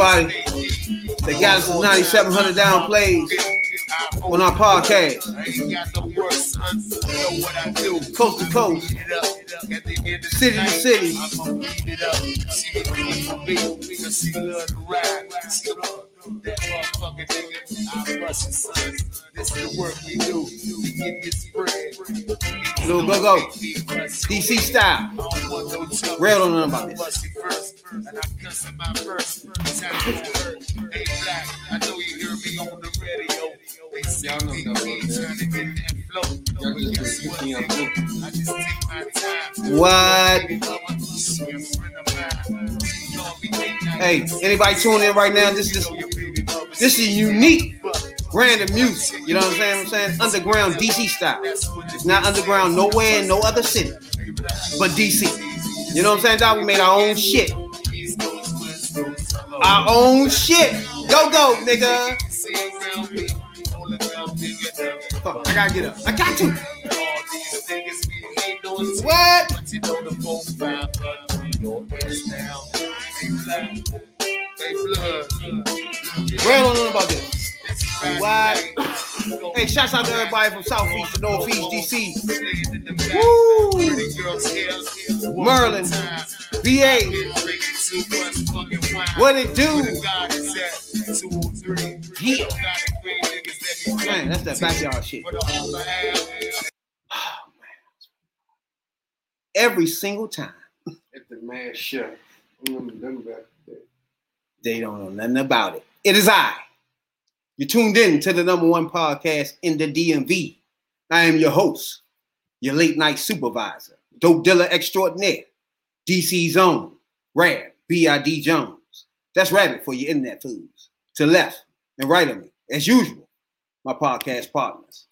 everybody that got us 9,700 down plays on our podcast. Coast to coast. City to city. That. Little go go. DC style. Real don't know about this. Anybody tuning in right now? This is this is unique random music. You know what I'm saying? I'm saying underground DC style. It's not underground nowhere in no other city but DC. You know what I'm saying, Dog? We made our own shit. Our own shit. Go go, nigga. Fuck, I gotta get up. I got to. What? Real don't know about this. What? Hey, shouts out to everybody from Southeast to Northeast DC. Woo! Maryland, VA. What it do? Yeah. Man, that's that backyard shit. Every single time, At the man shut. Remember there. They don't know nothing about it. It is I. You tuned in to the number one podcast in the DMV. I am your host, your late night supervisor, dope dealer extraordinaire, DC Zone, Rab, B.I.D. Jones. That's Rabbit for your internet foods. To left and right of me, as usual, my podcast partners,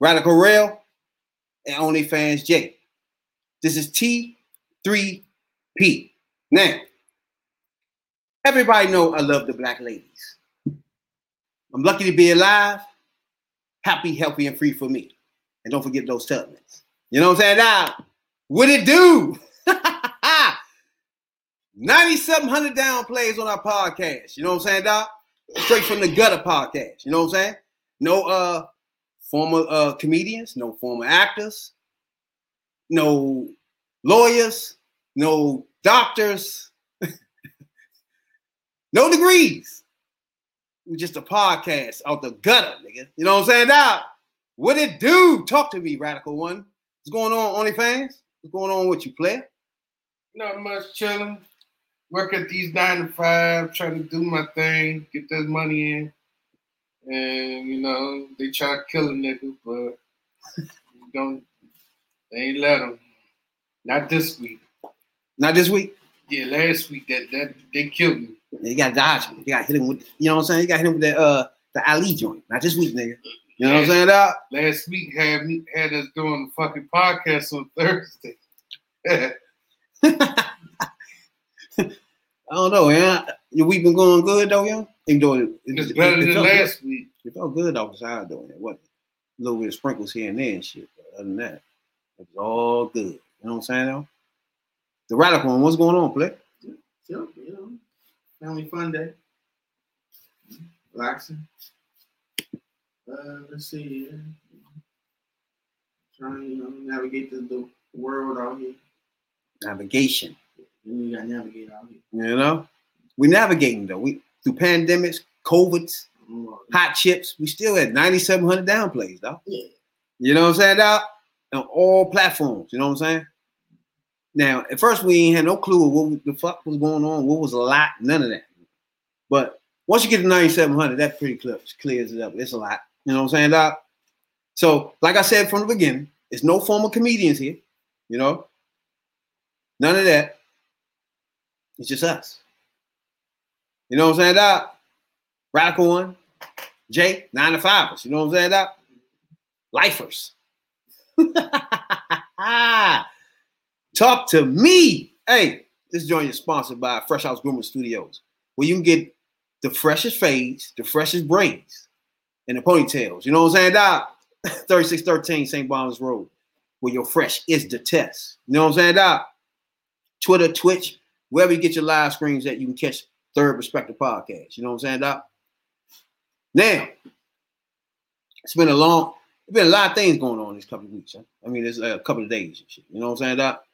Radical Rail and OnlyFans J. This is T3P. Now, everybody know I love the black ladies. I'm lucky to be alive, happy, healthy, and free for me. And don't forget those Tubmans. You know what I'm saying? Now, what it do? 9,700 down plays on our podcast. You know what I'm saying, Doc? Straight from the gutter podcast. You know what I'm saying? No uh former uh comedians, no former actors, no lawyers, no doctors, no degrees. We just a podcast out the gutter, nigga. You know what I'm saying? Now, what it do? Talk to me, radical one. What's going on, OnlyFans? What's going on with you, player? Not much chilling. Work at these nine to five, trying to do my thing, get that money in. And you know, they try to kill a nigga, but don't they ain't let them. Not this week. Not this week. Yeah, last week that that they killed me. You gotta dodge him. You gotta hit him with, you know what I'm saying? You gotta hit him with that uh the Ali joint. Not this week, nigga. You know what I'm saying, Doc? Last week had me had us doing the fucking podcast on Thursday. I don't know, man. Your week been going good though, yo. You doing it? it's better than felt good. last week. It felt good outside though. It wasn't a little bit of sprinkles here and there and shit. But other than that, it was all good. You know what I'm saying though? The radical one, what's going on, play? Chill, you know, family fun day. Relaxing. Uh, let's see. yeah. Trying, you know, navigate the, the world out here. Navigation. You gotta navigate out here. You know? we're navigating though. We through pandemics, COVIDs, hot chips, we still at 9,700 downplays though. Yeah. You know what I'm saying, dog? On all platforms, you know what I'm saying? Now, at first we ain't had no clue what the fuck was going on, what was a lot, none of that. But once you get to 9,700, that pretty clear, clears it up. It's a lot. You know what I'm saying, dog? So, like I said from the beginning, it's no former comedians here, you know? None of that. It's just us. You know what I'm saying, dog? Radical one, Jay, nine to fivers. You know what I'm saying? Doc? Lifers. Talk to me. Hey, this joint is sponsored by Fresh House Grooming Studios, where you can get the freshest fades, the freshest braids, and the ponytails. You know what I'm saying, Doc? 3613 St. Barnes Road, where your fresh is the test. You know what I'm saying, Doc? Twitter, Twitch, wherever you get your live streams that you can catch Third Perspective Podcast. You know what I'm saying, Doc? Now, it's been a long, it's been a lot of things going on these couple of weeks. Huh? I mean, there's uh, a couple of days shit. You know what I'm saying, Doc?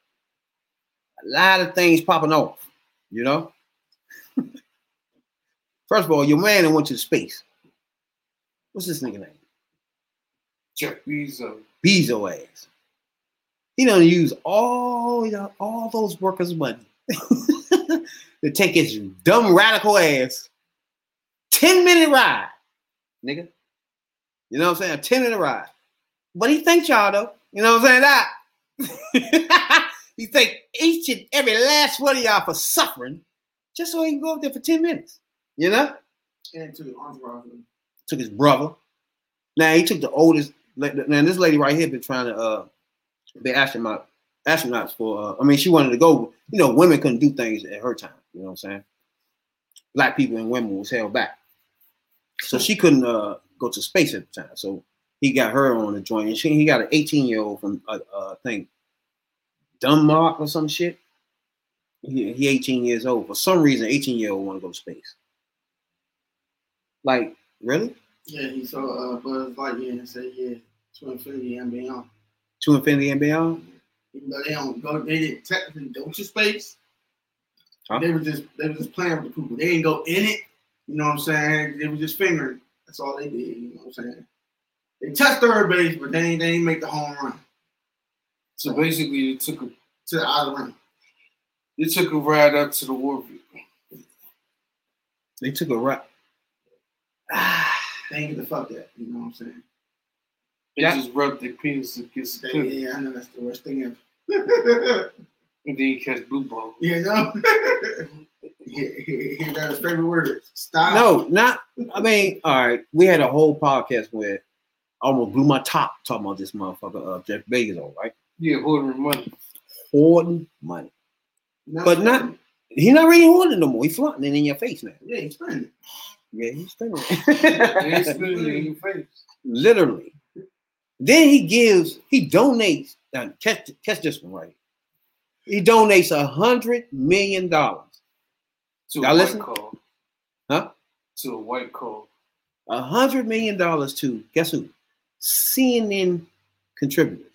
A lot of things popping off, you know? First of all, your man went to space. What's this nigga name? Jeff Bezos. Bezo ass. He done use all you know, all those workers' money to take his dumb radical ass 10 minute ride, nigga. You know what I'm saying? A 10 minute ride. But he thanked y'all though. You know what I'm saying? That ah. he thanked each and every last one of y'all for suffering just so he can go up there for 10 minutes. You know? And to the entourage. took his brother. Now he took the oldest. Now this lady right here been trying to uh be astronaut astronauts for. Uh, I mean, she wanted to go. You know, women couldn't do things at her time. You know what I'm saying? Black people and women was held back, so she couldn't uh go to space at the time. So he got her on the joint, and she he got an 18 year old from uh, uh I think Denmark or some shit. He, he 18 years old. For some reason, 18 year old want to go to space. Like, really? Yeah, he saw uh, Buzz Lightyear and said, yeah, to infinity and beyond. To infinity and beyond? Even though they don't go, they didn't technically go to space. Huh? They were just they were just playing with the people. They didn't go in it. You know what I'm saying? They were just fingering. That's all they did. You know what I'm saying? They touched third base, but they ain't they ain't make the home run So basically, they took a to the outer rim. they took a ride up to the war vehicle. They took a ride. Ah, They ain't get the fuck that. You know what I'm saying? They Yeah. just rubbed their penis against the They, cliff, yeah, I know that's the worst thing ever. and then you catch blue ball. Yeah, know? he, he, he got his favorite word. Stop. no, not. I mean, all right. We had a whole podcast where I almost blew my top talking about this motherfucker, uh, Jeff Bezos, right? Yeah, hoarding money. Hoarding money. No, But not he's not really hoarding no more. He's flaunting it in your face now. Yeah, he's spending. Yeah, he's spending ain't spitting it in your face. Literally. Then he gives, he donates. Now, catch, catch this one right. He donates a hundred million dollars. To Y'all a listen? white call. Huh? To a white call. A hundred million dollars to guess who? CNN contributors.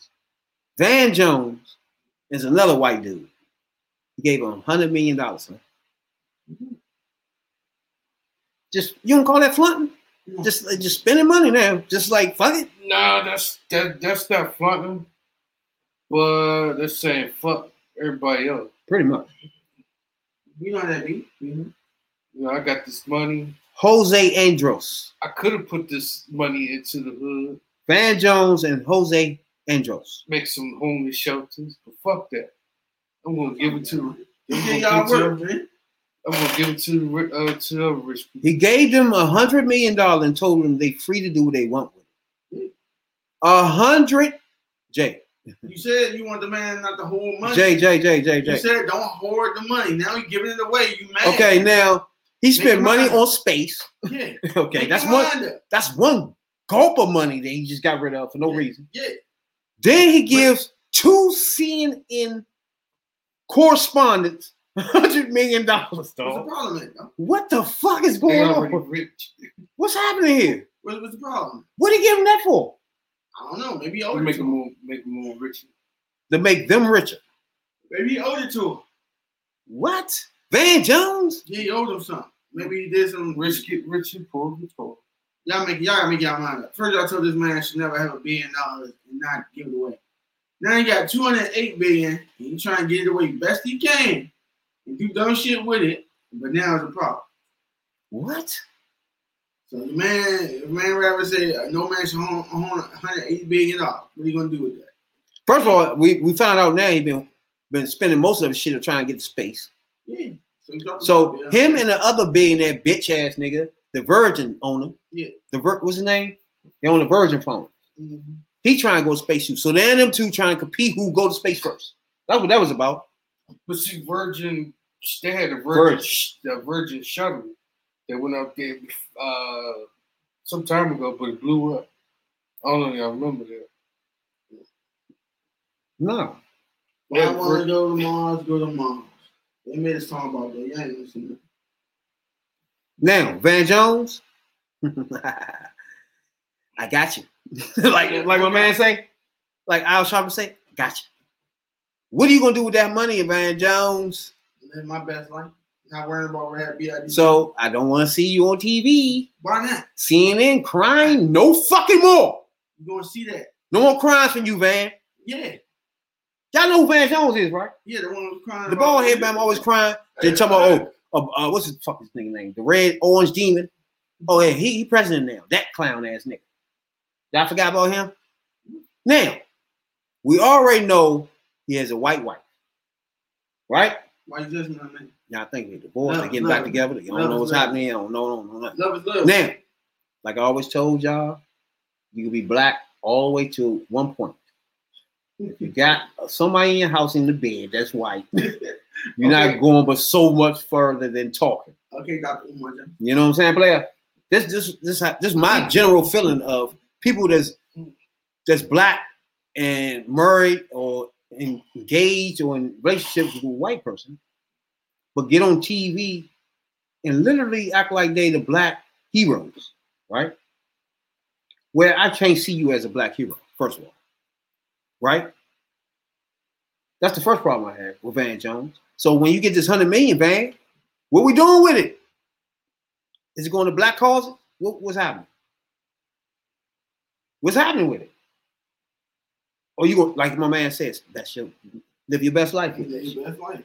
Van Jones is another white dude. He gave him hundred million dollars. Huh? Just you don't call that flaunting? Just just spending money now. Just like fuck it. Nah, that's that that's not flaunting. But they're saying fuck everybody else. Pretty much. You know what that be. You know? You know, I got this money. Jose Andres. I could have put this money into the hood, Van Jones and Jose Andres. make some homeless shelters, but fuck that. I'm gonna give it to. He I'm did gonna y'all give it to- work, man. I'm gonna give it to the uh, to the rich people. He gave them a hundred million dollars and told them they free to do what they want with it. A hundred Jay. You said you want the man not to hold money. Jay, Jay, Jay, Jay, Jay. You said don't hoard the money. Now you giving it away. You mad? Okay, now he spent money mind on space. Yeah. Okay, Make that's one up. that's one gulp of money that he just got rid of for no Yeah. reason. Yeah. Then he gives two CNN correspondents hundred million dollars, What's the problem, man? though? What the fuck is going on? rich. What's happening here? What, what's the problem? What did he give him that for? I don't know. Maybe he To owed it make them more, make them more richer. To make them richer. Maybe he owed it to him. What? Van Jones? Yeah, he owed him something. Maybe he did some Rich get richer, poor get poor. Y'all make y'all gotta make y'all mind up. First, y'all told this man should never have a billion dollars and not give it away. Now he got 208 billion, and he trying to get it away best he can and do dumb shit with it. But now it's a problem. What? So the man, the man rather say uh, no man should own, own 180 billion dollars. What are you gonna do with that? First of all, we, we found out now he been been spending most of his shit of trying to get to space. Yeah. So, he dropped the So him and the other billionaire bitch ass nigga the Virgin owner. Yeah. The Vir- what's his name? They own the Virgin phone. Mhm. He trying to go to space too. So then them two trying to compete who go to space first. That's what that was about. But see, Virgin, they had a Virgin, Virgin. the Virgin shuttle that went up there uh, some time ago, but it blew up. I don't know if y'all remember that. No. I want to go to Mars, go to Mars. They made us talk about that. You ain't listening. Now, Van Jones. I got you. like like my man say, like Al Sharpton say, got you. What are you gonna do with that money, Van Jones? Live my best life. Not worrying about rehab BID. So I don't want to see you on TV, why not? CNN crying no fucking more. You gonna see that? No more crying from you, Van. Yeah, Y'all know who Van Jones is, right? yeah. The one who was crying. The bald head man always crying. They talking about oh, uh, uh, what's his fuck his nigga name? The red orange demon. Oh yeah, he, he president now. That clown ass nigga. Y'all forgot about him? Now, we already know he has a white wife. Right? Why you judging on me? Y'all think they divorced, No, they getting no. back together, they don't No, know what's no. happening, they don't know, don't know. Love is love. Now, like I always told y'all, you can be black all the way to one point. If you got somebody in your house in the bed that's white, you're Okay. not going but so much further than talking. okay, Umar. You know what I'm saying, player? This this this this is my general feeling of people that's that's black and married or engaged or in relationships with a white person, but get on TV and literally act like they the black heroes, right? Where I can't see you as a black hero, first of all, right? That's the first problem I have with Van Jones. So when you get this hundred million, Van, what we doing with it? Is it going to black causes? What, what's happening? What's happening with it? Or you go like my man says, that's your live your best life. Live your best life.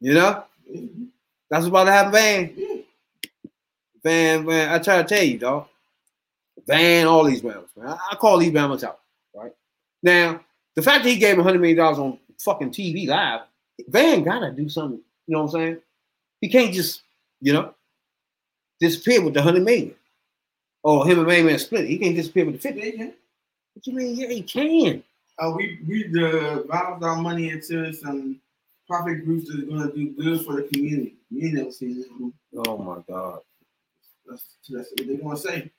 You know, Yeah. that's what's about to happen, Van. Yeah. Van, Van, I try to tell you, dog. Van, all these Bama's, man. I, I call these Bama's out, right? Now, the fact that he gave him $100 million on fucking TV live, Van gotta do something, you know what I'm saying? He can't just, you know, disappear with the 100 million. Or him and Main Man split. He can't disappear with the 50. Yeah, yeah. What you mean? Yeah, he can. Uh, we we the valved our money into some profit groups that are going to do good for the community. You seen that. Oh my God. That's, that's what they're going to say.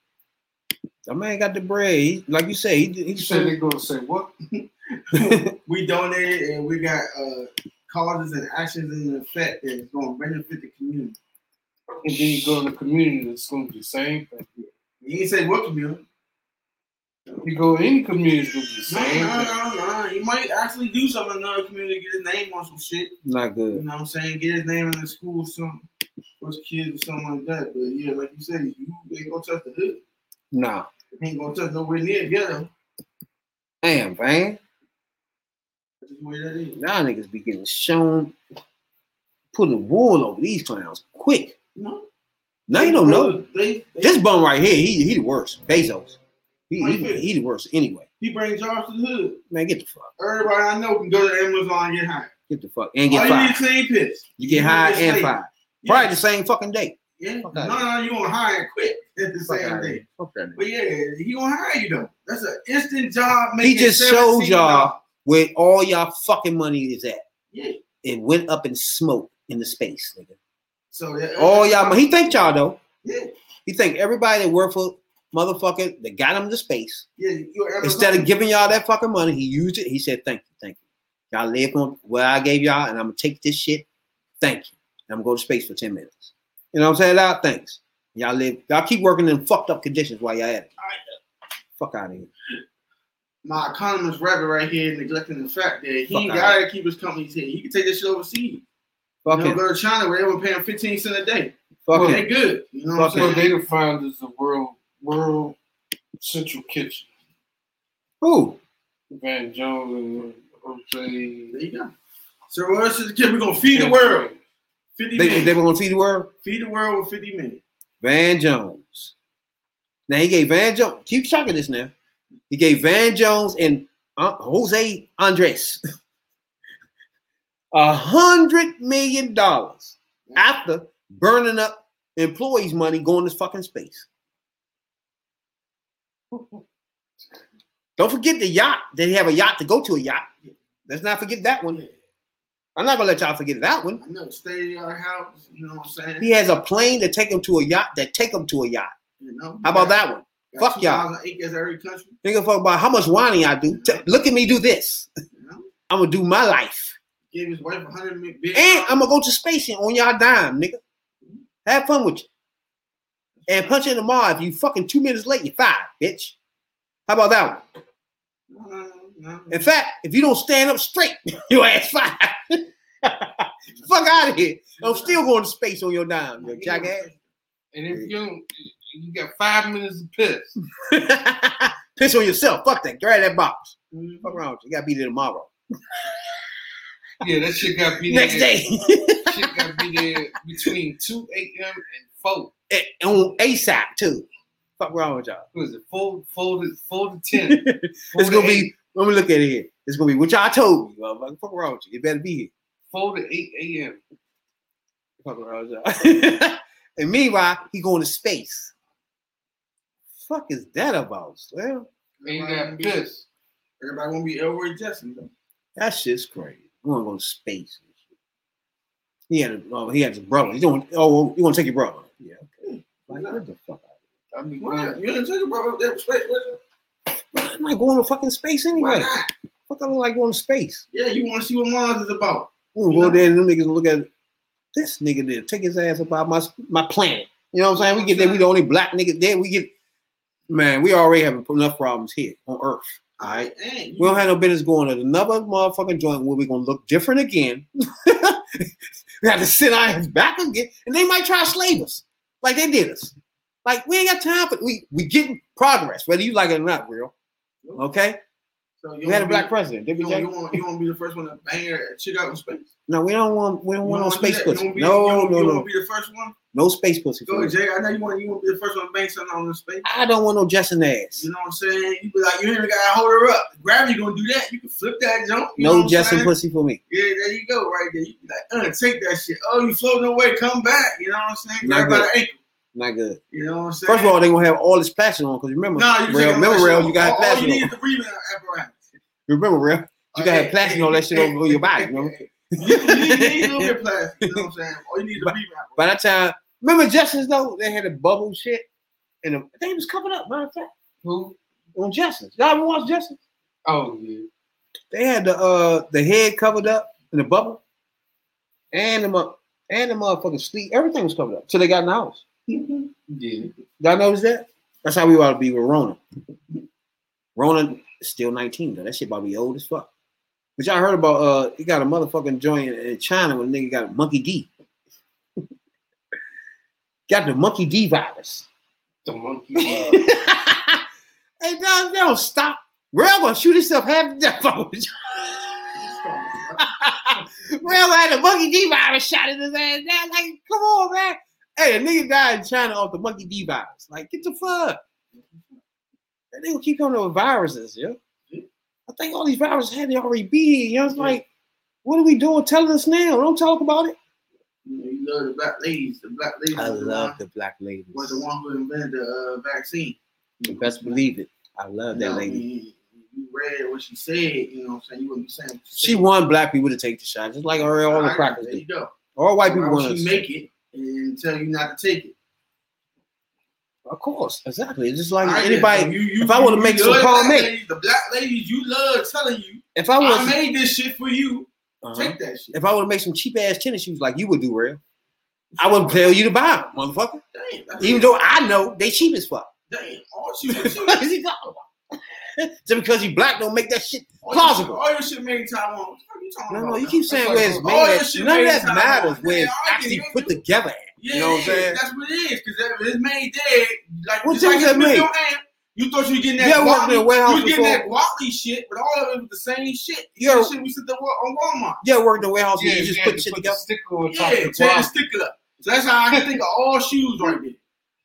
That man got the bread. He, like you say, he, he said they're gonna say what? We donated and we got uh, causes and actions in effect that's going to benefit the community. And then you go in the community, it's gonna be the same thing. You ain't say what community. You go any community, it's gonna be the same no, thing. no, no. He might actually do something in another community, get his name on some shit. not good. You know what I'm saying? Get his name in the school or something. For kids or something like that. But yeah, like you said, you ain't gonna touch the hood. Nah. Ain't gonna touch nowhere near the ghetto. Damn, man. That's the way that is. Y'all niggas be getting shown putting wool over these clowns quick. No. Now you don't know. They, they, This bum right here, he he the worst. Bezos. He, he, he the worst anyway. he brings jobs to the hood. Man, get the fuck. Everybody I know can go to Amazon and get high. Get the fuck. And All get you need is clean piss. You get You hired and fired. Yeah. Probably the same fucking day. Yeah. Fuck No, no, you gonna hire and quit at the Fuck same day. Fuck that. But yeah, he gonna hire you though. That's an instant job. He just showed y'all where all y'all fucking money is at. Yeah. It went up in smoke in the space, nigga. So that, All y'all, he thanked y'all though. Yeah. He thanked everybody that worked for motherfucker that got him to space. Yeah. Instead of giving y'all that fucking money, he used it. He said, "Thank you, thank you. Y'all live on what I gave y'all, and I'm gonna take this shit. Thank you. And I'm gonna go to space for ten minutes. You know what I'm saying? Y'all thanks. Y'all live. Y'all keep working in fucked up conditions while y'all at it. Fuck out of here. My economist rabbit right here neglecting the fact that he ain't gotta keep his companies here. He can take this shit overseas. Fuck you know, him. go to China where they were paying 15 cents a day. Fuck They him. good. You know Fuck what Well, I'm they saying? the founders World World Central Kitchen. Who? Van Jones and Jose. There you go. So what else is the kid? We're gonna feed the world. 50 They, million. they were gonna feed the world. feed the world with 50 million. Van Jones. Now he gave Van Jones. Keep talking this now. He gave Van Jones and uh, Jose Andres a hundred million dollars after burning up employees' money going to fucking space. Don't forget the yacht. They have a yacht to go to a yacht. Let's not forget that one. I'm not gonna let y'all forget that one. Know, stay at our house. You know what I'm saying? He has a plane to take him to a yacht that take him to a yacht. You know. How about that one? Got Fuck y'all. 2,000 acres every country. Think of fuck about how much whining I do. T- look at me do this. You know. I'm gonna do my life. Gave his wife a hundred million. And I'm gonna go to space and on y'all dime, nigga. Mm-hmm. Have fun with you. And punch in the mall if you fucking two minutes late, you're fired, bitch. How about that one? No, no, no. In fact, if you don't stand up straight, your ass fired. Fuck out of here. I'm still going to space on your dime, you jackass. And if you don't, you got five minutes to piss. Piss on yourself. Fuck that. Grab that box. Mhm. Fuck around with you. You gotta be there tomorrow. Yeah, that shit got to be there. Next day. Shit got to be there between 2 a.m. and 4. And on ASAP too. Fuck wrong with y'all. What is it? 4, 4, to, 4 to 10. it's to gonna eight. be. Let me look at it here. It's gonna be what y'all told me. Motherfucker. Fuck around with you. You better be here. 4 to 8 a.m. Fuck around with y'all. and meanwhile, he going to space. Fuck is that about? Well, Ain't that gonna piss. Everybody won't be Elroy Jetson though. that shit's crazy. We want to go to space. and shit. He had a, oh, he had his brother. You don't. Oh, oh you want to take your brother? Yeah. Okay. Like, what the fuck? I mean, Why? You didn't take a brother up there for space with? I'm not going to fucking space Why anyway. not? Fuck, I don't like going to space. Yeah, you want to see what Mars is about. We gonna go there and them niggas look at this nigga there. Take his ass about my my planet. You know what I'm saying? We get there. We the only black nigga there. We get man. We already have enough problems here on Earth. All right. Hey, We don't have no business going to another motherfucking joint where we're gonna look different again. we have to sit our ass back again, and they might try to slave us like they did us. Like we ain't got time for we we getting progress, whether you like it or not, real. Okay, so you had a black be- president. Did we, You want, you want, you want to be the first one to bang her chick out in space? No, we don't want we don't You want no space pussy. be- No, no, no, be the first one? no space pussy. Go. Jay. I know you want you want to be the first one to bang something on the space. I don't want no Jetson ass. You know what I'm saying? You be like, you ain't even gotta hold her up. Gravity gonna do that. You can flip that jump. You know what No Jetson pussy for me. Yeah, there you go, right there. You be like, uh, take that shit. Oh, you floating away, come back. You know what I'm saying? Grab by the ankle. Not good. You know what I'm saying? First of all, they gonna have all this plastic on because remember, no, you real, remember, real, you got all, all plastic you on. need is the breathing apparatus. Remember, real, you gotta Okay. have plastic on that shit over your body. Remember? You, you, need, you a little bit of plastic. You know what I'm saying? All you need is the But- breathing apparatus. By that time, remember Jetsons though, they had a bubble shit, and the, they was covered up. Matter of fact, Who? on Jetsons. Y'all ever watch Jetsons? Oh, yeah. They had the uh the head covered up in the bubble, and the and the motherfucking sleep. Everything was covered up till they got in the house. Yeah. Y'all notice that? That's how we ought to be with Rona. Rona is still 19 though. That shit about to be old as fuck. But y'all heard about uh he got a motherfucking joint in China when a nigga got a monkey B. got the monkey B virus. The monkey. hey, dog, they don't stop. Real gonna shoot himself half to death. Real had the monkey B virus shot in his ass. Now, like, come on, man. Hey, a nigga died in China off the monkey B virus. Like, get the fuck. They gonna keep coming up with viruses, yo. I think all these viruses had to already be here. You know, it's like, what are we doing? Tell us now. Don't talk about it. You, know, love the black ladies. The black ladies I the love one- the black ladies. was the one who invented the uh, vaccine. You best believe it. I love that You know, lady. You, you read what she said, you know what I'm saying? You wouldn't be saying She won black people to take the shot, just like all, all the crackers There you go. All white people want to make it and tell you not to take it? Of course, exactly. It's just like Alright, anybody. you, you, if I wanna make love some the palm black mate. ladies, the black ladies you love telling you, If I I was, made this shit for you. uh-huh. Take that shit. if I want to make some cheap ass tennis shoes like you would do, real, I would tell you to buy them, motherfucker. Damn, Even though I know they cheap as fuck. damn, all she, What is he talking about? Just because you black don't make that shit all plausible. Your, all your shit made in Taiwan. What the fuck you talking No, about? no, you keep saying That's where like it's made. your at. None of that matters where Yeah, it's actually put together. At. Yeah, You know what I'm saying? That's what it is. Because if it's made there, like, What just like things that been made? your hand, you thought you were getting that You ever worked in quality, warehouse you was getting before? that quality shit, but all of it was the same shit. Yeah, You ever- shit we sit there on Walmart. Yeah, ever worked in a warehouse where Yeah, you just yeah, put to shit put together? the sticker on top Yeah, of tear the the sticker up. So that's how I can think of all shoes right there.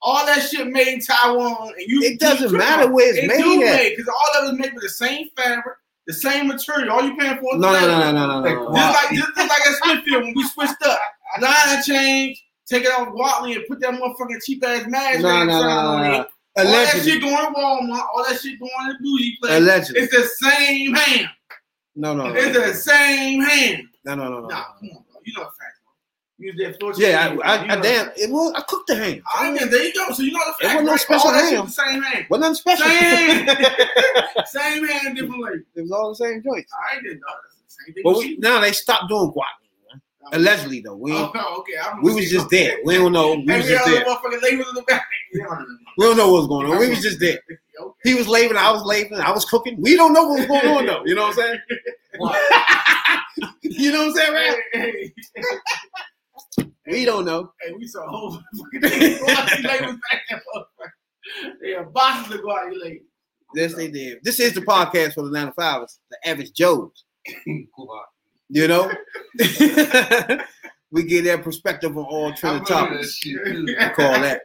All that shit made in Taiwan, and you. It doesn't matter where it's it made do at. make because all of it is made with the same fabric, the same material. All you paying for No, no, no, no, no, no, no. Just like just, just like at Smithfield when we switched up, line change, take it off Watley and put that motherfucking cheap ass mask No, no, no, no, no. All that shit going to Walmart, all that shit going to bougie place. Allegedly. It's the same hand. No, no, It's no. the same hand. No, no, no, no. Nah, come on, bro. You know Use that floor Yeah, I, I, I damn, it was, I cooked the ham. Right, then, there you go. So you know the facts. wasn't no special ham. the same hand. Wasn't nothing special. Same. it Same hand, different label. was all the same joints. All right, then. No, that's the same thing. But we, now they stopped doing guac. Um, Allegedly though, we Oh, okay. We was just there. We don't know. We was just there. motherfucking labels in the back. You don't know. We don't what's going on. We was just there. He was labeling, I was labeling, I was cooking. We don't know what was going on though. You know what I'm saying? you know what I'm saying, right? Hey, We don't know. hey, we saw whole fucking thing. Guac labels back there, motherfucker. They have boxes of guac labels. Yes, they did. This is the podcast for the 9 to 5ers, the average Joes. You know? we get their perspective on all I trending remember that topics. shit too. Call that.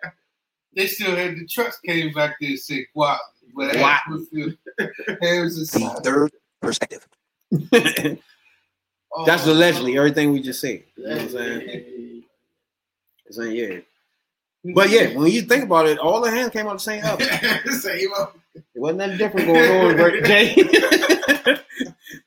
They still had the trucks came back there and said guap. But Guap. Hams and The third perspective. Oh, That's allegedly everything we just said. You know what I'm saying? I'm saying, yeah. But yeah, when you think about it, all the hands came out the same oven. Same up. There wasn't nothing different going on, Bert J.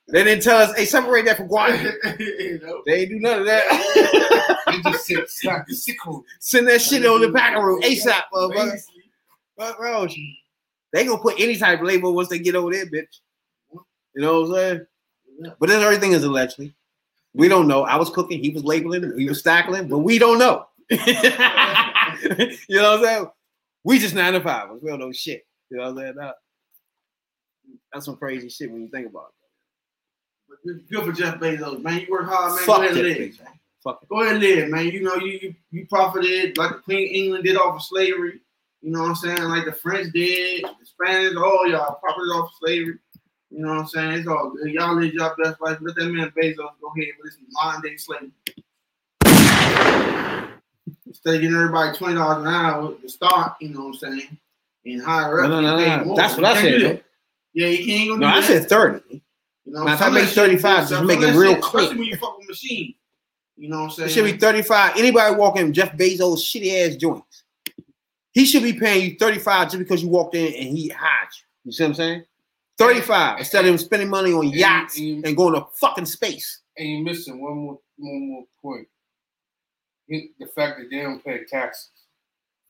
they didn't tell us, hey, separate that from guac. You know? They do none of that. They just said stop the sickle. Send that shit on the packing room ASAP, motherfucker. Basically. Fuck wrong with you? They gonna put any type of label once they get over there, bitch. You know what I'm saying? But then everything is allegedly. We don't know. I was cooking, he was labeling, he was stackling, but we don't know. you know what I'm saying? We just nine to five. We don't know shit. You know what I'm saying? That- that's some crazy shit when you think about it. But good- for Jeff Bezos, man. You work hard, man. Fuck Go ahead and live. man. Fuck it. Go ahead and live, man. You know, you you, you profited like the Queen England did off of slavery. You know what I'm saying? Like the French did, the Spanish, all y'all profited off of slavery. You know what I'm saying? It's all good. Y'all live your best life. Let that man Bezos go ahead with this modern day slavery. Instead of getting everybody twenty dollars an hour to start, you know what I'm saying, and higher up. No, no, no, no. That's what I said, that. Yeah, he can't go No, I that. said 30. You know, Now, if I make 35, just some make it real shit, clean. Especially when you fuck with machine. You know what I'm saying? It should be 35. Anybody walking Jeff Bezos' shitty ass joints. He should be paying you 35 just because you walked in and he hired you. You see what I'm saying? 35 instead of him spending money on yachts and- and going to fucking space. And you're missing one more one more point. The fact that they don't pay taxes.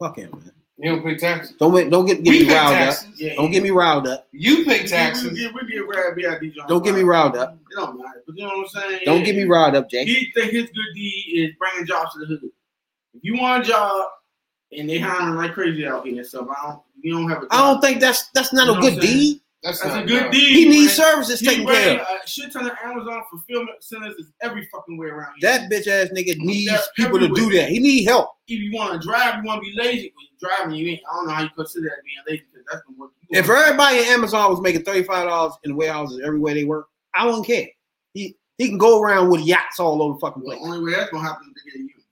Fuck him, man. They don't pay taxes. Don't make, don't get, get We me riled taxes. up. Yeah, Don't get me riled up. You pay We taxes. get, we get Brad B.I.D. Jones. Don't get me riled up. It don't matter. But you know what I'm saying? Don't Yeah. get me riled up, Jay. He think his good deed is bringing jobs to the hood. If you want a job and they hiring like crazy out here and stuff, I don't. You don't have a. Job. I don't think that's that's not You a good deed. That's, That's a good enough. deed. He needs services He taken care of. a shit ton of Amazon fulfillment centers is every fucking way around here. That bitch ass nigga needs They're people to do everywhere. that. He need help. if you want to drive, you want to be lazy. When you're driving, you ain't. I don't know how you consider that being lazy because that's gonna work. If everybody in Amazon was making $35 in warehouses everywhere they work, I wouldn't care. He he can go around with yachts all over the fucking place. the only way that's gonna happen is to get a union.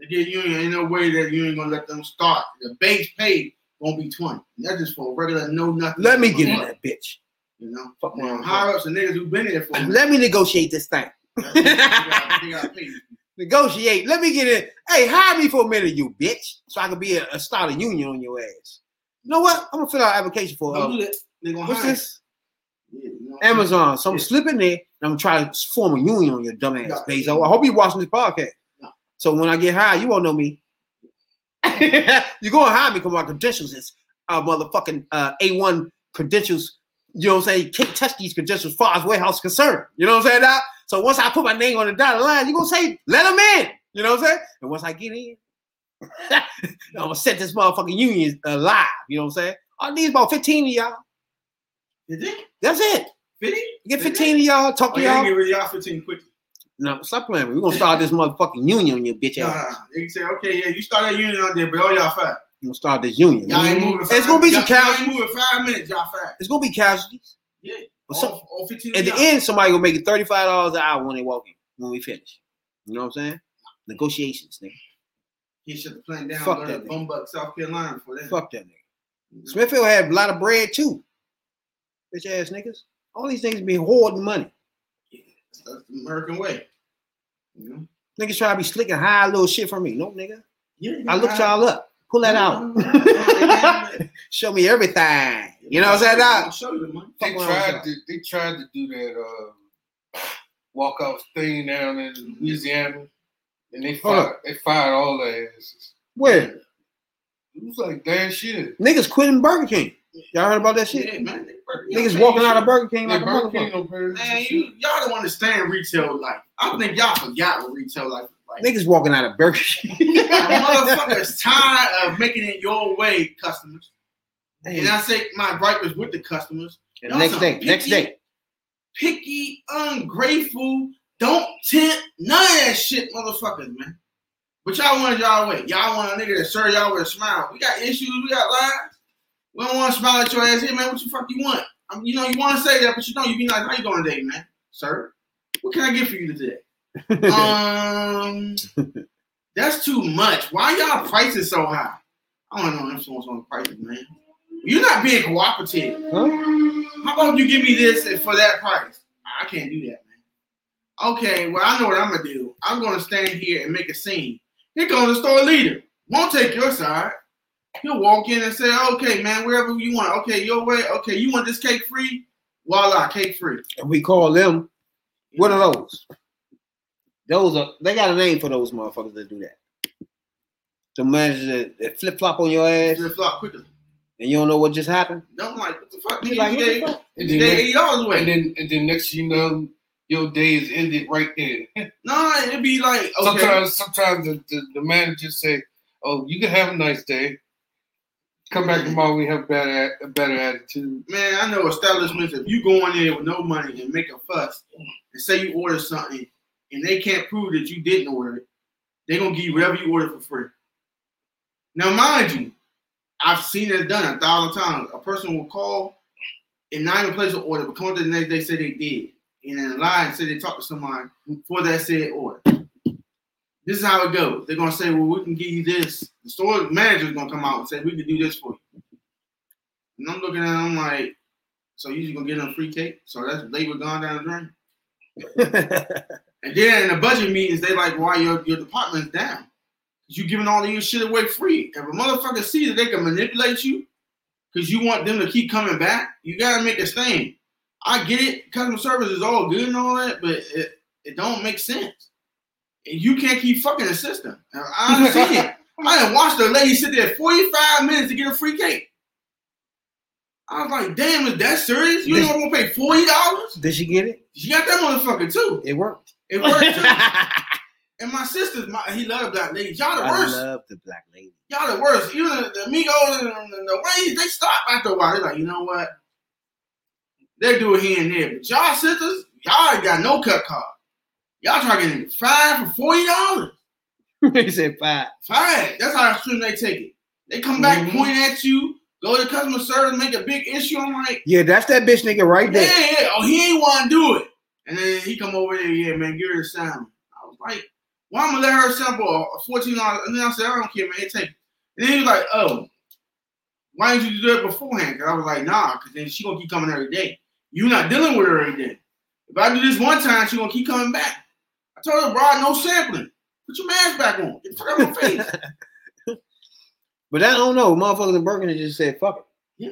To get a union, ain't no way that you ain't gonna let them start. The base pay gonna be twenty. And that's just for regular no nothing. Let me get in that bitch. You know, Fuck my higher ups and niggas who been there for. Let me negotiate this thing. they gotta, they gotta Negotiate. Let me get in. Hey, hire me for a minute, you bitch, so I can be a, a start a union on your ass. You know what? I'm gonna fill out an application for Don't uh, do that. They gonna what's hire. this? Yeah, you know, Amazon. So I'm Yeah. slipping there and I'm trying to form a union on your dumb ass. Bezos. I hope you're watching this podcast. So when I get hired, you won't know me. You're gonna hire me because my credentials is uh motherfucking uh A1 credentials. You know what I'm saying? You can't touch these credentials as far as warehouse is concerned. You know what I'm saying? Now? So once I put my name on the dotted line, you're gonna say, let them in. You know what I'm saying? And once I get in, I'm gonna set this motherfucking union alive. You know what I'm saying? I need about 15 of y'all. Did they? That's it. Fifty? Get 15 of y'all, talk Oh, to y'all. get rid of y'all fifteen quickly. No, stop playing. We're gonna start this motherfucking union you bitch ass. nah. They can say, okay, yeah, you start that union out there, but all y'all five. We're gonna start this union. Y'all ain't moving. It's gonna be some y'all, y'all casualties. ain't moving five minutes. Y'all five. It's gonna be casualties. Yeah. Some- All, all fifteen. At the end, somebody gonna make it thirty-five dollars an hour when they walk in. When we finish, you know what I'm saying? Negotiations, nigga. He shut the plane down. Fuck that. Bumbuck, South Carolina for that. Fuck that nigga. Mm-hmm. Smithfield had a lot of bread too. Bitch ass niggas. All these things be hoarding money. Yeah, That's the American way. You know? Niggas try to be slick and hide a little shit from me. No, nigga. Yeah, I looked y'all up. Pull that out. Show me everything. You know what I'm saying? I'll dog? show you the money. They tried to they tried to do that uh, walkout thing down in Louisiana, and they fired they fired all their asses. Where? It was like damn shit. Niggas quitting Burger King. Y'all heard about that shit? Yeah, man. they- Niggas walking out of Burger King Like like a Burger King motherfucker. don't pay us Man, you, y'all don't understand retail life. I think y'all forgot what retail life is like. Niggas walking out of Burger King. motherfuckers tired of making it your way, customers. And I say my gripe is with the customers. And the next day, next day. Picky, ungrateful, don't tip none of that shit, motherfuckers, man. But y'all want it y'all way. Y'all want a nigga to serve y'all with a smile. We got issues, we got lives. We don't want to smile at your ass. Hey man, what the fuck you want? I mean, you know, you want to say that, but you don't. you be like, how you doing today, man? Sir, what can I get for you today? um, that's too much. Why y'all prices so high? I don't know influence on the prices, man. You're not being cooperative. Huh? How about you give me this and for that price? I can't do that, man. Okay, well, I know what I'm gonna do. I'm gonna stand here and make a scene. Here comes the store leader. Won't take your side. He'll walk in and say, "Okay, man, wherever you want. Okay, your way. Okay, you want this cake free? Voila, cake free." And we call them, what are those? Those are, they got a name for those motherfuckers that do that. The managers that, that flip flop on your ass Flip flop quickly. and you don't know what just happened. No, I'm like, what the fuck? You Nigga, like, you what the fuck? And you then, gave eighty dollars away. and then and then next you know your day is ended right there. no, it'd be like, okay, Sometimes sometimes the, the, the managers say, "Oh, you can have a nice day. Come back tomorrow. We have better a better attitude." man, I know establishments. If you go in there with no money and make a fuss and say you order something and they can't prove that you didn't order it, they're gonna give you whatever you order for free. Now, mind you, I've seen it done a thousand times. A person will call and not even place an order, but come up the next day say they did, and then lie and say they talked to someone for that said order. This is how it goes. They're gonna say, "Well, we can give you this." The store manager's gonna come out and say, "We can do this for you." And I'm looking at them I'm like, "So you're just gonna get them free cake? So that's labor gone down the drain." And then in the budget meetings, they like, "Why your your department's down? You giving all of your shit away free? If a motherfucker sees that they can manipulate you because you want them to keep coming back, you gotta make a stand. I get it. Customer service is all good and all that, but it, it don't make sense. And you can't keep fucking the system. I see it. I didn't watch the lady sit there 45 minutes to get a free cake. I was like, damn, is that serious? You ain't gonna pay $40? Did she get it? She got that motherfucker too. It worked. It worked. too. and my sister's my he loved black ladies. Y'all the I worst. love the black lady. Y'all the worst. Even the, the Migos and the, the they stop after a while. They're like, you know what? They do it here and there. But y'all sisters, y'all ain't got no cut card. Y'all trying to get five for forty dollars. he said five. Five. That's how extreme they take it. They come back, Mhm. point at you, go to customer service, make a big issue. I'm like, Yeah, that's that bitch nigga right there. yeah. yeah. Oh, he ain't want to do it. And then he come over there, yeah, man, give her a sound. I was like, why I'm gonna let her sample a fourteen dollars? And then I said, I don't care, man, take it. And then he was like, oh, why didn't you do it beforehand? Because I was like, nah, because then she gonna keep coming every day. You're not dealing with her every day. If I do this one time, she gonna keep coming back. I told her, bro, no sampling. Put your mask back on. Get the fuck out my face. But I don't know. Motherfuckers in Burger King just said fuck it. Yeah.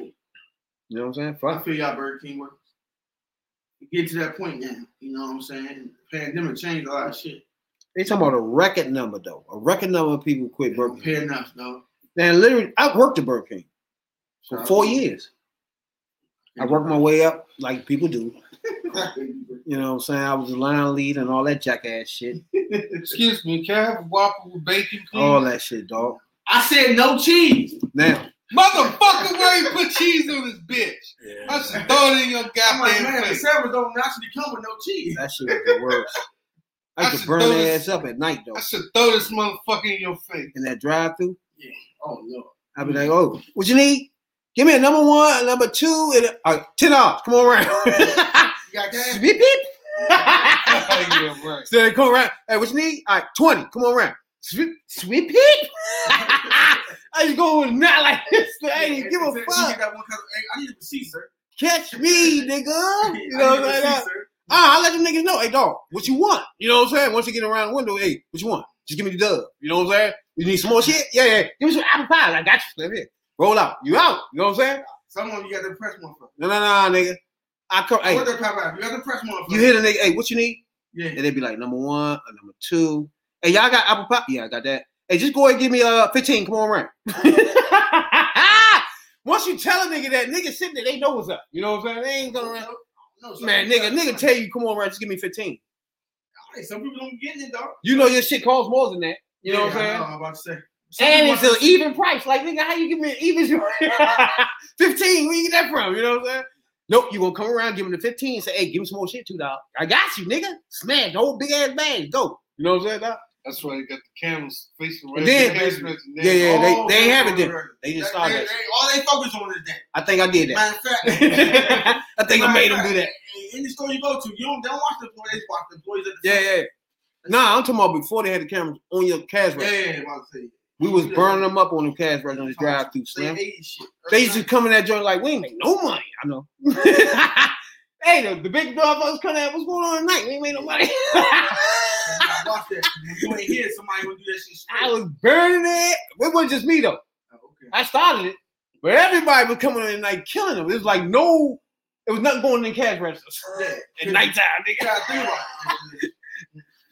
You know what I'm saying? Fuck. I feel y'all Burger King workers. Get to that point now. You know what I'm saying? The pandemic changed a lot of shit. They talking about a record number though. A record number of people quit Burger King. Fair enough, though. And literally, I worked at Burger King for four years. I worked my way up like people do. You know what I'm saying? I was a line lead and all that jackass shit. Excuse me, can I have a Whopper with bacon, please? All that shit, dog. I said no cheese. Now, Motherfucker, where you put cheese on this bitch? I should throw it in your I'm like, goddamn man, the face. sandwich don't naturally come with no cheese. that shit was the worst. I I used to should burn throw their ass up at night though. I should throw this motherfucker in your face. In that drive through, Yeah. Oh no. I'd be like, oh, what you need? Give me a number one, a number two, and a, uh, ten dollars. Come on around. You got beep beep. yeah, right. So they come around. Hey, what you need? All right, 20. Come on around. Sweet, sweet pig. I just go not like this. I ain't give a fuck. got one hey, I need a receipt, sir. Catch me, nigga. You know what I'm saying? Ah, I let them niggas know, hey dog, what you want? You know what I'm saying? Once you get around the window, hey, what you want? Just give me the dub. You know what I'm saying? You need some more shit? Yeah, yeah. Give me some apple pie. I got you. Let me roll out. You out. You know what I'm saying? Someone you got to press one for. No, no, no, nigga. I come. Hey, the? You got to press one you hit a nigga. Hey, what you need? Yeah. And they'd be like number one or number two. Hey, y'all got apple pie? Yeah, I got that. Hey, just go ahead and give me uh 15. Come on around. Once you tell a nigga that, nigga sitting there, they know what's up. You know what I'm saying? They ain't gonna around. No, Man, nigga, nigga tell you, come on around, just give me 15. Hey, some people don't get it, dog. You know your shit costs more than that. You know what I'm Yeah, saying? know, I'm about to say. Some And it's an even price. Like, nigga, how you give me an even 15? Where you get that from? You know what I'm saying? Nope, you're gonna come around, give him the 15 say, hey, give me some more shit, two dollars. I got you, nigga. Smash the whole big ass bag. Go. You know what I'm saying? dog? That's why you got the cameras facing right then- the. Yeah, yeah, they, Oh, they ain't have it then. Oh, they just They- started they- that. they- All they focus on is that. I think I did that. Matter of fact, I think I made them do that. Any store you go to, you don't, don't watch the boys, they watch the employees at the Yeah, yeah. Nah, I'm talking about before they had the cameras on your cash Yeah, register. yeah, yeah, about to say. We was burning them up on the cash register on the drive through They slam. hate shit. They used to come in that joint like, we ain't make no money. I know. hey, the, the big motherfuckers coming out, what's going on tonight? We ain't make no money. I watch that. When you ain't here, somebody gonna do that shit straight. I was burning it. It wasn't just me though. Oh, okay. I started it, but everybody was coming in like killing them. It was like no, it was nothing going in cash registers Yeah. at nighttime, nigga. gotta think about it.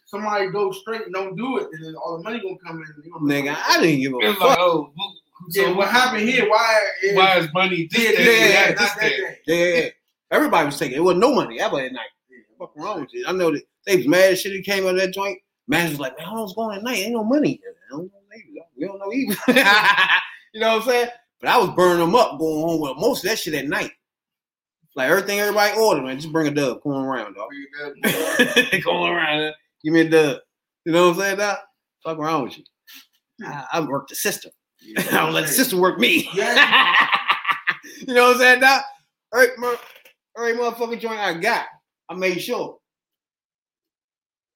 Somebody go straight and don't do it, and then all the money gonna come in. and they gonna- Nigga, I didn't give a It's fuck. like, oh, who, who, Yeah, so what happened here? Why? is- Why is money this Yeah, day? yeah, and yeah, not not this that day? day. Yeah, yeah, yeah. Everybody was taking it. It wasn't no money ever at night. What's wrong with you? I know that they was mad shit. He came out of that joint. Man was like, man, I was going at night. Ain't no money. I don't know either. We don't know either. you know what I'm saying? But I was burning them up, going home with most of that shit at night. Like everything everybody ordered, man. Just bring a dub, going around, dog. going around. Give me a dub. You know what I'm saying, dog? Fuck around with you. I, I work the system. I don't let the system work me. Yeah. you know what I'm saying, Doc? Every, every motherfucking joint I got, I made sure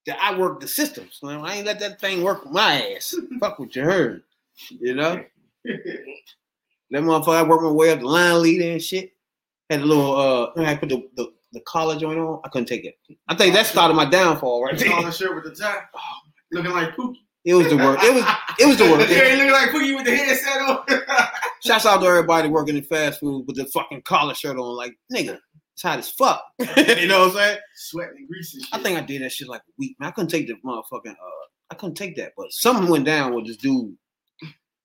that I worked the systems. man. I ain't let that thing work my ass. Fuck what you heard. You know? That motherfucker, I worked my way up the line leader and shit. Had a little, uh, I put the, the, the collar joint on. I couldn't take it. I think that started my downfall right Put on there. the shirt with the tie, looking like Pookie. It was the worst. It was, it was the work. You ain't looking like Pookie with the headset on. Shouts out to everybody working in fast food with the fucking collar shirt on. Like, nigga, it's hot as fuck. you know what I'm saying? Sweating and greasy. I think I did that shit like a week. Man, I couldn't take the motherfucking. Uh, I couldn't take that, but something went down with this dude.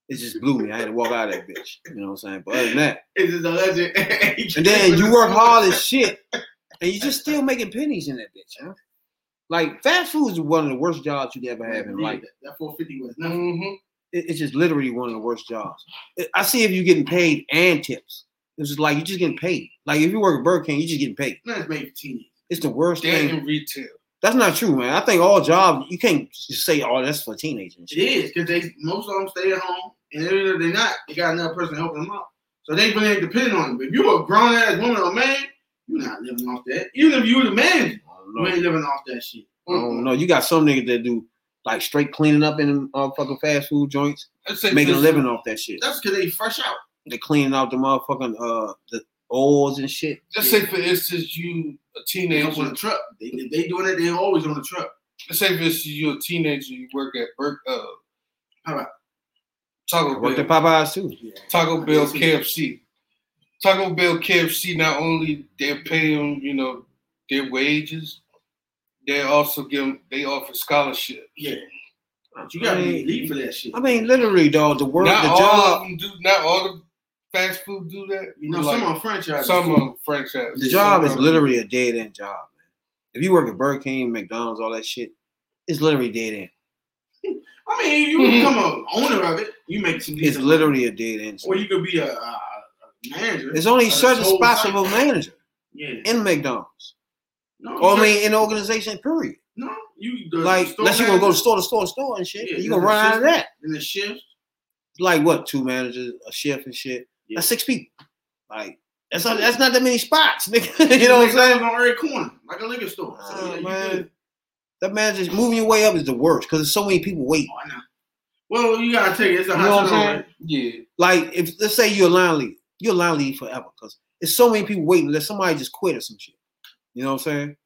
It just blew me. I had to walk out of that bitch. You know what I'm saying? But other than that, It's just a legend. and then you work hard as shit, and you're just still making pennies in that bitch, huh? Like fast food is one of the worst jobs you could ever have in life. That 450 was nothing. Mm-hmm. It- it's just literally one of the worst jobs. It- I see if you're getting paid and tips. It's just like you're just getting paid. Like if you work at Burger King, you're just getting paid. It's made. It's the worst That thing. in retail. That's not true, man. I think all jobs you can't just say, "Oh, that's for teenagers." It is because they most of them stay at home, and if they're not, they got another person helping them out. So they really depend on them. If you're a grown ass woman or man, you're not living off that. Even if you were the man, you ain't living off that shit. I don't know. You got some niggas that do like straight cleaning up in motherfucking fast food joints, making a living off that shit. That's because they fresh out. They cleaning out the motherfucking uh the oils and shit. Let's say, for instance, you a up on teenager. the truck. They, they doing it. They always on the truck. Let's say, for instance, you a teenager. You work at Bur- uh, How about- I Taco worked at Bell. Popeyes too. Taco Bell, KFC. Taco Bell, KFC. Not only they're paying, you know, their wages, they also give them. They offer scholarship. Yeah. You gotta be elite for that shit. I mean, literally, dog. The work, not the all job, of them do. Not all the fast food do that. You know, Like, some on franchise. some of them franchise. the job is Some of 'em- literally a dead end job, man. If you work at Burger King, McDonald's, all that shit, it's literally dead end. I mean, you become a owner of it. You make some. It's decent literally a dead end. Or you could be a, a, a manager. There's only certain spots of a manager Yeah. in McDonald's, No, or I mean, in the organization. Period. no, you Like, unless you're gonna go to store to store to store and shit, Yeah, you gonna run out of that. and the shift. Like what? Two managers, a chef, and shit. Yeah. That's six people. Like that's not, that's not that many spots, nigga. you know what I'm saying? On every corner, like a liquor store. So, Oh, yeah, man. That manager's moving your way up is the worst because there's so many people waiting. Oh, I know. Well, you gotta take it. It's a You know what I'm hot saying? Yeah. Like if let's say you're a line lead, you're a line lead forever because there's so many people waiting. Let somebody just quit or some shit. You know what I'm saying?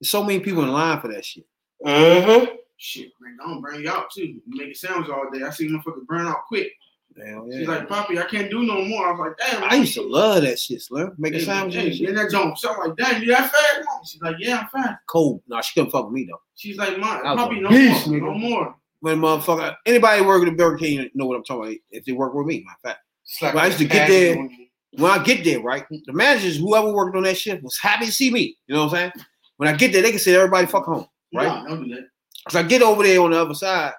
There's so many people in line for that shit. Uh-huh. Shit, man, don't burn you out too. You make a sandwich all day. I see motherfuckers burn out quick. Hell She's like, Poppy, I can't do no more. I was like, damn. I used to love that shit, Slim. Making Hey, sandwiches hey, and shit. and that jump. So I'm like, damn, you that fast? Mom? She's like, yeah, I'm fast. Cold. No, she couldn't fuck with me though. She's like, Mom, Poppy, no beast, more, nigga. no more. When motherfucker, anybody working at Burger King know what I'm talking about. If they work with me, my fact. Like Well, I used to get there-. When I get there, right, the managers, whoever worked on that shit, was happy to see me. You know what I'm saying? When I get there, they can say everybody fuck home. Right. Nah, don't do that. Cause I get over there on the other side,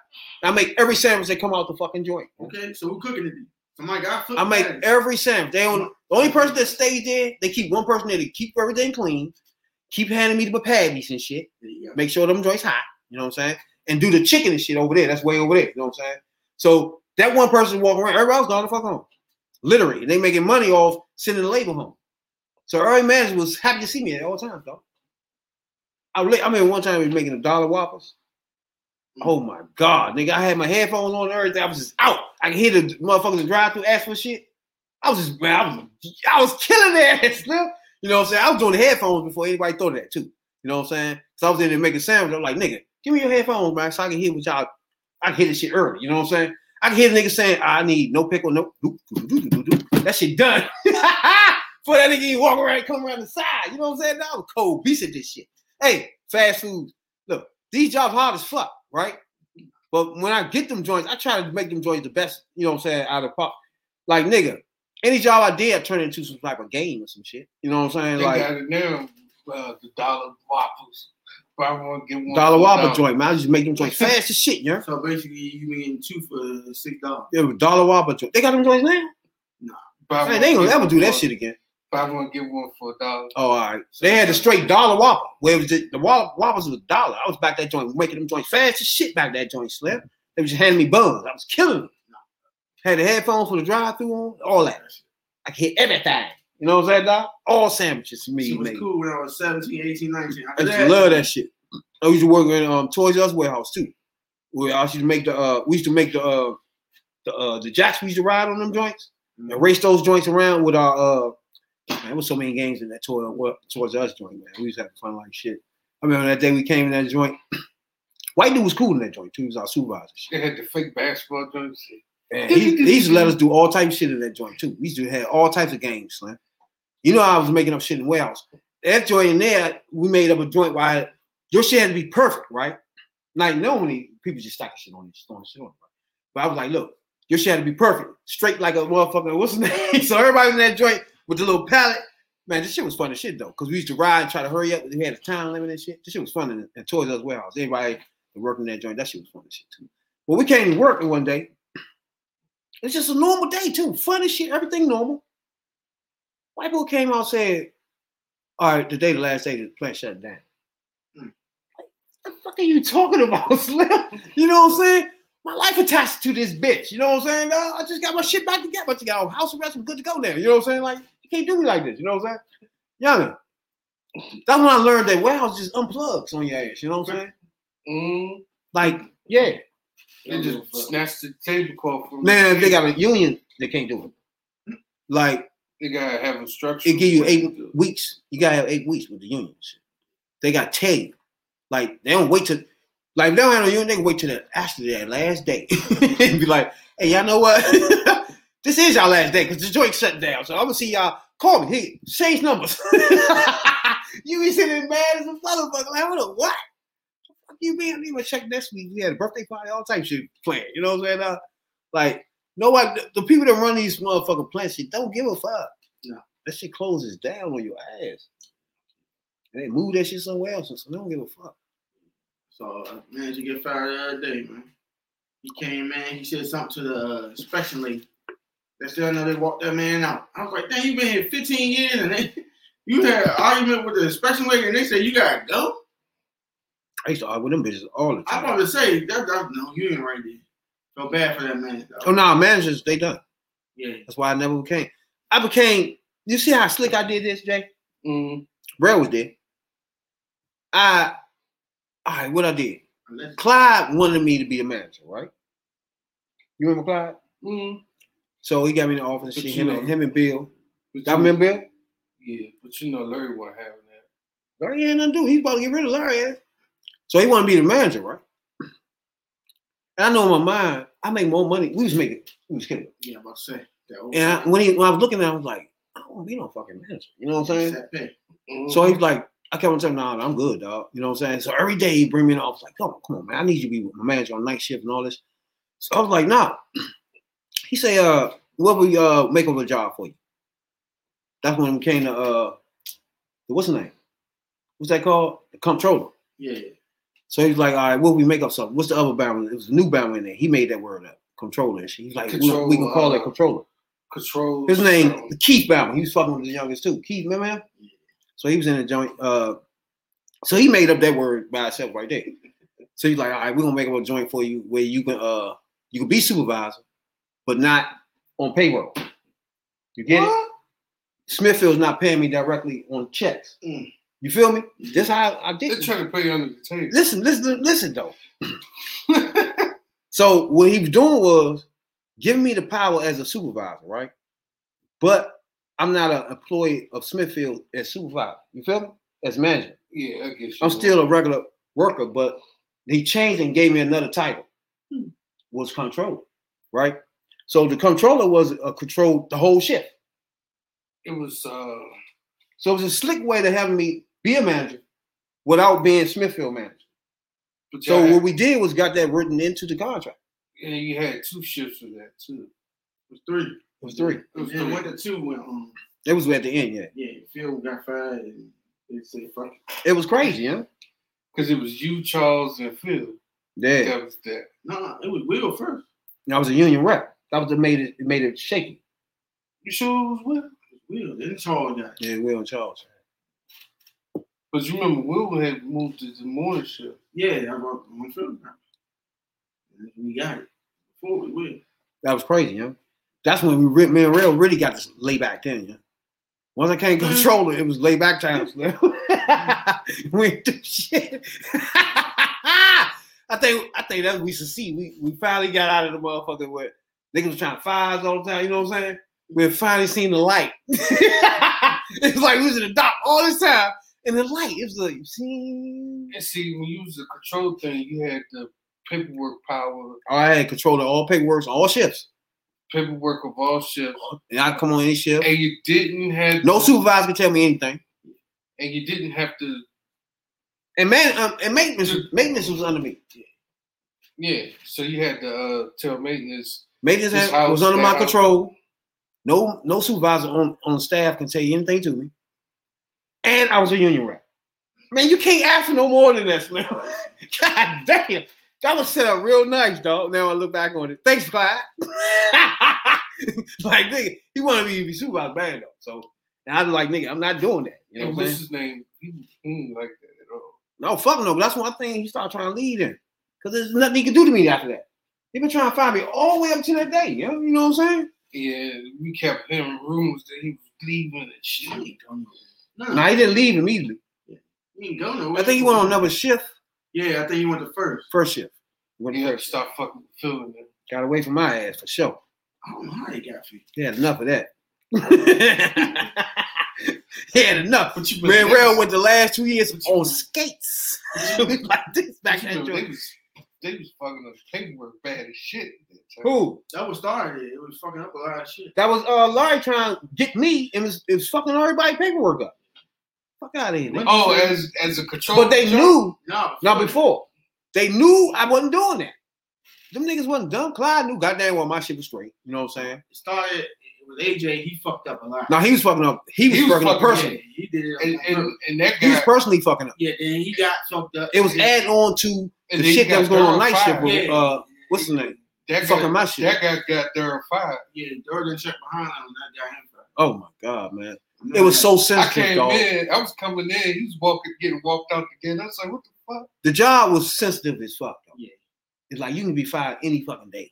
I make every sandwich that come out the fucking joint. Okay, so who cooking it? Somebody got I make patties. every sandwich. They on the only person that stays there. They keep one person there to keep everything clean, keep handing me the patties and shit. There you go. Make sure them joints hot. You know what I'm saying? And do the chicken and shit over there. That's way over there. You know what I'm saying? So that one person walking around, everybody else gone the fuck home. Literally, they making money off sending the label home. So every manager was happy to see me at all times, though. I, I mean, one time he was making a dollar whoppers. Oh my god, nigga! I had my headphones on and everything. I was just out. I could hear the motherfuckers drive through ask for shit. I was just man, I was I was killing that Slim. You know what I'm saying? I was doing the headphones before anybody thought of that too. You know what I'm saying? So I was in there making sandwich. I'm like, nigga, give me your headphones, man, so I can hear what y'all. I can hear this shit early. You know what I'm saying? I can hear the nigga saying, I need no pickle, no. That shit done. For that nigga, you walk around, come around the side. You know what I'm saying? That was cold beast at this shit. Hey, fast food. Look, these jobs hard as fuck, right? But when I get them joints, I try to make them joints the best, you know what I'm saying, out of pop. Like, nigga, any job I did, I turn into some type of game or some shit. You know what I'm saying? They Like, now. Uh, the dollar waffles. Buy one, get one. dollar whopper joint, man. I just make them joints fast as shit, know? So basically, you mean two for six dollars? Yeah, dollar whopper joint. They got them joints now? Buy Man, they ain't gonna ever do that shit again. Buy one, get one for a dollar. Oh, all right. They had the straight dollar whopper. Where it was the, the whoppers was a dollar. I was back that joint, making them joints fast as shit back that joint, slip. They was just handing me buns. I was killing them. Had the headphones for the drive-through on, all that. I could hit everything. You know what I'm saying, Doc? All sandwiches for me, She was man. cool when I was 17, 18, 19. I used to love that shit. I used to work in um, Toys R Us warehouse too. Where I used to make the uh, we used to make the uh, the uh, the jacks we used to ride on them joints and race those joints around with our uh. Man, there was so many games in that toy well, Toys R Us joint, man. We used to have fun like shit. I remember that day we came in that joint. White dude was cool in that joint too. He was our supervisor. They had the fake basketball joints. And he, he used to let us do all types of shit in that joint too. We used to have all types of games, Slim. You know, I was making up shit in warehouse. That joint in there, we made up a joint where your shit had to be perfect, right? Like normally people just stacking shit on it, just throwing shit on. Right? But I was like, look, your shit had to be perfect, straight like a motherfucker. What's his name? so everybody in that joint with the little pallet. Man, this shit was fun as shit though, because we used to ride and try to hurry up. We had a time limit and shit. This shit was fun in, in Toys R Us warehouse. Everybody working in that joint, that shit was fun as shit too. Well, we came to work one day. It's just a normal day too. Fun as shit, everything normal. White boy came out and said, All right, today the last day the plant shut down. Hmm. What the fuck are you talking about, Slim? You know what I'm saying? My life attached to this bitch. You know what I'm saying? Uh, I just got my shit back together. But you got house arrest, I'm good to go now. You know what I'm saying? Like, you can't do me like this. You know what I'm saying? Young. That's when I learned that warehouse just unplugs on your ass. You know what I'm saying? Mm, Like, yeah. they just snatched the tablecloth from Man, if they got a union, they can't do it. Like, They gotta have a structure. it give you eight weeks. You gotta have eight weeks with the unions. They got you. Like they don't wait till like they don't have a union, they can wait till the actually that last day and be like, hey, y'all know what? this is y'all last day because the joint shut down. So I'm gonna see y'all. Call me. Hey, change numbers. you be sitting mad as a motherfucker. Like, what? What? Fuck you mean? I need to check next week. We had a birthday party, all type shit planned. You know what I'm saying? Uh, like, nobody, the, the people that run these motherfucking plants shit don't give a fuck. No. That shit closes down on your ass. And they move that shit somewhere else, so they don't give a fuck. So uh, man, you get fired the other day, man. He came, man. He said something to the uh, inspection lady. They still know they walked that man out. I was like, damn, you been here 15 years and they, you had an argument with the inspection lady and they said you gotta go. I used to argue with them bitches all the time. I'm about to say that, that no, you ain't right there. Feel bad for that man. Though. Oh no, managers, they done. Yeah. That's why I never became. I became. You see how slick I did this, Jay? Mm, Brad was there. I, all right, what I did. Unless, Clyde wanted me to be the manager, right? You remember Clyde? mm. So he got me in the office. But Shit, him, know- and, him and Bill. Y'all you- remember Bill? Yeah, but you know Larry wasn't having that. Larry ain't nothing to do. He's about to get rid of Larry. So he want to be the manager, right? And I know in my mind, I make more money. We was making, we was killing. Yeah, I'm about to say. That And I, when he when I was looking at him, I was like, I don't want to be no fucking manager. You know what I'm saying? Pay. So he's like, I kept on telling him, nah, I'm good, dog. You know what I'm saying? So every day he bring me in, I was like, come on, come on, man. I need you to be my manager on night shift and all this. So I was like, nah. He say, uh, what we uh make up a job for you? That's when we came to uh what's the name? What's that called? The controller. Yeah. So he's like, all right, well, we make up something? What's the other balance? It was a new balance in there. He made that word up. Controller and shit. He's like, we, we can call it uh, controller. control. His name, Keith Bauman. He was fucking with the youngest too. Keith, remember him? So he was in the joint. Uh, so he made up that word by himself right there. So he's like, all right, we're gonna make up a joint for you where you can uh you can be supervisor, but not on payroll. You get it? Smithfield's not paying me directly on checks. Mm. You feel me? This how I did. They're trying to pay you under the table. Listen, listen, listen though. So what he was doing was giving me the power as a supervisor, right? But I'm not an employee of Smithfield as supervisor. You feel me? As manager. yeah, I guess. I'm still a regular worker, but he changed and gave me another title. Hmm. Was controller, right? So the controller was a control the whole shift. It was. uh So it was a slick way to have me be a manager without being Smithfield manager. but So y'all what we did was got that written into the contract. had, and you had two shifts of that too. It was three. It was three. It was And then three. went to two went on. It was at the end, yeah. Yeah, Phil got fired and they said fuck it. It was crazy, yeah. Because it was you, Charles, and Phil. Yeah. That was that. No, no, it was Will first. I was a union rep. That was what made it, it made it shaky. You sure it was Will? Will, then Charles got it. Yeah, Will and Charles. But you remember Will had moved to the morning shift. Yeah, I wrote when Phil got We got it. Before we Will. That was crazy, yeah. That's when we re- me Real really got to lay back then, yeah. Once I can't uh-huh. control it, it was lay back times. we ain't do shit. I think I think that's what we should see. We we finally got out of the motherfucker where niggas was trying to fire us all the time, you know what I'm saying? We finally seen the light. it's like we was in the dark all this time. And the light, it was like, you see? And see, when you was the control thing, you had the paperwork power, Oh, I had control of all paperwork, all shifts. paperwork of all shifts, And I come on any shift. and you didn't have No to- supervisor could tell me anything. and you didn't have to. And man, um, and maintenance, maintenance was under me. Yeah, so you had to uh, tell maintenance. Maintenance had, was under my control. No, no supervisor on, on staff can tell you anything to me. And I was a union rep. Man, you can't ask for no more than that, man. God damn. That was set up real nice, dog. Now I look back on it. Thanks, Clyde. like, nigga, he wanted me to be supervisor bad though. So and I was like, nigga, I'm not doing that. You know what's his name? He, didn't like that at all. No, fuck no. But that's one thing he started trying to lead in. Because there's nothing he could do to me after that. He been trying to find me all the way up to that day. You know, you know what I'm saying? Yeah, we kept hearing rumors that he was leaving and shit. He ain't go nowhere. No, he didn't leave immediately. he ain't go nowhere. I think he went on another shift, Yeah, I think he went to first. first shift. He went You to had to first. stop fucking feeling it. Got away from my ass for sure. I don't know how they got you. He had enough of that. he had enough. But you Man, but Rail went the last two years But you- on skates. like this back you at they was they was fucking up paperwork bad as shit. that. Who? That was started it. It was fucking up a lot of shit. That was uh Larry trying to get me and was, it was fucking everybody paperwork up. Fuck out of here. nigga. Oh, as as a control. But they knew No, Not before. They knew I wasn't doing that. Them niggas wasn't dumb. Clyde knew goddamn well my shit was straight. You know what I'm saying? It started with AJ. He fucked up a lot. Now he was fucking up. He was, He was fucking up fucking- Yeah, personally. he did it. and, and, and that He was personally fucking up. yeah, then he got fucked up. It was adding on to the shit that was going on Durham night shift with Yeah. uh what's the name? That fucking guy, my shit. That guy got Durham fired. Yeah, Jordan checked behind him. and That got him fired. Oh my god, man. It was so sensitive. I sensitive, came dog. in. I was coming in. He was walking, getting walked out again. I was like, "What the fuck?" The job was sensitive as fuck. Though. Yeah. It's like you can be fired any fucking day.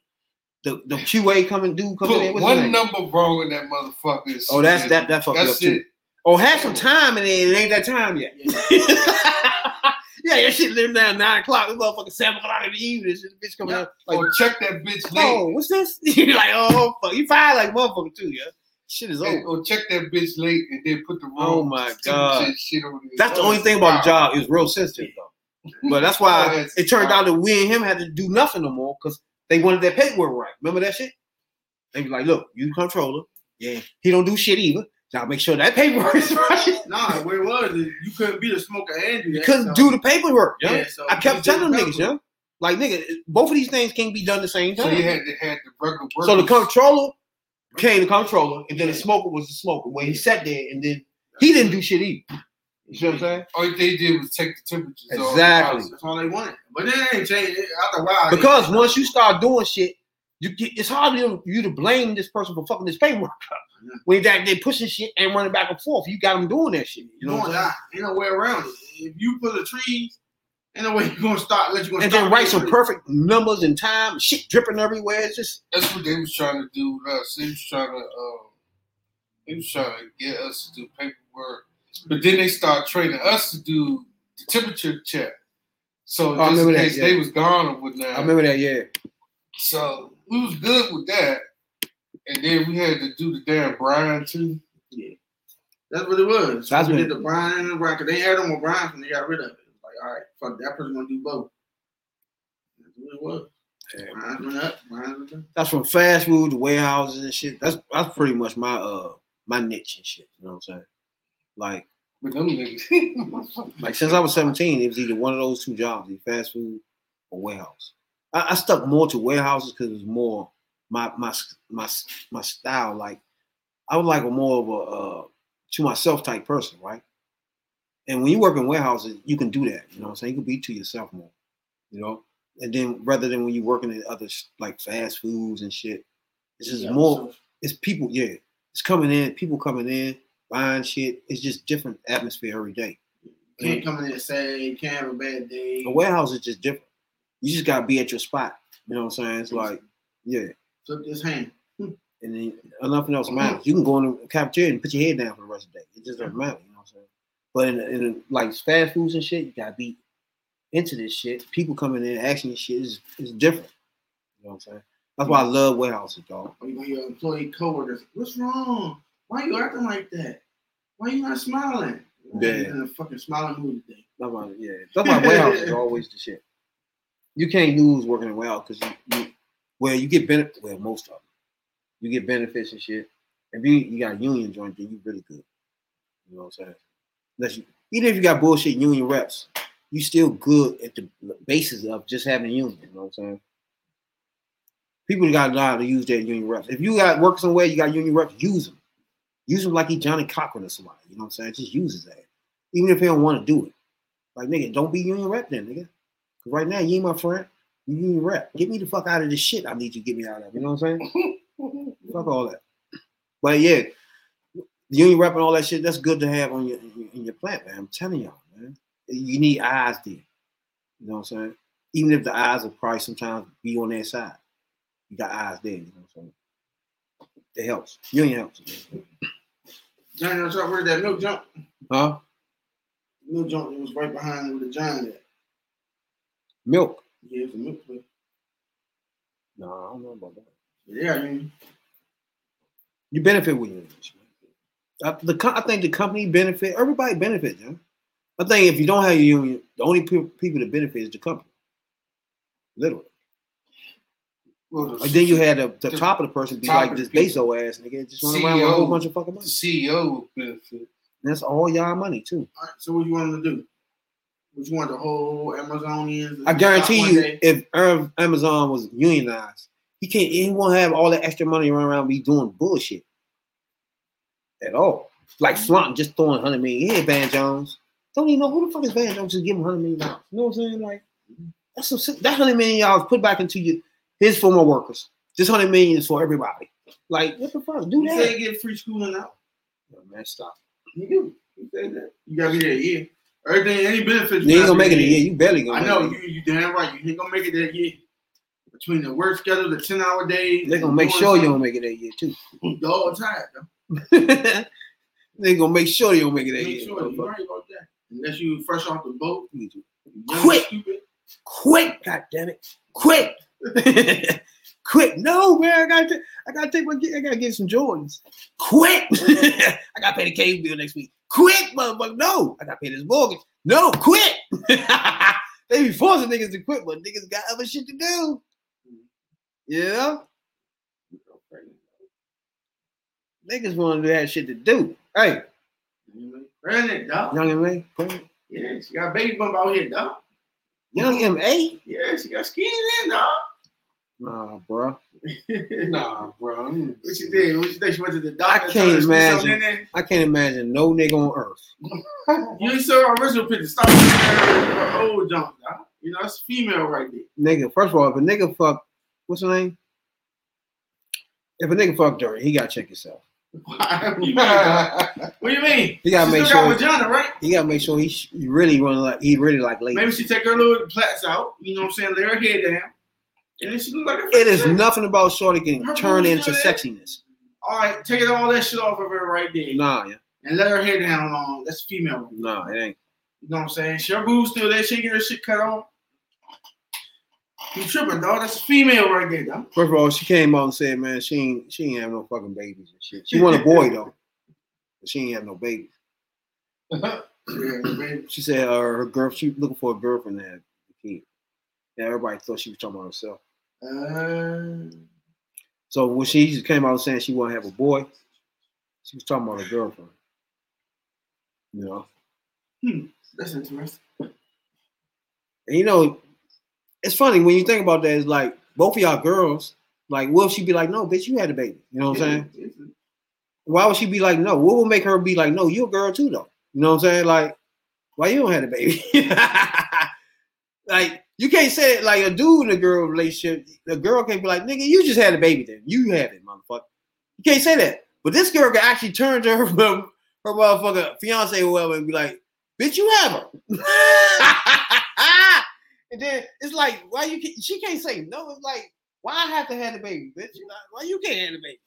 The the QA coming dude coming in. Put What's one number wrong in that motherfucker. is- Oh, that's that that fucked me up That's too. it. Oh, have some time and it ain't that time yet. Yeah. yeah, your shit live down nine o'clock. This motherfucking seven o'clock in the evening. This bitch coming out like, or check that bitch oh, what's this? You're like, oh, fuck. You fired like motherfucker too, yeah. Shit is over. Or check that bitch late and then put the oh wrong Oh my God. shit on it. That's the only thing about the job. is real sensitive though. But that's why Oh, that's it turned out that we and him had to do nothing no more because they wanted their paperwork right. Remember that shit? They be like, look, you controller. Yeah. He don't do shit either. Y'all make sure that paperwork is right. Nah, where it was is you couldn't be the smoker and. You couldn't so- do the paperwork. Yeah, so I kept telling them niggas, yo. Like, nigga, both of these things can't be done the same time. So you had to had the workers. So the controller became the controller, and then the smoker was the smoker. When he sat there, and then he didn't do shit either. You see what I'm saying? all they did was take the temperatures off the Exactly. That's all they wanted. But then it ain't changed. After a while, Because once you start doing shit, you get, it's hard for you to blame this person for fucking this paperwork up. Yeah. When they they pushing shit and running back and forth, you got them doing that shit. You know know what I'm saying? ain't no way around it. If you put the trees, ain't no way you're gonna start. Let you gonna And start then write some perfect numbers and time, shit dripping everywhere. It's just That's what they was trying to do with us. They was trying to, um, they was trying to get us to do paperwork, but then they start training us to do the temperature check. So Oh, I just in remember that, yeah. they was gone or whatnot. I remember that. Yeah, So we was good with that, and then we had to do the damn Brian too. Yeah, that's what it was. That's we what- did the Brian and the Brian. 'cause They had them with Brian and they got rid of it. It was like, all right, fuck that person gonna do both. That's what it was. Yeah. Brian went up. Up. that's from fast food to warehouses and shit. That's that's pretty much my uh my niche and shit. You know what I'm saying? Like But them niggas, like since I was 17, it was either one of those two jobs, either fast food or warehouse. I, I stuck more to warehouses because it was more my my my my style. Like I was like a more of a uh, to myself type person, right? And when you work in warehouses, you can do that. You know what I'm saying? You can be to yourself more, you know. And then rather than when you're working in other like fast foods and shit, it's just Yeah, more. It's people, yeah. It's coming in, people coming in, buying shit. It's just different atmosphere every day. Can't come in and say, can't have a bad day. A warehouse is just different. You just gotta be at your spot. You know what I'm saying? It's like, yeah. Flip this hand. And then nothing else matters. You can go in the cafeteria and put your head down for the rest of the day. It just doesn't matter. You know what I'm saying? But in, in like fast foods and shit, you gotta be into this shit. People coming in asking you shit is, is different. You know what I'm saying? That's why I love warehouses, dog. You your employee coworkers, what's wrong? Why you acting like that? Why you not smiling? Yeah. In a fucking smiling mood today. That's why, yeah. That's why warehouses are always the shit. You can't lose working in warehouse because you, you, well, you get benefit. Well, most of them, you get benefits and shit. If you you got a union joint, then you really good. You know what I'm saying? Unless you, even if you got bullshit union reps, you still good at the basis of just having a union. You know what I'm saying? People got to know how to use their union reps. If you got work somewhere, you got union reps, use them. Use them like he Johnnie Cochran or somebody. You know what I'm saying? Just use his ass. Even if he don't want to do it. Like, nigga, don't be union rep then, nigga. Because right now, you ain't my friend. You union rep. Get me the fuck out of this shit I need you to get me out of. You know what I'm saying? fuck all that. But yeah, the union rep and all that shit, that's good to have on your your, plant, man. I'm telling y'all, man. You need eyes there. You know what I'm saying? Even if the eyes will probably sometimes be on their side. You got eyes there, you know what I'm saying? It helps. Union helps. Johnny, I'm trying where that milk jump. Huh? Milk jump that was right behind where the giant at. Milk. Yeah, it's a milk place. No, I don't know about that. Yeah, I mean, You benefit with unions. Uh, the I think the company benefit. Everybody benefit. I think if you don't have a union, the only pe- people that benefit is the company. Literally. Well, And then you had the, the The top of the person be like this the people. Bezos ass nigga, just running around with a whole bunch of fucking money. CEO benefit. And that's all y'all money too. all right, so what you want to do? What you want the whole Amazonians? I guarantee you, day? if Am- Amazon was unionized, he can't. He won't have all that extra money running around be doing bullshit at all. Like mm-hmm. flaunting, just throwing hundred million. Yeah, Van Jones. Don't even know who the fuck is Van Jones. Just give him hundred million dollars. You know what I'm saying? Like that's some, that hundred million dollars put back into you, his former workers. This hundred million is for everybody. Like what the fuck? Do You that. say get free schooling out. Yo, man, stop. You do. You say that. You gotta be there a year. Everything, any benefits. You ain't gonna make it a year. You barely gonna. I make know it. you. You damn right. You ain't gonna make it that year. Between the work schedule, the ten hour days, They're gonna make sure you don't make it that year too. The whole time. though. they gonna make sure they don't make it that Make year. sure you're right about that. Unless you fresh off the boat, motherfucker. young, Quit. Stupid. Quick, god damn it. Quick. Quit. No, man, I gotta, I gotta take my, I gotta get some Jordans. Quit. I gotta pay the cable bill next week. Quit, motherfucker. No, I gotta pay this mortgage. No, quit. they be forcing niggas to quit, but niggas got other shit to do. Mm. Yeah. Niggas want to have shit to do. Hey, dog. Young M.A, pregnant. Yeah, she got baby bump out here, dog. Young M.A. Yeah, she got skin in, dog. Nah, bro. Nah, bro. What you did? What she think? She went to the doctor. I can't told her to put imagine. something in there? I can't imagine no nigga on earth. You saw her original picture. Stop her, old junk, dog. You know, it's female right there. Nigga, first of all, if a nigga fuck, what's her name? If a nigga fuck dirty, he gotta check himself. What do you mean? What do you mean? He gotta she make still sure. got vagina, right? He gotta make sure he, sh- he really run like he really like ladies. Maybe she take her little plaits out. You know what I'm saying? Lay her head down, and then she look like a. It is nothing about shorty getting Her turned into sexiness. All right, take it all that shit off of her right there, Nah, yeah. and let her head down on. That's female. Nah, it ain't. You know what I'm saying? She her boobs still there. She get her shit cut off. You tripping, dog? That's a female right there, dog. First of all, she came out and said, man, she ain't she ain't have no fucking babies and shit. She want a boy though. But she ain't have no babies. Yeah, baby. She said uh, her girl she looking for a girlfriend to have a kid. Yeah, everybody thought she was talking about herself. Uh, So when she came out saying she want to have a boy, she was talking about her girlfriend. You know, Hmm, that's interesting. and you know, it's funny when you think about that. It's like both of y'all girls. Like, what if she be like, "No, bitch, you had a baby"? You know what I'm saying? Why would she be like, "No"? What would make her be like, "No, you a girl too, though"? You know what I'm saying? Like, why you don't have a baby? like, you can't say it like a dude and a girl relationship. The girl can't be like, "Nigga, you just had a baby, then you have it, motherfucker." You can't say that. But this girl can actually turn to her her motherfucker fiance or whatever and be like, "Bitch, you have her." and then it's like, why you? Can't, she can't say no. It's like, why I have to have the baby, bitch? Why you can't have the baby?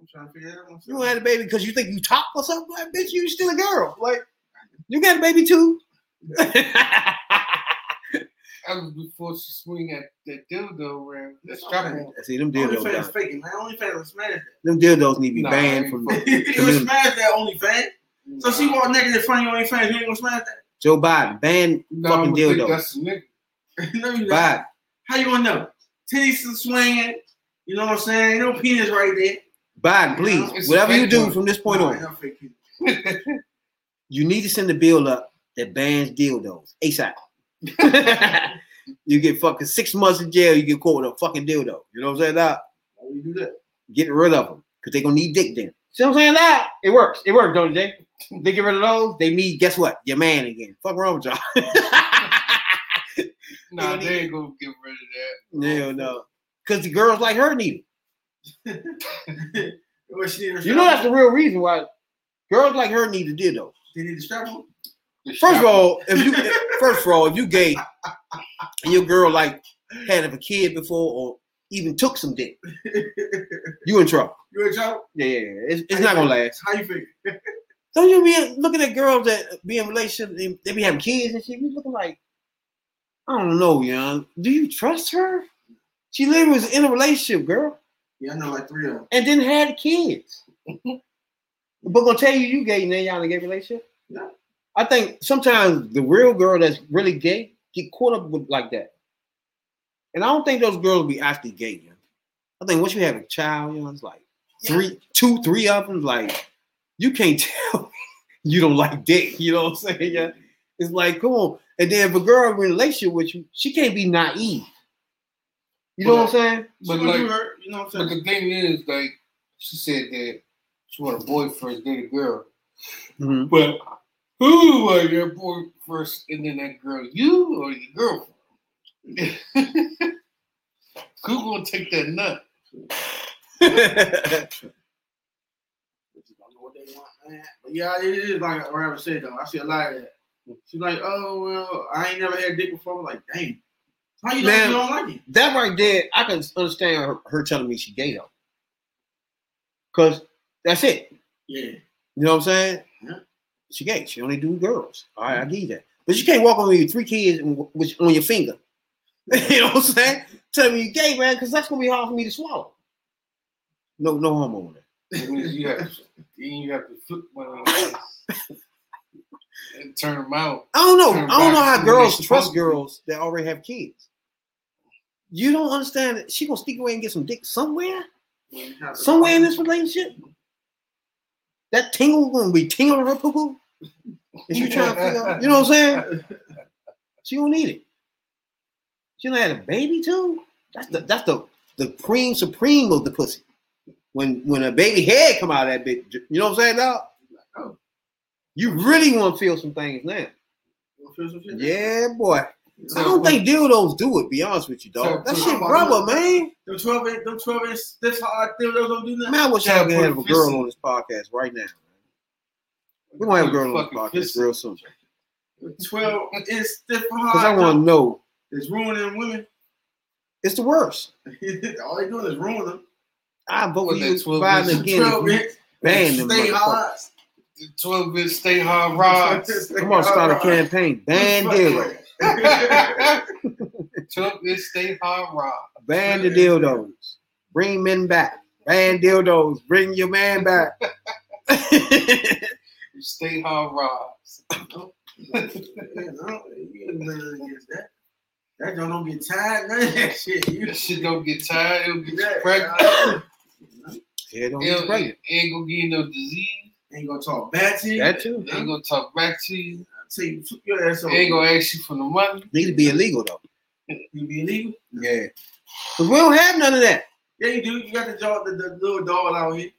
I'm trying to figure it out. You had a baby because you think you top or something? Like, bitch, you still a girl. Like, you got a baby too. That was before she swing at that dildo around. That's Strap okay. on. See, them dildos, OnlyFans done. faking, man. OnlyFans will smash that. them dildos need to be Nah, banned from ain't you would community. smash that OnlyFans. So she walk naked in front of your OnlyFans, you ain't gonna smash Joe Biden ban No, fucking dildos. that's a nigga. no, you. Biden, How you gonna know? Titties swinging. You know what I'm saying? No penis right there. Biden, please, whatever you do one. from this point on, no penis. you need to send a bill up that bans dildos ASAP. you get fucking six months in jail. You get caught with a fucking dildo. You know what I'm saying? Now, Why you do that? get rid of them because they're gonna need dick then. See what I'm saying? That it works. It works, don't it, Jay? They get rid of those. They need guess what? Your man again. Fuck wrong with y'all. Nah, You they ain't gonna get rid of that. Hell no. Because the girls like her need What she need it. You know that's the real reason why girls like her need a dildo. They need to strap on. First of all, if you first of all, if you gay and your girl like had a kid before or even took some dick, you in trouble. You in trouble? Yeah, yeah, yeah. It's, it's not gonna last. How you figure? Don't you be looking at girls that be in relationships, they, they be having kids and shit. You looking like, I don't know, young. Do you trust her? She literally was in a relationship, girl, Yeah, I know like three of them. and then had kids. but gonna tell you you gay and then y'all in a gay relationship? No. I think sometimes the real girl that's really gay get caught up with like that. And I don't think those girls be actually gay, young. I think once you have a child, you know, it's like three, two, three of them, like you can't tell you don't like dick. You know what I'm saying? Yeah. It's like, come on. And then if a girl in a relationship with you, she can't be naive. You know what I'm saying? But like, her, you know what I'm but the thing is, like, she said that she want a boy first, then a girl. Mhm. But who like your boy first, and then that girl? You or your girlfriend? Who gonna take that nut? Bitches don't what they want, man. But yeah, it is like Robert said though. I see a lot of that. She's like, oh well, I ain't never had dick before. I'm like, dang. How you know Man. you don't like it? that right there, I can understand her, her telling me she gay though. Cause that's it. Yeah. You know what I'm saying? Yeah. She gay. She only do girls. All right, I mm-hmm. give you that. But you can't walk on with your three kids and with, on your finger. you know what I'm saying? Tell me you're gay, man, because that's gonna be hard for me to swallow. No, no homo on that. You have to, you have to flip one of and turn them out. I don't know. I don't know how girls trust girls that already have kids. You don't understand that she gonna sneak away and get some dick somewhere, somewhere in this relationship. That tingle gonna be tingling her poo poo. Is you trying to figure out? You know what I'm saying? She don't need it. She had a baby too. That's the that's the the cream supreme of the pussy. When when a baby head come out of that bitch, you know what I'm saying, dog? Oh. You really want to feel some things now. Some? Yeah, boy. So I don't think dildos do it. Be honest with you, dog. So that shit rubber, man. Them 12 inch, them 12 inch this hard dildos don't do nothing. Man, I wish I Yeah, could put have a girl on this podcast right now. We're gonna have a girl on this podcast real soon. 12 inch stiff hard. Because I want to know It's ruining women. it's the worst. All they doing is ruin them. I vote What, for that you 12 Biden inch? again. 12 you inch. Ban them Stay hard. 12 inch stay hard rods. Come on, start a campaign. Ban dildos. 12 inch stay hard rods. Ban the dildos. Bring men back. Ban dildos. Bring your man back. Stay hard rods. That. That joint don't get tired, none of that shit. You That shit don't get tired. It'll get you that, pregnant. yeah, don't It'll, get pregnant. ain't gonna get no disease. Ain't gonna talk back to you. That too. Ain't gonna talk back to you. Tell you, took your ass over. Ain't gonna ask you for the money. Need to be illegal though. You be illegal? Yeah. Because we don't have none of that. Yeah, you do. You got the dog, the, the little doll out here.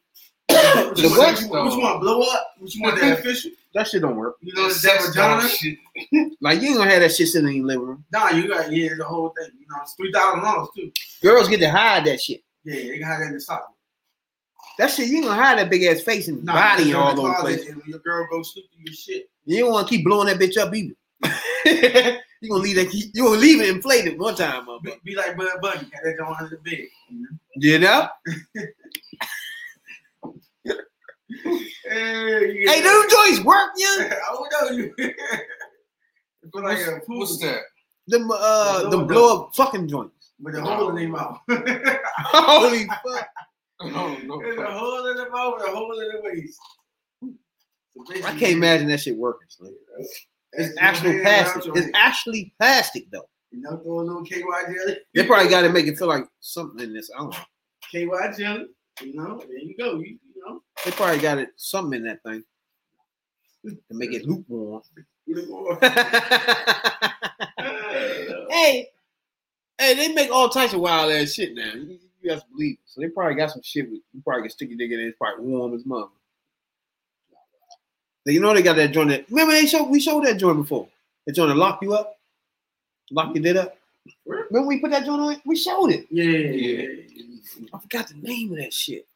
The Which what? one, which one blow up? Which one that official? That shit don't work. You know the Sex devil doll vagina? Like you ain't gonna have that shit sitting in your living room. Nah, you got yeah, the whole thing. You know, it's three thousand dollars too. Girls get to hide that shit. Yeah, they can have that in the sock. That shit, you ain't gonna hide that big ass face and Nah, body you and all the those places. And when your girl goes sleep your shit. You don't want to keep blowing that bitch up either. you gonna leave that. You gonna leave it inflated one time, Be, motherfucker. be like Bud Bunny, got that joint under the bed. You know? You know? Hey, you Hey, them joints work, yeah. I don't know you. It's like a What's, pool what's that? Them uh, The them blow- blow up fucking joints. with a hole in their mouth. Holy fuck! Oh, no. There's a hole in the mouth and a hole in the waist. I can't imagine that shit working. Slim. It's actually plastic. It's actually plastic though. You know, throw a little KY jelly. They probably got to make it feel like something in this. I don't know. KY jelly. You know, there you go. You, you know, They probably got it something in that thing to make it lukewarm. hey, hey, they make all types of wild ass shit now. You, you guys believe it. So they probably got some shit with you probably can stick your dick in it. It's probably warm as mother. You know they got that joint that remember they showed we showed that joint before. The joint that lock you up, lock your dick up. Remember we put that joint on? We showed it. yeah, yeah, yeah. I forgot the name of that shit.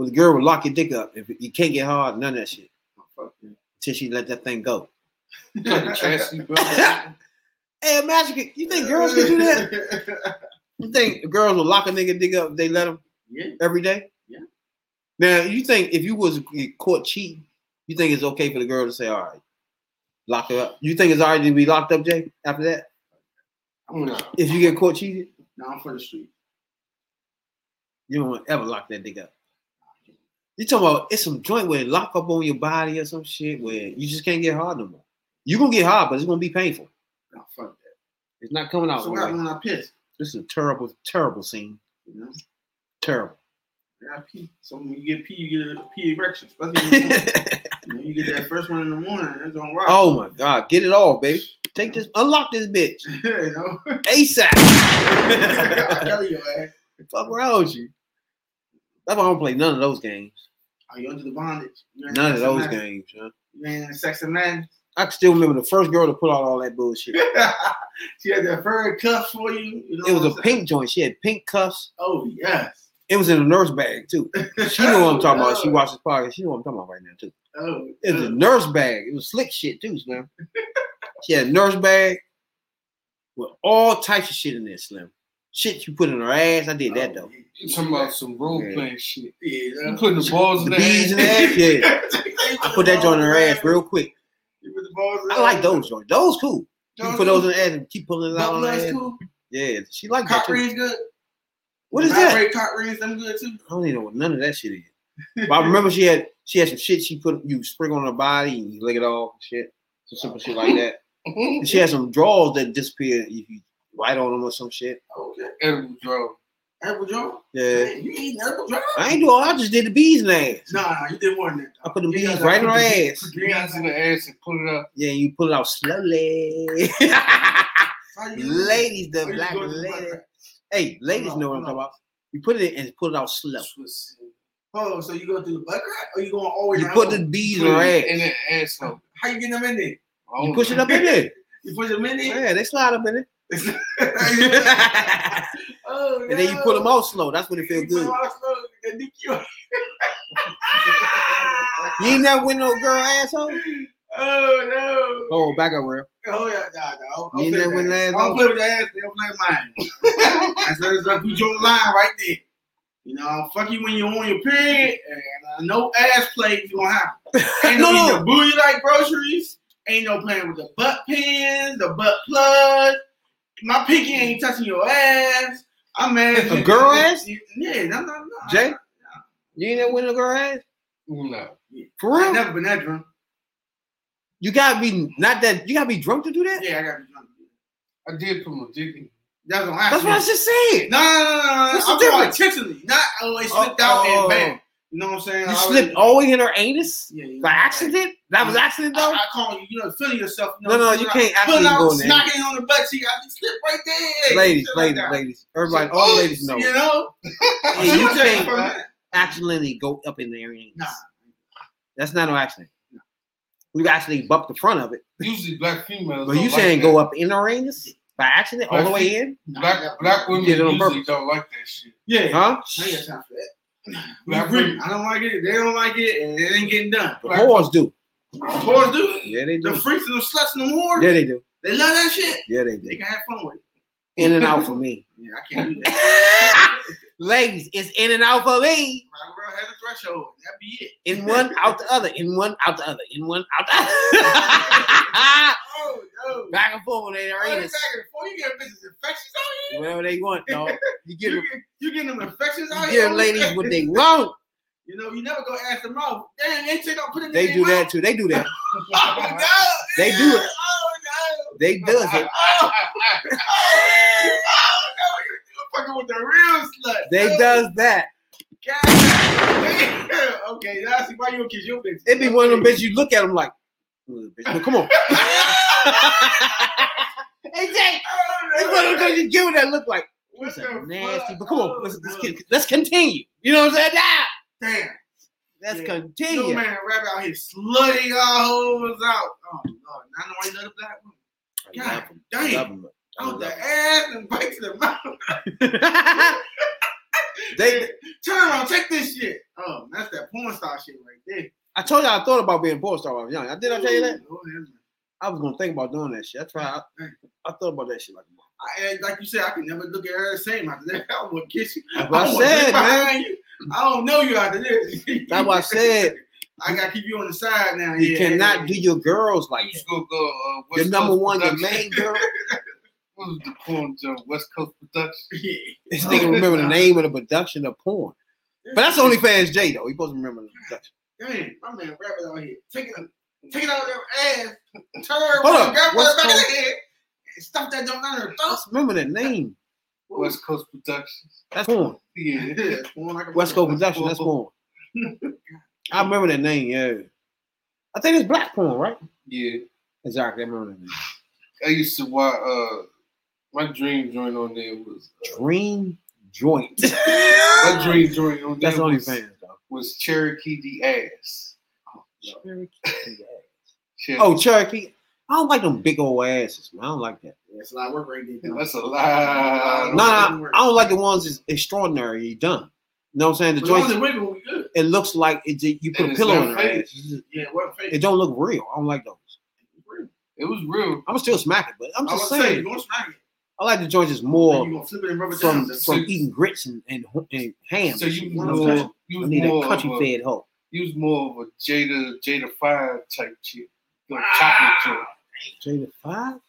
When the girl would lock your dick up, if you can't get hard, none of that shit. Until she let that thing go. Fucking chastity belt. Hey, imagine you think girls can do that? You think girls will lock a nigga dick up if they let them yeah. every day? Yeah. Now you think if you was caught cheating, you think it's okay for the girl to say, "All right, lock her up"? You think it's right to be locked up, Jay? After that, No. if you get caught cheating, Now I'm for the street. you don't ever lock that dick up. You talking about it's some joint where it lock up on your body or some shit where you just can't get hard no more. You gonna get hard, but it's gonna be painful. No, fuck that. It's not coming out. So what when I piss? This is a terrible, terrible scene. You know, Terrible. I pee. So when you get pee, you get a pee erection. Especially morning. You, get that first one in the morning, it's on rock. oh my god, get it off, baby. Take this, unlock this bitch you know, ASAP. I'll tell you, man. Fuck around with you. That's why I don't play none of those games. Are you under the bondage? None of those games, huh? In sex and men. I can still remember the first girl to pull out all that bullshit. she had that fur cuffs for you. you know It was a pink joint. She had pink cuffs. Oh yes. It was in a nurse bag too. She knew what I'm talking about. She oh. watched this podcast. She knew what I'm talking about right now too. Oh, It was a oh. nurse bag. It was slick shit too, Slim. She had a nurse bag with all types of shit in there, Slim. Shit you put in her ass. I did that oh, though. You talking about some role Yeah. playing shit. Yeah, You putting the balls in The in the ass. ass, yeah. I put that joint in her ass real quick. You put the balls I like those joints. Those cool. You can put those in the ass and keep pulling it out on the ass. cool. Yeah, she like that Cock too. rings good. What is that? Cock rings, them good too. I don't even know what none of that shit is. But I remember she had she had some shit she put you sprinkle on her body and you lick it off and shit. Some simple shit like that. And she had some drawers that disappeared if you write on them or some shit. Okay. Edible drug. Apple jaw? Yeah. Man, you eating apple jaw? I ain't do all I just did the bees in the ass. Nah, you did more than that. I put the You bees right in put her the- ass. put You guys in the ass and put it up. Yeah, you pull it out slowly. How you do that? ladies, the black go to the lady. Hey, ladies on, know what I'm talking about. You put it in and pull it out slow. Oh, so you go through the butt crack or you going to always You put the bees in Put her ass. in the asshole. How you get them in there? I You don't push it up in there. You push them in there? Yeah, they slide up in it. Oh, And then you pull them out slow. That's when it feels good. them out slow, they dick you ain't never win no girl asshole? Oh no. Oh, back up, real. Oh yeah, nah, nah. I'll, You I'll play never win I'll ass play with the ass. They'll play mine. That's like you draw the line right there. You know, I'll fuck you when you're on your period, and uh, no ass plays gonna happen. Ain't no, No, no. booty like groceries. Ain't no playing with the butt pins, the butt plug. My pinky ain't touching your ass. I'm mad. A girl ass? Yeah, no, no, no. Jay? You ain't never win no girl ass? No. For I real? never been that drunk. You gotta be not that you gotta be drunk to do that? Yeah, I got to be drunk. I did put my dick in. That's what That's what I just said. No, no, no, no. What's the I'm talking difference? intentionally, not oh, it Oh, slipped out oh. and bam. You know what I'm saying? You I slipped already- all in her anus? Yeah, yeah. By accident? That was accident though? I call you, you know, feeling yourself. You No, know, no, pulling you out- can't Pulling actually go in there. knocking on the butt cheek. I just slip right there. Ladies, Shit like ladies, ladies. Everybody, So, all oh, ladies know. You know? Yeah, you can't accidentally go up in there. anus. Nah. That's not no accident. We actually bump the front of it. Usually black females. But you like saying that. go up in her anus by accident all the way in? Black black women did it on usually purpose. don't like that shit. Yeah. Huh? I ain't got time for that. We Black women. I don't like it. They don't like it, and it ain't getting done. The whores do. Boys do. Yeah, they do. The freaks and the sluts and the whores, Yeah, they do. they love that shit. Yeah, they do. They can have fun with it. In and out for me. Yeah, I can't do that. Ladies, it's in and out for me. My girl has a threshold. That be it. In one, out the other. In one, out the other. In one, out the other. Oh, no. Back and forth Oh, anus. exactly. Before you get bitches infections out here, Whatever they want, dog. You give you them, get you getting them infections out you here. give ladies what they want. You know, you never go ask them out. Damn, they take out put it They do that mouth. too. They do that. Oh, no. They do it. Oh no. They does it. Oh, oh, no. Oh, You're fucking with the real slut. They Oh, does that. God. Okay, now I see why you don't kiss your bitch. It be one of them bitches you look at them like, "Little bitch, but come on. hey Jay, oh, it's one of them things you give that look like What that's the a nasty. fuck? But come on, Oh, let's, let's, oh, let's continue. You know what I'm saying? Nah, Damn. let's Yeah. continue. No man rap out here slutting our hoes out. Oh Lord, I know why you love the black woman. I love 'em. damn. I love 'em. I Out love the 'em. ass and bite to the mouth. they, Turn around, take this shit. Oh, that's that porn star shit right there. I told you I thought about being a porn star when I was young. I did. I tell you that. Oh, yeah. I was gonna think about doing that shit. That's right. I, I thought about that shit like. I, like you said, I can never look at her the same after that. I would kiss you. That's what I wanna said, man. You. I don't know you after this. That's what I said. I gotta keep you on the side now. You yeah, cannot yeah. do your girls like that. go go. Uh, Your number Coast one, your Production. main girl. What was the porn joke? West Coast Production. Yeah. This nigga remember the name of the production of porn. But that's OnlyFans J though. He supposed to remember the production. Damn, my man rapping out here. Take it, take it out of their ass. Turn Hold up. grab her What's back of called- the head. And stuff that don't down her throat. Remember that name. West Coast Productions. That's porn. Yeah. Yeah, porn like West Coast production. That's porn. I remember that name. Yeah. I think it's black porn, right? Yeah. Exactly. I remember that name. I used to watch. Uh, my dream joint on there was. Uh, Dream Joint. my dream joint on there That's was, OnlyFans though. was Cherokee the ass. Cherokee. Cherokee. Oh, Cherokee. I don't like them big old asses, man. I don't like that. Yeah, it's a lot of work right there. that's a lot. No, no, I don't like the ones that's extraordinary done. You know what I'm saying? The The joints joints, and wiggle we good. it looks like it, you put And a pillow not in her ass. Yeah, what face? It don't look real. I don't like those. It was real. I'm still smacking, but I'm I just saying, saying. you gonna smack it. I like the joints just more you gonna flip and rub it from down. from So- eating grits and and, and ham. So and you shit, was know I'm more, you I need a country of a, fed hoe. you was more of a Jada Jada Fire type chick, like Ah. chocolate Jada Fire?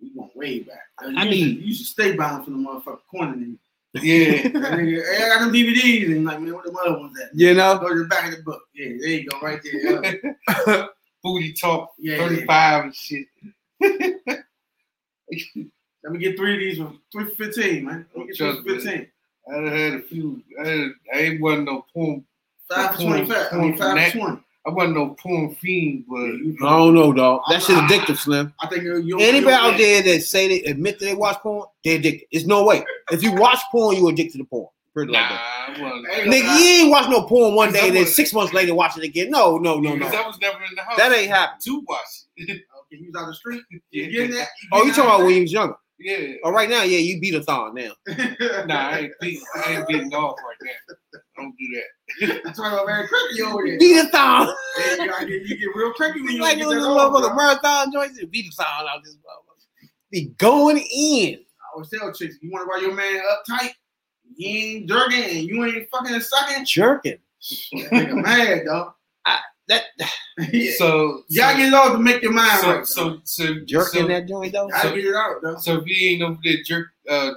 We going way back. I mean- should, you should stay bound from the motherfucking corner. Nigga. Yeah. Hey, I got them DVDs and like, man, what the other ones at? You know? Go to the back of the book. Yeah, there you go, right there. Yeah, Booty talk yeah. 35 and shit. Let me get three of these for three for fifteen, man. Let me get Trust for fifteen. I had a few. I, had, I ain't wasn't no porn. Five for I mean, porn five for twenty. I wasn't no porn fiend, but I don't know, dog. That shit addictive, Slim. I think you. you Anybody you- out there that say they admit that they watch porn, they're addicted. It's no way. If you watch porn, you addicted to porn. Pretty nah, like that. I wasn't. Hey, Nigga, you ain't watch no porn one day, Because I then six months later watch it again. No, no, no, Because no. I was never in the house. That ain't happening. to watch it. Okay, you was out the street. You getting that? Oh, you talking about when you was younger? Yeah. Oh, right now, yeah, you beat a thon now. Nah, I ain't, beat, I ain't beating off right now. Don't do that. I'm talking about very cricky over there. Beat a thon. Yeah, you, get, you get real cricky when you like get those that little off, marathon joints. Beat a thon out this motherfucker. Be going in. I always tell chicks, you want to ride your man uptight, he ain't jerking, and you ain't fucking sucking. Jerking. That nigga mad, dog. That yeah. So, You gotta get it off to make your mind so, right. so, so, jerking so, that joint though. gotta get it out, though. So if you ain't over there jerk, uh,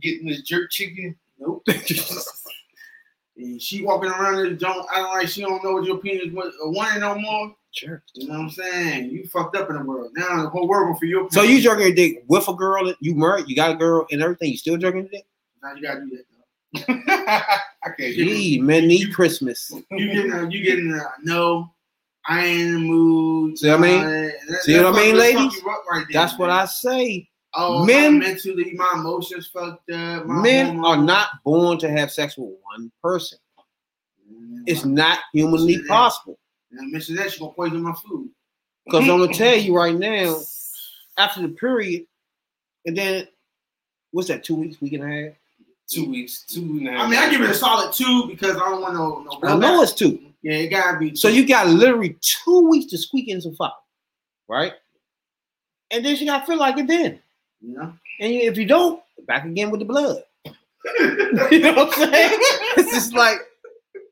getting this jerk chicken, Nope. and she walking around this joint, I don't like she don't know what your penis was wanting no more. Jerk. You know what I'm saying? You fucked up in the world. Now the whole world will for your So penis. you jerking your dick with a girl that you married, you got a girl and everything, you still jerking your dick? now you gotta do that. I can't. Gee, man, need Christmas. You getting a, you getting a no. I ain't in the mood. See what I mean? Uh, that- See that what I mean, ladies? right there, That's what. I say. Oh, Men- men mentally, my emotions fucked up. My Men are not born to have sex with one person. Mm, It's not humanly Yeah. possible. I mentioned that gonna poison my food. Because I'm gonna tell you right now, after the period, and then what's that? Two weeks, week and a half. Two weeks, two and a half. I mean, I give it a solid two because I don't want no no. I know it's two. Yeah, it gotta be. So you got literally two weeks to squeak in some fire, right? And then she got to feel like it then. you know. And if you don't, back again with the blood. you know what I'm saying? It's just like,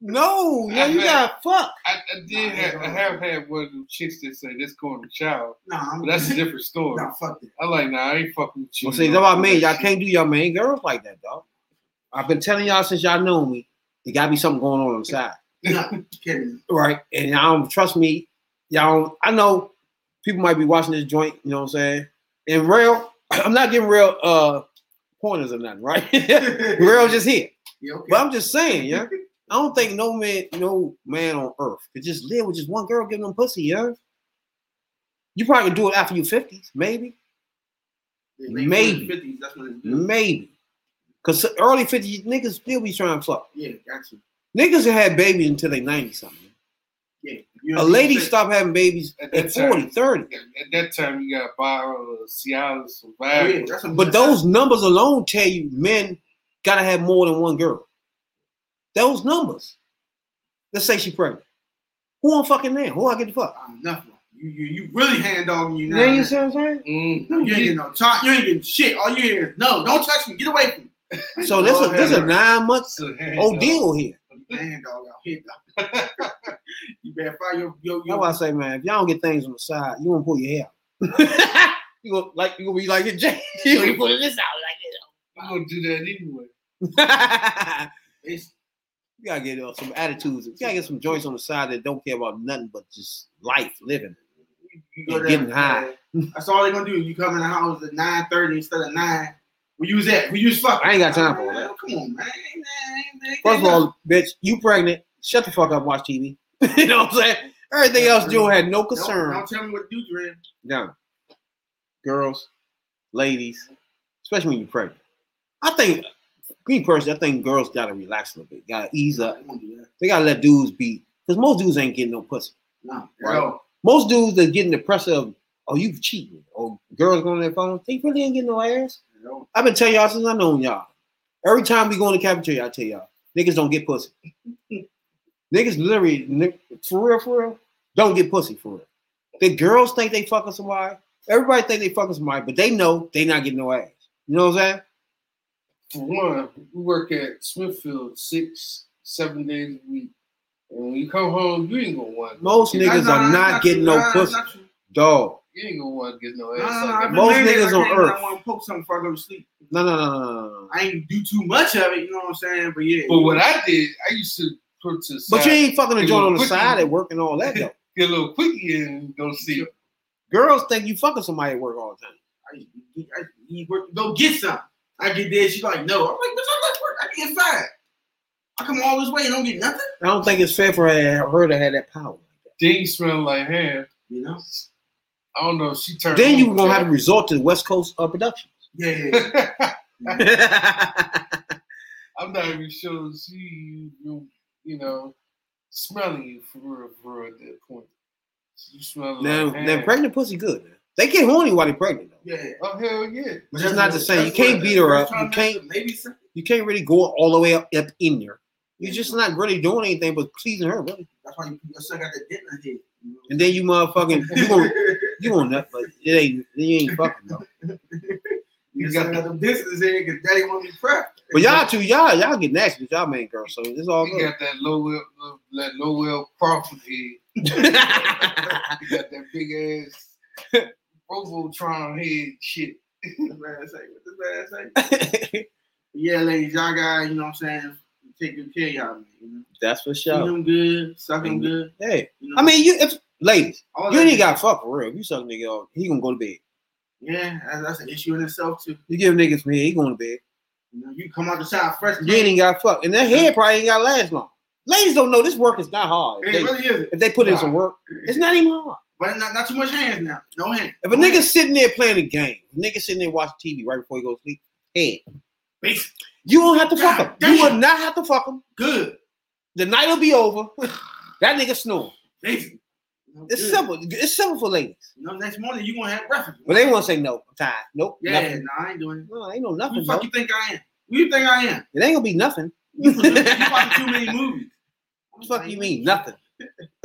no, yo, you got fuck. I, I did have, I have had one of them chicks that say let's go in the shower, Nah, but that's a different story. Nah, fuck it. I like, nah, I ain't fucking with you. Well, see, that's what I mean. Y'all can't do your main girls like that, dog. I've been telling y'all since y'all know me, there gotta be something going on inside. Right. And y'all don't trust me. Y'all don't, I know people might be watching this joint, you know what I'm saying? And real, I'm not giving real uh pointers or nothing, right? real just here. Okay. But I'm just saying, yeah. I don't think no man, no man on earth could just live with just one girl giving them pussy, yeah. You probably do it after your 50s, maybe. Yeah, maybe. 50s, that's when it's good. Maybe. Cause early 50s niggas still be trying to fuck. Yeah, got you. Niggas had babies until they 90 something. Yeah. You A lady you stop having babies At at that 40, time. 30. At that time, you got to all the Cialis, Oh, Survivor. yeah, But those numbers alone tell you men gotta have more than one girl. Those numbers. Let's say she pregnant. Who I'm fucking there? Who I get the fuck? Ah, nothing. You, you, you really hand dogging you now. Now you see what I'm saying? Mm. No, you ain't getting no talk. You ain't getting shit. All you hear is no. Don't touch me. Get away from me. So this is this is a nine months old deal here. mercy. Dog out here. you better fire your your That's your. why I say, man, if y'all don't get things on the side, you won't pull your hair out. you gonna like you gonna be like your Jay. you gonna be pulling this You gonna do that anyway? out like this. You gotta get uh, some attitudes. You gotta get some joints on the side that don't care about nothing but just life, living. you, go there, getting high. That's all they're gonna do. You come in the house at nine thirty instead of nine. We use that. We use fuck. I ain't got time for all that. Come on, man. First of all, bitch, you pregnant. Shut the fuck up, watch TV. you know what I'm saying? Everything else you had no Don't- concern. Don't, tell me what to do, Dre. Down. Girls, ladies, especially when you're pregnant. I think, me personally, I think girls gotta relax a little bit. Gotta ease up. I won't do that. They gotta let dudes be, because most dudes ain't getting no pussy. No, Right. bro. Most dudes are getting the pressure of, oh, you cheating, or girls going on their phone, they really ain't getting no ass. I've been telling y'all since I known y'all. Every time we go in the cafeteria, I tell y'all, niggas don't get pussy. niggas literally, for real, for real, don't get pussy for real. The girls think they fucking somebody. Everybody think they fucking somebody, but they know they not getting no ass. You know what I'm saying? For one, we work at Smithfield six, seven days a week. And when you come home, you ain't gonna want Most niggas Nah, are nah, not that's getting no pussy. not. Dog. You ain't gonna want to get no No, ass. no, no, sucked. I've been Most laying there, niggas I on can't- Earth. I want to poke something before I go to sleep. No, no, no, no, no, no. I ain't do too much of it, you know what I'm saying? But yeah. But what I did, I used to put to the But you ain't fucking a joint on the side at work and all that though. get a little quickie and go see. Girls think you fucking somebody at work all the time. I, used to- I, he work, go get some. I get there, she's like, no. I'm like, bitch, I'm at work. I get fired. I come all this way and don't get nothing, I don't think it's fair for her, her to have that power. Things smell like hair. you know? I don't know. if She turned. Then you on gonna have to resort to the West Coast uh, production. Yeah. I'm not even sure she, you you know, smelling you for real, for real at that point. You smell now, like now pregnant pussy good. Man. They get horny while they pregnant though. Yeah. Oh hell yeah! But it's not the same. You can't beat her up. You can't. Maybe. You can't really go all the way up, up in there. You're just not really doing anything but pleasing her, really. That's why you your son got the dent in his head. You know? And then you motherfucking you gonna you gonna nut, but it ain't you ain't fucking though. You got the distance in because daddy want be prepped. But y'all too, y'all y'all get nasty with y'all main girl, so it's all You good. got that Lowell, that Lowell Crawford head. You got that big ass Robotron head shit. What the man say? What the man say? Yeah, ladies, y'all guys, you know what I'm saying, take good care of y'all, man. You know? That's for sure. them good, suck them good. Hey, You know? I mean, you if ladies, all you ain't got fuck for real. You suck nigga off, he gonna go to bed. Yeah, that's, that's an issue in itself, too. You give niggas me, he going to bed. You know, you come out the shop fresh. You ain't got fuck, and that head probably ain't got last long. Ladies don't know this work is not hard. If It they, really is. if they put in some work, it's not even hard. But not, not too much hands now. No hands. If a nigga sitting there playing a game, a nigga sitting there watching TV right before he goes to sleep, head, you don't have to fuck him. God You will not have to fuck him. Good. The night will be over. that nigga snore. Basic. Know, It's good. simple. It's simple for ladies. You know, next morning you gonna have breakfast. But they won't say no. I'm tired. Nope. Yeah, Nothing. no, I ain't doing it. No, I ain't no Who nothing, the bro. fuck you think I am? Who you think I am? It ain't gonna be nothing. You watching too many movies. What the fuck you mean? Nothing.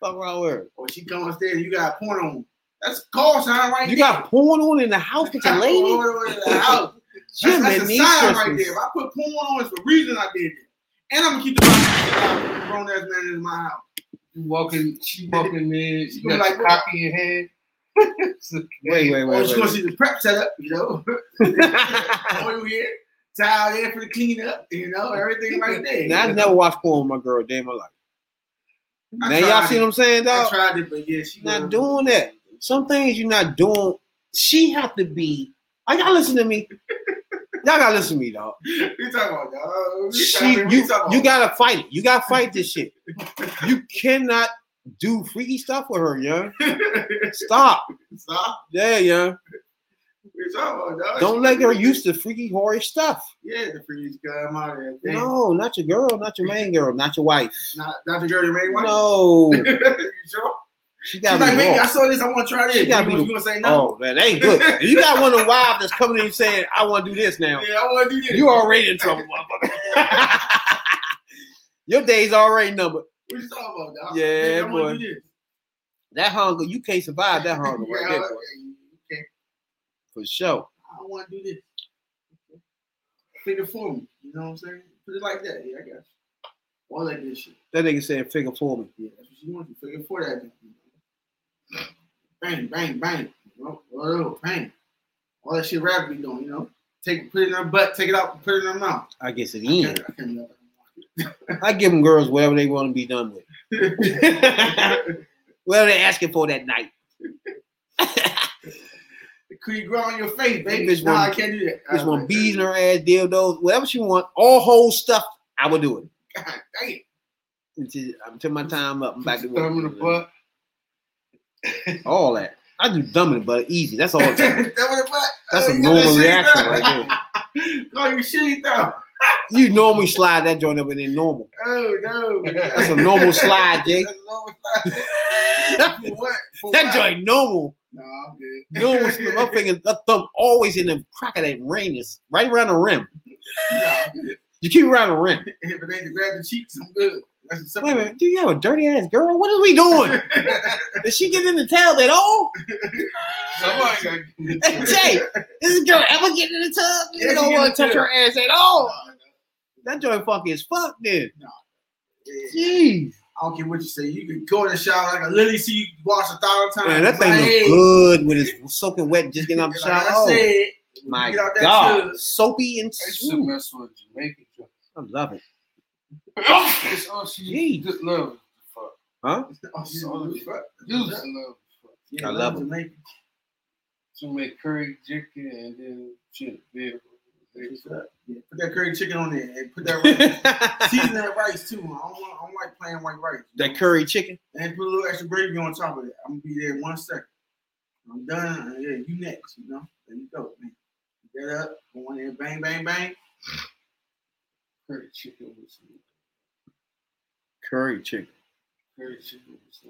fuck wrong her? Or she come upstairs, you got porn on. That's call sign right here. You there. got porn on in the house with your lady? Porn in the house. Jim, That's, that's a sign right there. If I put porn on, it's the reason I did it. And I'm gonna keep the grown ass man in my house. You walking, she walking in, She you gonna got like like copy in hand. Wait, wait, wait, oh, she wait. gonna see the prep setup, you know. Oil here, towel there for the cleanup, you know, everything right there. Now, I never watched porn with my girl a day in my life. I Now y'all tried see what I'm saying, I tried it, but yeah, she not was- doing that. Some things you're not doing. She have to be. I gotta listen to me. Y'all gotta listen to me, dog. We talking about dog. She, you, you about- gotta fight it. You gotta fight this shit. You cannot do freaky stuff with her, young. Stop. Stop. Yeah, young. We talking about dog. Don't let her use the freaky horror stuff. Yeah, the freeze come out of there. No, not your girl, not your main girl, not your wife. Not, not the girl you made one. No, you sure? She She's gotta like, maybe I saw this. I want to try this. She gotta you, be you gonna say no? Oh man, that ain't good. You got one of the wives that's coming in saying, "I want to do this now," Yeah, I want to do this. you already in trouble, motherfucker. Your day's already numbered. What you talking about, dog? Yeah, Nigga, boy. That hunger, you can't survive that hunger Yeah, right there, uh, boy, okay, for sure. I want to do this. Figure for me. You know what I'm saying? Put it like that. Yeah, I got you. All like this shit. That nigga said, "Figure for me." Yeah, that's what you want to figure for that. Bang, bang, bang. Oh, bang. All that shit rap be doing, you know. Take put it in her butt, take it out, put it in her mouth. I guess it I in. I can't let I give them girls whatever they want to be done with. Whatever they asking for that night. Could you grow on your face, baby? No, I can't do that. Just want bees in her ass, dildos, whatever she want, all whole stuff. I will do it God dang. until, until my time up. I'm back to your thumb in the work. butt. All that. I do dumb but easy. That's all. it takes. that what it was? That's Oh, a normal reaction right Call you shitty thumb. You normally slide that joint up in there normal. Oh no. That's a normal slide, Jay. That's normal slide. For what? For That what? joint normal. No, I'm good. Normal. my finger, that thumb always in the crack of that ring is right around the rim. No. You keep around the rim. If it ain't to grab the cheeks, I'm good. Wait a minute. Do you have a dirty ass girl? What are we doing? Did she get in the tub at all? Somebody Hey, Jay, is this girl ever get in the tub? You Yeah, don't want to touch her ass at all. That joint funky as fuck then. Yeah. Jeez. I don't care what you say. You can go in the shower like a lily see you wash a thousand times. Man, that thing Hey, good with his soaking wet, just getting out the like shower. I Oh, my get out that God, soapy and I used to smooth. mess with Jamaican joints. I love it. It's all she Jeez. just love. Fuck. Huh? You all shit. You just love. Fuck. Yeah, I love love them. She make curry chicken and then shit. Yeah. Yeah, put that curry chicken on there and put that rice. season that rice too. I don't want. I don't like plain white rice. that curry chicken. And put a little extra gravy on top of it. I'm gonna be there in one second. I'm done. and Yeah, you next. You know. There you go, man. Get up. Go in there. Bang, bang, bang. Curry chicken was Curry chicken. curry chicken was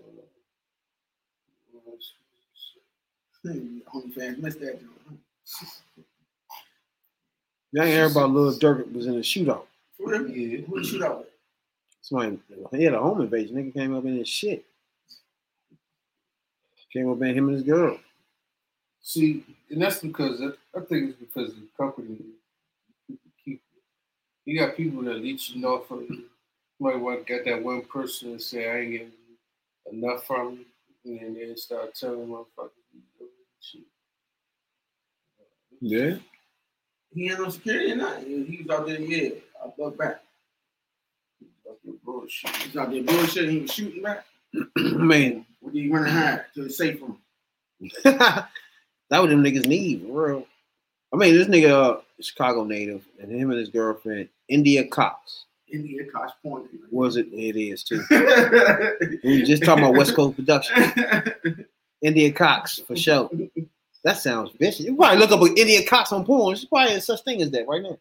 uh, OnlyFans missed that. joint? Y'all ain't heard about Lil Durk was in a shootout. Who the- Yeah. who the shoot? Somebody he had a home invasion. Nigga came up in his shit. Came up in him and his girl. See, and that's because I, I think it's because the company keep. You got people that leeching off of you. You might want got that one person that say I ain't getting enough from you, and then they start telling motherfuckers you doing shit. Yeah. He ain't no security or nothing. He he was out there, yeah. I buck back. Fuck your bullshit. He was out there bullshitting. He was shooting back. Man, What did he run to hide to the safe room? that what them niggas need, for real. I mean, this nigga, uh, Chicago native, and him and his girlfriend, India Cox. India Kosh Point. Was it? It is too. We were just talking about West Coast production. India Cox for sure. That sounds vicious. You probably look up an Indian Cox on porn. There's probably a such thing as that right now.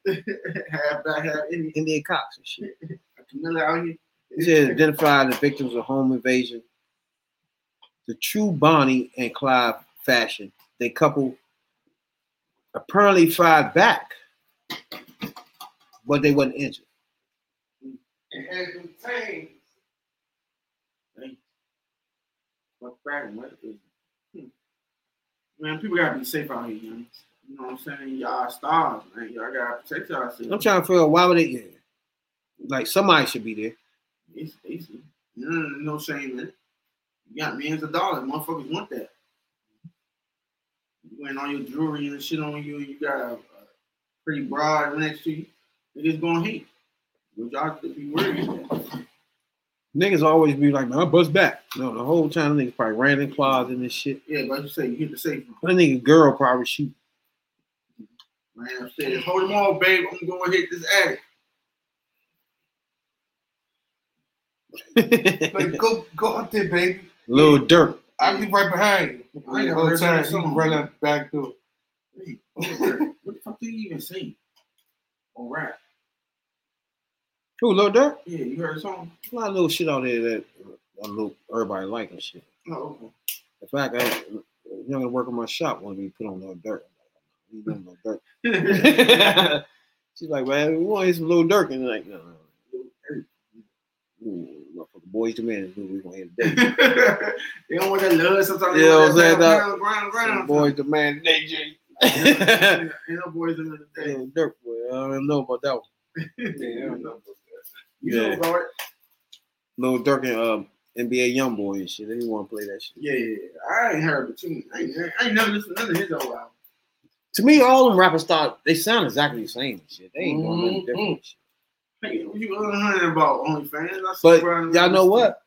half back, half India. India Cox and shit. Camilla out here. He said identified the victims of home invasion. The true Bonnie and Clyde fashion. They couple apparently fired back, but they wasn't injured. And had them things. What is hmm. Man, people gotta be safe out here, man. You know what I'm saying? Y'all stars, man. Y'all gotta protect yourselves. I'm trying to figure out why would they yeah. like somebody should be there. It's easy. No, no, no shame in it. You got millions of dollars. Motherfuckers want that. You wearing all your jewelry and shit on you, and you got a, a pretty broad next to you. Niggas gonna hate. But y'all be worried. Niggas always be like, man, I bust back. No, the whole time niggas probably ran in closet and this shit. Yeah, like you say, you hit the safe room. That nigga girl probably shoot. Man, I'm saying, Hold them all, babe. I'm gonna hit this attic. Like, go go out there, baby. Lil Durk. I'll be right behind you. I ain't The whole heard time that you song. can run out the back door. Hey, what the fuck do you even say? On rap. Who, Lil Durk? Yeah, you heard song? A lot of little shit out there that uh, little, everybody like and shit. Oh, okay. In fact, I, you know, work in my shop when we put on Lil Durk. We doing Lil Durk. She's like, man, we want to hear some Lil Durk. And like, no, no. Ooh, motherfucker, Boyz II Men is what we gonna hear today. they don't want that love sometimes. You know what I'm saying ground, ground, boys to man today, Jay. Ain't no boys in the day. Dirt, boy. I don't know about that one. Yeah, I don't know about that. You know Yeah. about it? Lil Durk and um, NBA YoungBoy and shit. They didn't want to play that shit. Yeah, yeah, yeah. I ain't heard you. I ain't, I ain't never listened to none of his old album. To me, all them rappers start they sound exactly the same shit. They ain't doing nothing Mhm. different. Hey, you other about OnlyFans? I But y'all know what?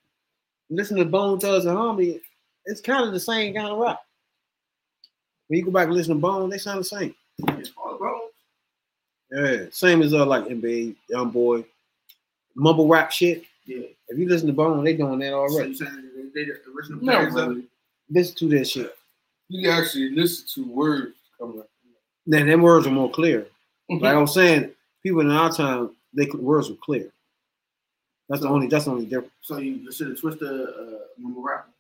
Listen to Bone Thugs and Harmony, it's kind of the same kind of rap. When you go back and listen to Bone, they sound the same. It's all about. Yeah, same as uh like NBA, YoungBoy, mumble rap shit. Yeah. If you listen to Bone, they doing that So already. you saying they, they the original No, really. Listen to that shit. You can actually listen to words coming up. Then them words are more clear. Mm-hmm. Like I was saying, people in our time, they words were clear. That's the only. That's the only difference. So you consider Twista uh, mumble rapper?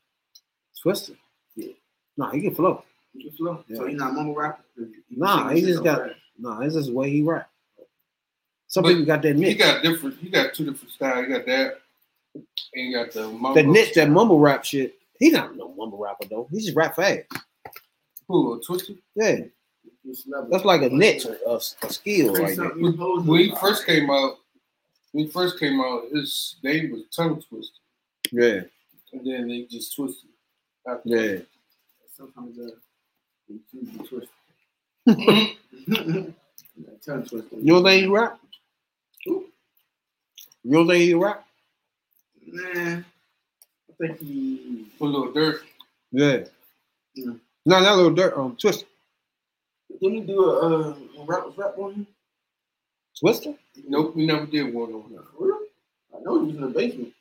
Twista. Yeah. Nah, he can flow. You can flow. So Yeah. he's not mumble rapper. Nah, he just got- Right. Nah, this is the way he rap. Some But people got that You niche. got different. You got two different styles. You got that, and you got the mumble. That niche, that mumble rap shit. He not no mumble rapper though. He just rap fast. Who? a Twista? Yeah, that's like a niche, a, a, a skill right there. something you supposed to When he first came out, when he first came out, his name was Tongue Twister. Yeah, and then they just twisted. it. After yeah. Sometimes uh, they choose to twist. That tongue twister. You don't think he rap? You don't think he rap? Nah. I think he. Put a little dirt. Yeah. Yeah. No, not a little dirt. Um, Twista. Didn't he do a, uh, rap, rap on him? Twista. Nope, we never did one on him. Really? I know he was in the basement.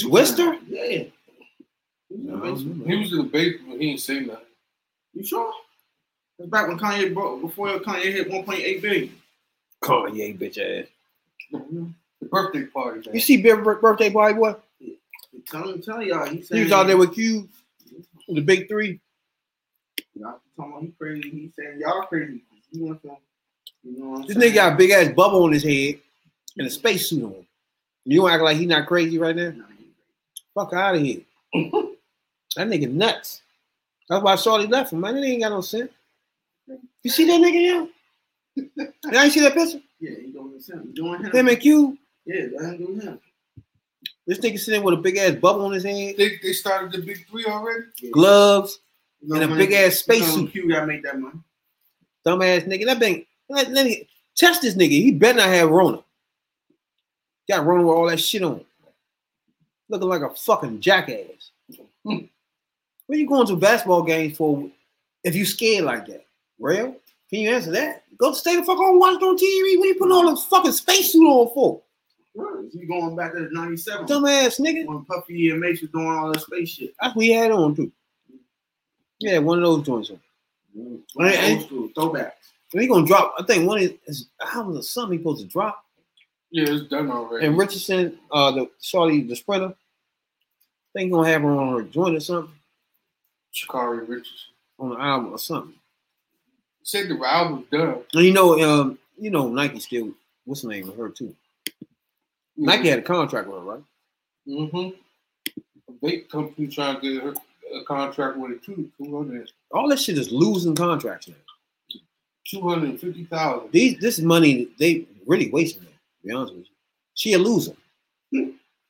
Twista? Yeah. He was in the No. He was in the basement. He ain't say nothing. You sure? That's back when Kanye before Kanye hit 1.8 billion. Kanye, bitch ass. The birthday party. Man. You see Big birthday party boy? Tell him, tell y'all. He, He was out there with you, the big three. Y'all talking about he crazy. He saying y'all crazy. He went from, you know This saying? nigga got a big ass bubble on his head and a space suit on. You don't act like he not crazy right now? He- Fuck out of here. that nigga nuts. That's why Shorty left him, man. That ain't got no sense. You see that nigga here? Y'all ain't see that picture? Yeah, he doing him. He doing him. Him and Q. Yeah, let him do him. This nigga sitting with a big ass bubble on his hand. They, they started the big three already. Yeah. gloves, You know and a big ass you know space suit. Q got to make that money. Dumbass nigga. That been let, let me test this nigga. He better not have Rona. Got Rona with all that shit on. Looking like a fucking jackass. Hmm. What you going to basketball games for if you scared like that? Real? Can you answer that? Go stay the fuck home and watch it on TV. What you putting all this fucking spacesuit on for? Right. He going back to 97. Dumbass nigga. When Puffy and Mase was doing all that space shit. That's what he had on too. Yeah, one of those joints. on. Hey, hey. Old school, throwbacks. And he gonna drop. I think one is, is how was the something he supposed to drop? Yeah, it's done already. And Richardson, uh, the Shorty, the sprinter, I think gonna have her on her joint or something Sha'Carri Richardson on the album or something. said the album's done. And you know, um, you know, Nike still what's the name of her too. Nike had a contract with her, right? Mm-hmm. A big company trying to get her a contract with it too. 200 All that shit is losing contracts now. 250,000. These this money they really wasting it. To be honest with you, she a loser.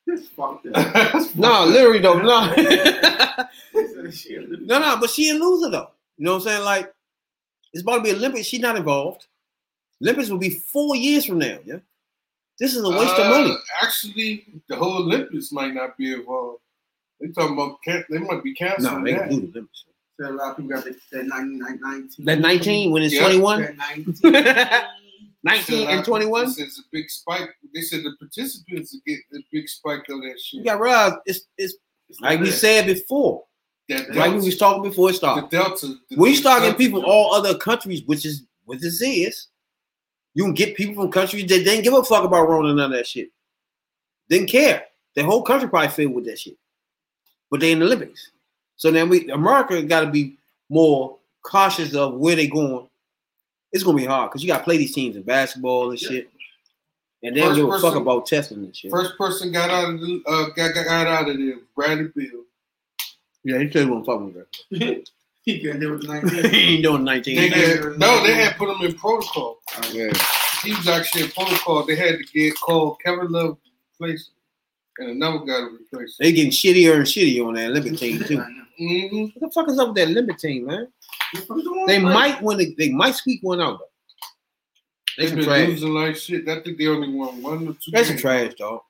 This fucked up. No, literally though, no, no, no. But she a loser though. You know what I'm saying? Like it's about to be Olympics. She's not involved. Olympics will be four years from now. Yeah, this is a waste of money. Uh, Actually, the whole Olympics might not be involved. They talking about can- they might be canceling No, they that. can do the Olympics. So a lot of people got that, that 19, 19. That 19 when it's Yeah. 21, That 19. 19 and uh, 21. This is a big spike. They said the participants get a big spike of that shit. You got to realize it's it's like we said before, that like we delta, was talking before it the delta. the- We the start getting delta people all other countries, which is what this is. You can get people from countries that didn't give a fuck about Rona none of that shit. Didn't care. The whole country probably filled with that shit. But they in the Olympics. So then we America got to be more cautious of where they going. It's gonna be hard because you got to play these teams in basketball and Yeah. shit. And they don't First give a fuck about testing and shit. First person got out of the uh, got, got out of there. Bradley Beal. yeah, he said he wasn't fucking with her. he couldn't do it 19. he ain't doing 19. They had, no, they had put him in protocol. Yeah. He was actually in protocol. They had to get called Kevin Love to replace and another guy to replace him. They getting shittier and shittier on that Olympic team too. Mm-hmm. What the fuck is up with that Olympic team, man? They They might win. The, they might squeak one out. Though. They They've been trash. losing like shit. I think they only won one or two. They some games. trash, dog.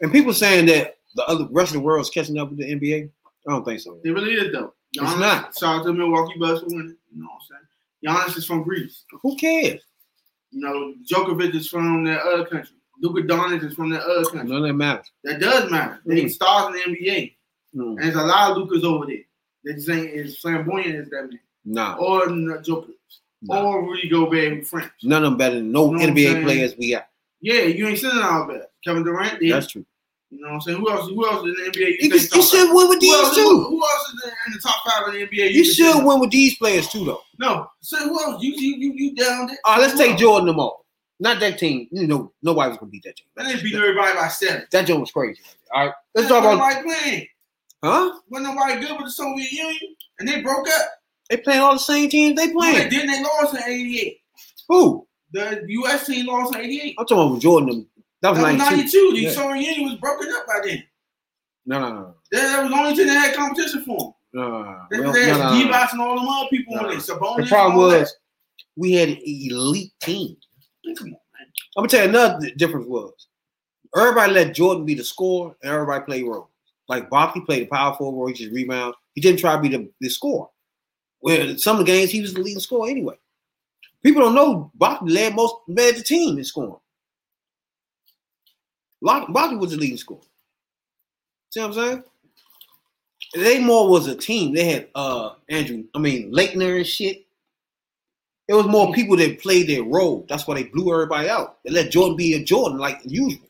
And people saying that the other rest of the world's catching up with the NBA. I don't think so. They really is though. It's not. Shout out to Milwaukee Bucks for winning. You know what I'm saying? Giannis is from Greece. Who cares? You know, Djokovic is from that other country. Luka Doncic is from that other country. None of that matters. That does matter. They Mm. stars in the NBA. Mm. And there's a lot of Lukas over there. They just ain't as flamboyant as that man. Nah, Or Djokovic. nah. Or Rudy Gobert with French. none of them better than no You know NBA players we got. Yeah, you ain't sending all that. Kevin Durant did. That's true. You know what I'm saying? Who else? Who else in the NBA? You, You, you should win with Who these else, who, too. who else is in, the top five in the NBA? You can should win with these players too, though. No. Say who else? You you you, you down there? All right, let's Who take else? Jordan them all. Not that team. You know, nobody's gonna beat that team. That ain't beating everybody by seven. That joint was crazy. All right, let's Wasn't talk about nobody playing. huh? Wasn't nobody good with the Soviet Union, and they broke up. They playing all the same teams they They playing. didn't. They lost in '88. Who? The U.S. team lost in '88. I'm talking about Jordan. That was That was 92. '92. The Yeah. Soviet Union was broken up by then. No, no, no, That, that was the only team that had competition for him. no, no, no. They, Well, they had no, no, and all them other people on No. it. Sabonis. The problem all that. was we had an elite team. Come on, man. I'm gonna tell you another difference was everybody let Jordan be the scorer and everybody play role. Like Barkley played the power forward role, he just rebound. He didn't try to be the, the scorer. Well, some of the games he was the leading scorer anyway. People don't know Barkley led most led the team in scoring. Lock- Barkley was the leading scorer. See what I'm saying? They more was a team. They had uh Andrew, I mean Laettner and shit. It was more people that played their role. That's why they blew everybody out. They let Jordan be a Jordan like usual.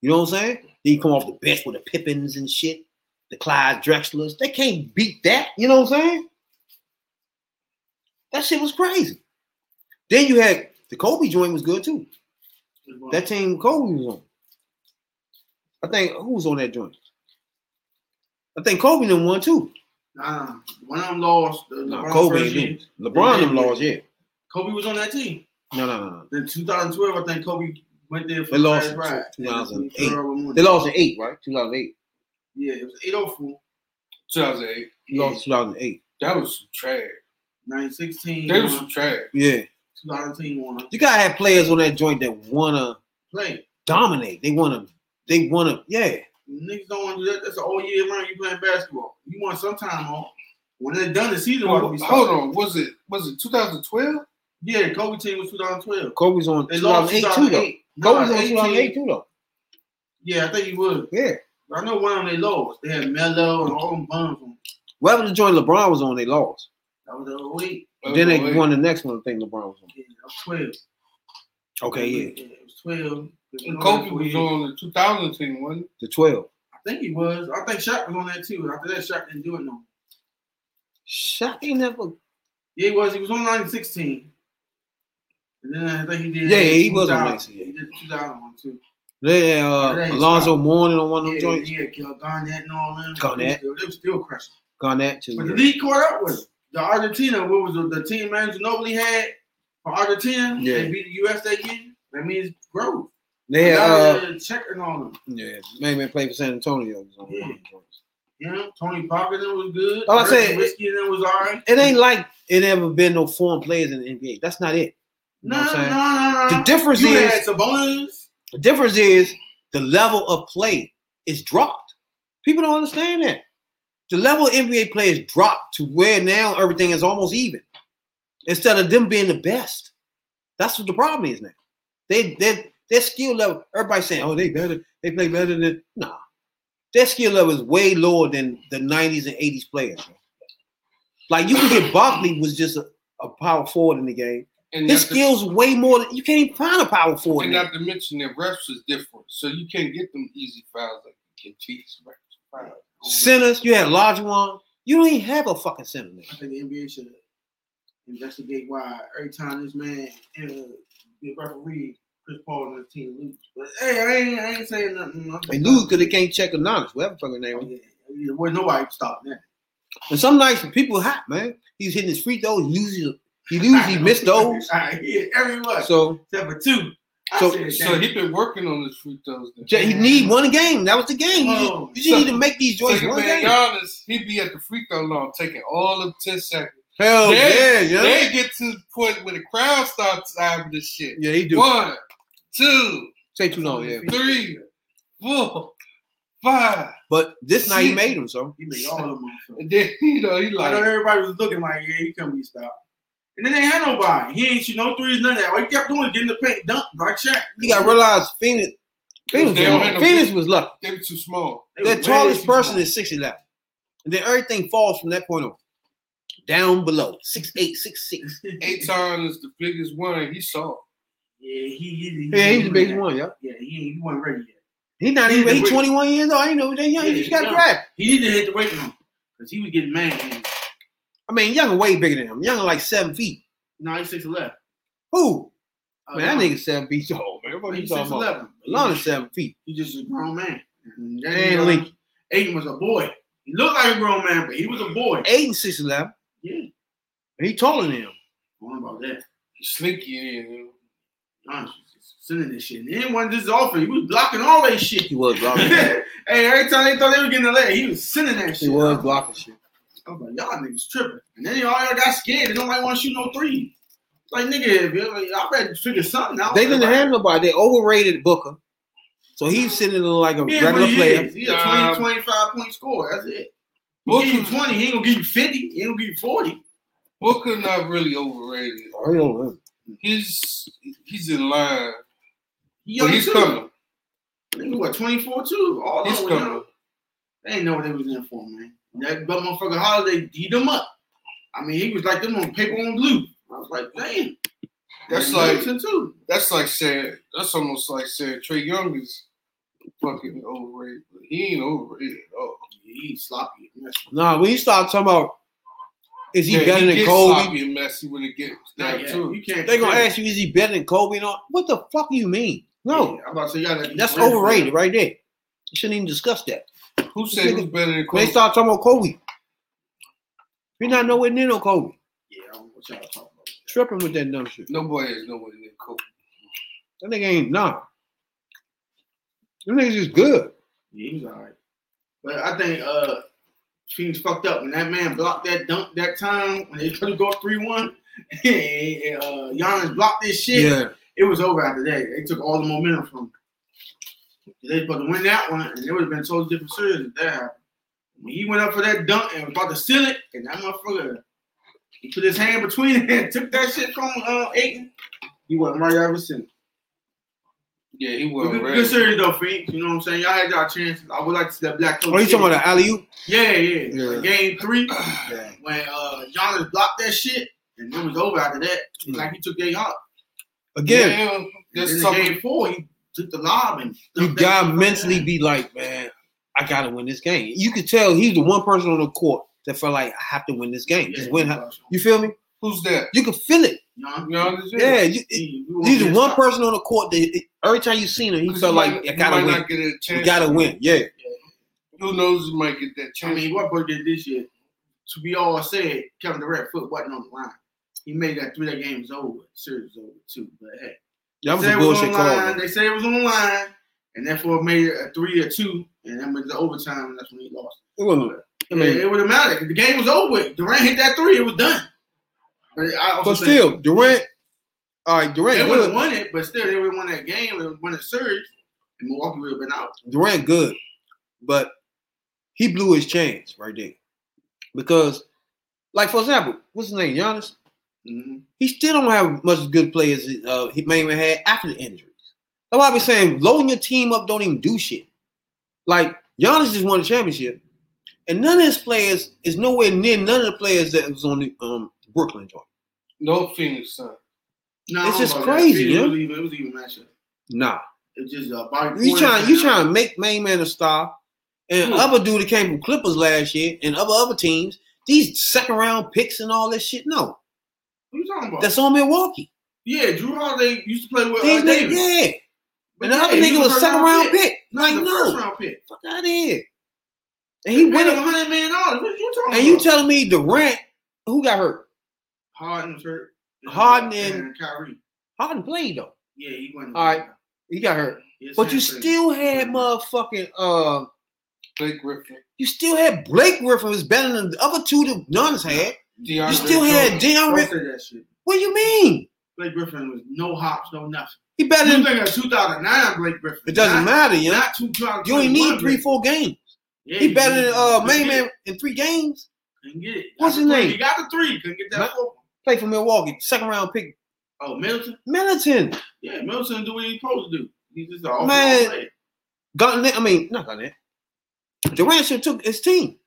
You know what I'm saying? Then you come off the bench with the Pippens and shit, the Clyde Drexlers. They can't beat that. You know what I'm saying? That shit was crazy. Then you had the Kobe joint was good too. That team Kobe was on. I think who was on that joint? I think Kobe them won too. Nah, one of them lost. The No, LeBron Kobe first year. didn't. LeBron them Yeah. lost, yeah. Kobe was on that team. No, no, no, no. In 2012, I think Kobe went there for They the lost last in ride. 2008. Yeah, They lost in eight, right? 2008. Yeah, it was 804. 2008. He lost in 2008. That was some trash. 916. They was some trash. Yeah. 2010 won. You gotta have players on that joint that wanna Play. dominate. They wanna, they wanna, yeah. Niggas don't want to do that. That's all year round you playing basketball. You want some time off. When they're done, the season Hold will be on, started. was it was it 2012? Yeah, Kobe team was 2012. Kobe's on They lost 2008 too, though. No, Kobe's on 18. 2008 too, though. Yeah, I think he was. Yeah. I know one of them they lost. They had Melo and all them bums. on. Whatever the joint LeBron was on, they lost. That was the 08. then they won the next one. I think LeBron was on. Yeah, that was 12. Okay, yeah. Yeah, it was 12. And Kobe was on the 2000 team, wasn't it? The 12. I think he was. I think Shaq was on that too. After that, Shaq didn't do it no more. Shaq ain't never. Yeah, he was. He was on 916. And then I think he did. Yeah, he was on 2000. 96, yeah. He did 2001 too. They had uh, That Alonzo. Mourning on one of them Yeah, joints. yeah, Gil Garnett and all them. Garnett. They were still, still crushing. Garnett too. But the league caught up with him. The Argentina, what was the, the team Manu Ginobili had for Argentina? Yeah. They beat the US that year. That means growth. They had, uh, checking on them. yeah, maybe played for San Antonio. was on one of them joints. You know, Tony Parker then was good. Oh, I said- Whiskey then was all right. It ain't like it ever been no foreign players in the NBA. That's not it. You No, no, no, no. The difference you is- had Sabonis. The difference is the level of play is dropped. People don't understand that. The level of NBA players dropped to where now everything is almost even. Instead of them being the best. That's what the problem is now. They they their skill level, everybody's saying, oh, they better, they play better than nah. Their skill level is way lower than the 90s and 80s players. man. Like you can get Barkley was just a, a power forward in the game. And His not to- skills way more than you can't even find a power forward. and now. not to mention that refs is different, so you can't get them easy fouls like you can teach refs fouls. Centers, you had large one. You don't even have a fucking center now. I think the NBA should investigate why every time this man uh, the referee Chris Paul and his team lose. But hey, I ain't, I ain't saying nothing. I'm They lose because they can't check anonymous, whatever fucking name. Yeah, yeah, well, nobody stop that. And some nights people hot, man. He's hitting his free throws. He usually he usually missed those. I hit every one So except for two. I So- said, So damn. he been working on his free throws. then. he need one game. That was the game. You just, Oh, you just need to make these joints you one game. Giannis, he be at the free throw line taking all of ten seconds. Hell yeah, yeah. They get to the point where the crowd starts having this shit. Yeah, he do. One, two, Say too long, yeah. three, four, five. But this night he made them, so he made all of them. motherfuckers. And then you know he I know like everybody was looking like, yeah, he couldn't be stopped. And then they had nobody. He ain't shoot no threes, none of that. What he kept doing, getting the paint, dunk like Shaq. you gotta realize Phoenix Phoenix, They don't have no Phoenix was lucky. they were too small. They The tallest person small. is 6'11. And then everything falls from that point on. Down below. 6'8, 6'6. Ayton is the biggest one. He saw. Yeah, he, he, he Yeah, he's the biggest one, yeah. Yeah, he, he wasn't ready yet. He's not He's even, the he's 21 years old. I ain't know that young. Yeah, He just got he's drafted. He needed to hit the weight room because he was getting mad. I mean, Young way bigger than him. Young like seven feet. No, he's six eleven. Who? Uh, Man, that nigga seven feet tall, man. What are you he's talking six about? eleven. Alon's seven feet. He's just a grown man. And that And Lincoln. Ayton was a boy. He looked like a grown man, but he was a boy. Eight and 6'11. Yeah, And he taller than him. I about that. Slinky in. Honestly, sending this shit. And then one just offer, he was blocking all that shit. He was blocking. hey, every time they thought they were getting the leg, he was sending that shit. he was blocking shit. I was like, y'all niggas tripping. And then y'all got scared. They don't like want to shoot no three. Like, nigga, if you- y'all better figure something out. They didn't have nobody. They overrated Booker, so he's sitting there like a Yeah, regular but he player. is. He's a 20, Um, 25 point score. That's it. He Booker- give you 20. He ain't gonna give you 50. He ain't gonna give you 40. Booker not really overrated. I don't know. He's he's in line, He but he's too. coming. Nigga, what, 24 too? All He's over, coming. young. They ain't know what they was in for, man. That but motherfucker Holiday beat him up. I mean, he was like them on paper on blue. I was like, damn. That's And like Middleton, too. that's like saying that's almost like saying Trae Young is fucking overrated. But he ain't overrated at all. He's sloppy. That's Nah, when you start talking about is he Yeah, better than gets Kobe, sloppy and messy when it gets not down yet. to You can't. they gonna ask you, is he better than Kobe? And all? What the fuck do you mean? No, Yeah, I'm about to say y'all that's overrated right there. You shouldn't even discuss that. Who said who's better than Kobe? they start talking about Kobe, you're not nowhere near no Kobe. Yeah, I don't know what y'all talking about. Tripping with that dumb shit. Nobody is nowhere near Kobe. That nigga ain't nah. Them niggas is good. Yeah, he was all right. But I think uh Phoenix fucked up when that man blocked that dunk that time when they could have go 3-1. and, uh Giannis blocked this shit. Yeah. It was over after that. They took all the momentum from him. They supposed to win that one, and it would have been a totally different series if that happened. When he went up for that dunk and was about to steal it, and that motherfucker he put his hand between it and took that shit from uh Ayton. He wasn't right ever since. Yeah, he wasn't good ready. series though, Phoenix. You know what I'm saying? Y'all had y'all chances. I would like to see that black coach. Oh, you talking about the alley oop? Yeah, yeah. Yeah. Like game three, Yeah. when uh Giannis blocked that shit, and it was over after that. It's like he took their heart. Again, Yeah, And there's then in game four, he took the lob and you gotta mentally be like, man, I gotta win this game. You could tell he's the one person on the court that felt like I have to win this game. Just win. You feel me? Who's that? You can feel it. Young. You this is- Yeah, you, he's the one person on the court that every time you seen him, he 'Cause felt you like might- I you gotta win. Get a chance You gotta win. Yeah. Who knows? You might get that chance. I mean, what boy did this year? To be all said, Kevin Durant foot wasn't on the line. He made that three. That game was over. Series was over too. But hey, That was they a said it was bullshit call. They said it was on the line, and therefore made it a three or two, and then went to overtime. And that's when he lost. It wasn't. I I mean, mean, it would have mattered. If the game was over Durant hit that three, it was done. But, I also but think still, Durant. All right, Durant they would have won it, but still, they would have won that game and won the series, and Milwaukee would have been out. Durant good, but he blew his chance right there because, like for example, what's his name, Giannis? Mhm. He still don't have much good players uh, he may have had after the injuries. That's why I be saying loading your team up don't even do shit. Like Giannis just won a championship, and none of his players is nowhere near none of the players that was on the um, Brooklyn joint. no Phoenix son. No, It's just know about crazy, It was even, it was even matchup. Nah, It's just uh, Bobby. you Portis trying you trying to make main man a star, and Who? other dude that came from Clippers last year and other other teams. These second round picks and all this shit. No, Who you talking about? that's on Milwaukee. yeah, Jrue Holiday used to play with These uh, niggas, Davis. yeah. But And the other nigga was first second round pick. No, Like no, first round pick. fuck out of here. And He he paid him went. hundred million dollars. What you talking And you telling me Durant, who got hurt? Harden was hurt. Harden and- Kyrie. Harden played though. Yeah, he went. All right. He got hurt. But you still had motherfucking uh Blake Griffin. you still had Blake Griffin was better than the other two that Giannis had. DeAndre You still had Jordan. Deion Don't Rick. say that shit. What do you mean? Blake Griffin was no hops, no nothing. He better You than 2009 Blake Griffin? it doesn't not, matter, you know. Not 2021 You only need three, four games. Yeah, He better than uh main man in three games. Couldn't get it. What's his name? He got the three. Couldn't get that four. Play for Milwaukee, second round pick. Oh, Middleton. Middleton. Yeah, Middleton do what he's supposed to do. He's just an offensive Man. player. Garnett, I mean, not Garnett. Durant should took his team.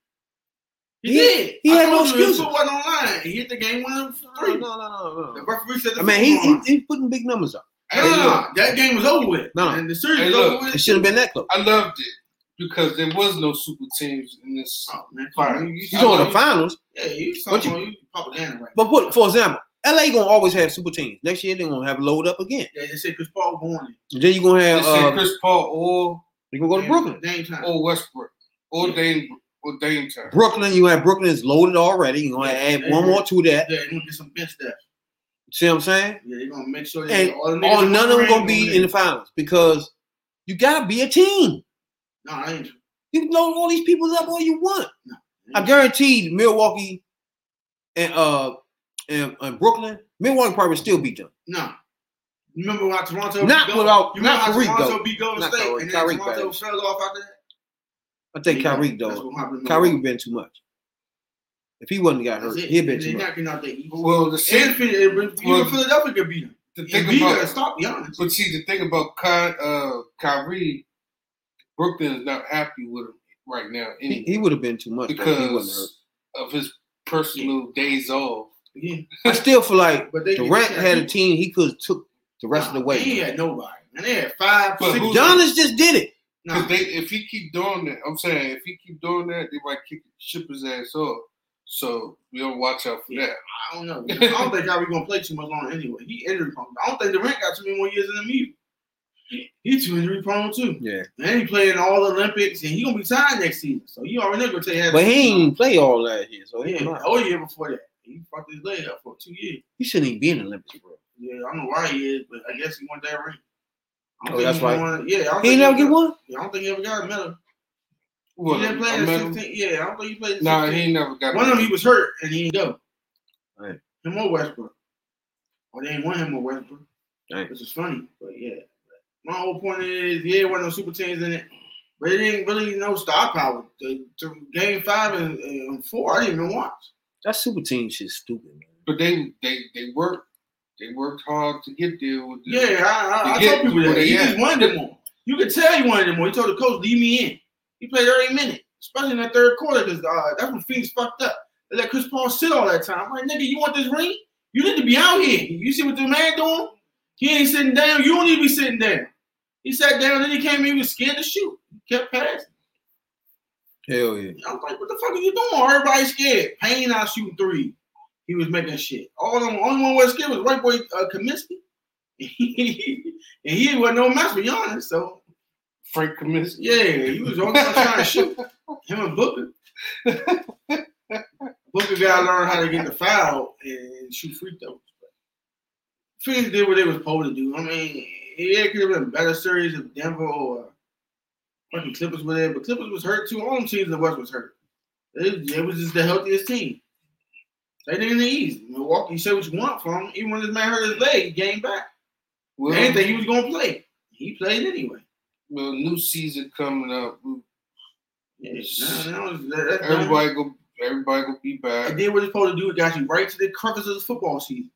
He, He- did. he I had no told you, excuses. foot wasn't online. He hit the game winner for No, three. no, no, The no. referee said the I mean, foot he, he he's putting big numbers up. No, no, no. That game was over with. No. And the series Hey, was look, over with. It should have been that close. I loved it because there was no super teams in this. Oh, man. Fire. You, you, You know the finals, Yeah, you What talking you- about you propaganda right but put for example, LA gonna always have super teams. Next year they're gonna have load up again. Yeah, they said Chris Paul born And then you're gonna They have said uh, Chris Paul or you're gonna go to Brooklyn. Dame time. or Westbrook or Yeah. Dame or Dame time. Brooklyn, you have Brooklyn is loaded already. You're gonna add one more to that. Yeah, you gonna get some bench depth. See what I'm saying? Yeah, they're gonna make sure they And all, the niggas all none of them gonna be in the finals because you gotta be a team. No, I ain't. You can load all these people up all you want. No. I guarantee Milwaukee and uh and, and Brooklyn, Milwaukee probably still beat them. No. You remember how Toronto Not beat Golden- without- you remember not how Kyrie, Toronto though. beat Golden Not State Kyrie. and then Kyrie Toronto bad. fell off after that? I think Yeah, Kyrie though. what Kyrie been too much. If he wasn't got That's hurt, it. he'd been too much. knocking out the Eagles. Well, the And same. Philly- even well, Philadelphia could beat them. The And thing about stop, be. But see, the thing about Ky, uh, Kyrie, Brooklyn is not happy with him right now He, anyway, he would have been too much though if he wasn't hurt. because of his personal days off. Yeah. I still feel like But they Durant had a team he could have took the rest of the way. He had nobody. And they had five, But six. Giannis just did it. Nah, they, if he keep doing that, I'm saying if he keep doing that, they might kick ship his ass off. So we don't watch out for Yeah. that. I don't know. I don't think Kyrie gonna play too much longer anyway. He injured. I don't think Durant got too many more years in the media. He too injury prone too. Yeah, And he playing all the Olympics, and he gonna be signed next season. So you already know gonna take half. but he season ain't play all that year, so off. he, Yeah, might- oh, the whole year before that, he fucked his leg up for two years. he shouldn't even be in the Olympics, bro. Yeah, I don't know why he is, but I guess he won that ring. Oh, that's he right. won- yeah, He ain't never get ever- one. Yeah, I don't think he ever got a medal. Well, he didn't play I in 16. Yeah, I don't think he played. in Nah, 16. he never got One of them he was hurt and he didn't go. Right. Him or Westbrook. Or they ain't want him or Westbrook. Right. Which is funny, but yeah. My whole point is, yeah, there wasn't no super teams in it, but it ain't really no star power. The, the game five and, and four, I didn't even watch. That super team shit's stupid, man. But they they they worked they worked hard to get there with the Yeah, I, I, I To told people that they he at. just wanted them more. You could tell he wanted them more. He told the coach, "Leave me in." He played every minute, especially in that third quarter, because uh, that's when Phoenix fucked up. They let Chris Paul sit all that time. I'm like, nigga, you want this ring? You need to be out here. You see what the man doing? He ain't sitting down. You don't need to be sitting down. He sat down, then he came in. He was scared to shoot. He kept passing. Hell yeah. I was like, what the fuck are you doing? Everybody's scared. Payne out shooting three. He was making shit. All them, only one was scared was white boy uh, Kaminsky. and he wasn't no mess with Giannis. So Frank Kaminsky. yeah, he was the only one trying to shoot. Him and Booker. Booker got to learn how to get the foul and shoot free throws. Phoenix did what they was supposed to do. I mean, yeah, it could have been a better series if Denver or fucking Clippers were there, but Clippers was hurt too. All them teams in the West was hurt. It, it was just the healthiest team. They did in the East. Milwaukee, you say what you want from him. Even when this man hurt his leg, he came back. Well, They didn't think he was going to play. He played anyway. well, new season coming up. Yeah, now, now it's- that-. Everybody go everybody go be back. back. did what it's supposed to do. It got you right to the crux of the football season.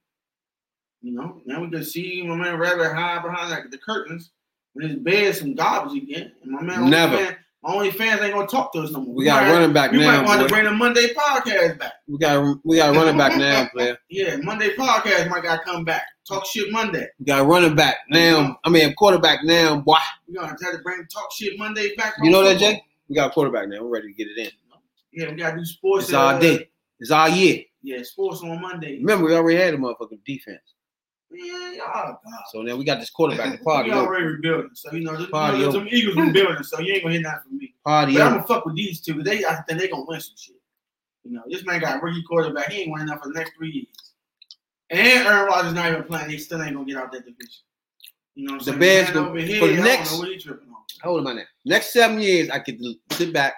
You know, now we can see my man Rabbit hide behind like the curtains when his bed some garbage again. And my man, Never. Fan, my only fans ain't gonna talk to us no more. We got a might- running back now. We might want to bring the Monday podcast back. We got we got a running back now, player. Yeah, Monday podcast might got to come back. Talk shit Monday. We got a running back now. I mean, quarterback now, boy. We gonna have to bring Talk Shit Monday back. You know that. Jay? We got a quarterback now. We're ready to get it in. Yeah, we gotta do sports. It's our uh, day. It's our year. Yeah, sports on Monday. Remember, we already had a motherfucking defense. Yeah, y'all. So now we got this quarterback to party we already rebuilding, so you know, them, Party you know, them Eagles rebuilding, so you ain't gonna hear nothing from me. Party But I'm over. gonna fuck with these two. 'cause They, I think they gonna win some shit. You know, this man got a rookie quarterback. He ain't winning enough for the next three years. And Aaron Rodgers not even playing. He still ain't gonna get out that division. You know, what I'm The? Bears go- for the next- know what he tripping on. How old am I now? Next seven years, I to sit back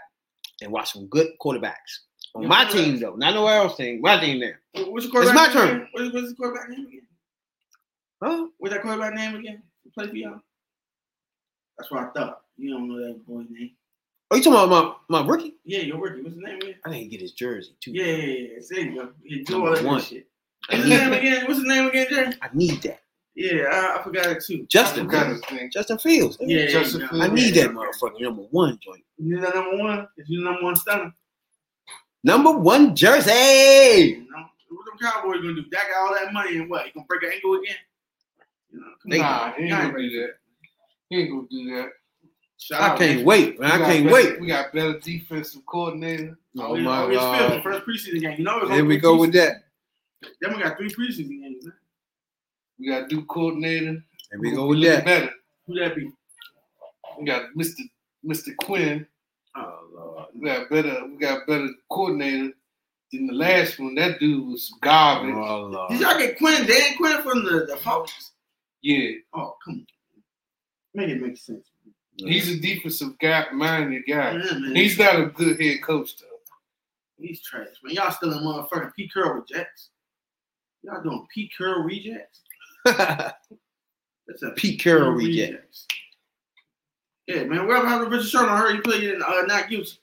and watch some good quarterbacks. On my team, though. Not nowhere else team. My team. What- What's your quarterback my name turn. What's his quarterback name again? Huh? What's that quarterback name again? Who Play for y'all? That's what I thought. You don't know that boy's name. Oh, you talking about my, my rookie? Yeah, your rookie. What's his name again? I didn't get his jersey, too. Yeah, yeah, yeah. yeah. There you go. Yeah, do all that shit. What's his name again? What's his name again, Jerry? I need that. Yeah, I, I forgot it too. Justin. Got his thing. Justin Fields. Yeah, Justin yeah, Fields. I need yeah. that motherfucker number one joint. You know number one? Is you number one stunner? Number one jersey. You know? What them Cowboys gonna do? That got all that money and what? You gonna break an ankle again? You know, They- Nah, he ain't gonna do that. He ain't gonna do that. Shout I out, can't man. wait, man. I We got can't better- wait. We got better defensive coordinator. Oh, oh we- my we just the first preseason game. You know, it's Here only we three go with that. Then we got three preseason games. Man. We got new coordinator. Here we Who- go with looking that. Better. Who that be? We got Mr. Mr. Quinn. Oh Lord. We got better. We got better coordinator. than the last one, that dude was garbage. Oh, Lord. Did y'all get Quinn, Dan Quinn from the, the Hawks? Yeah, Oh, come on. Make it make sense. he's a defensive guy, minded guy. Yeah. He's not a good head coach though. He's trash, man. Y'all still in motherfucking Pete Carroll rejects. Y'all doing Pete Carroll rejects? That's a Pete Carroll reject. Yeah, man. Whatever happened to Richard Sherman? I heard he played in uh, not guilty.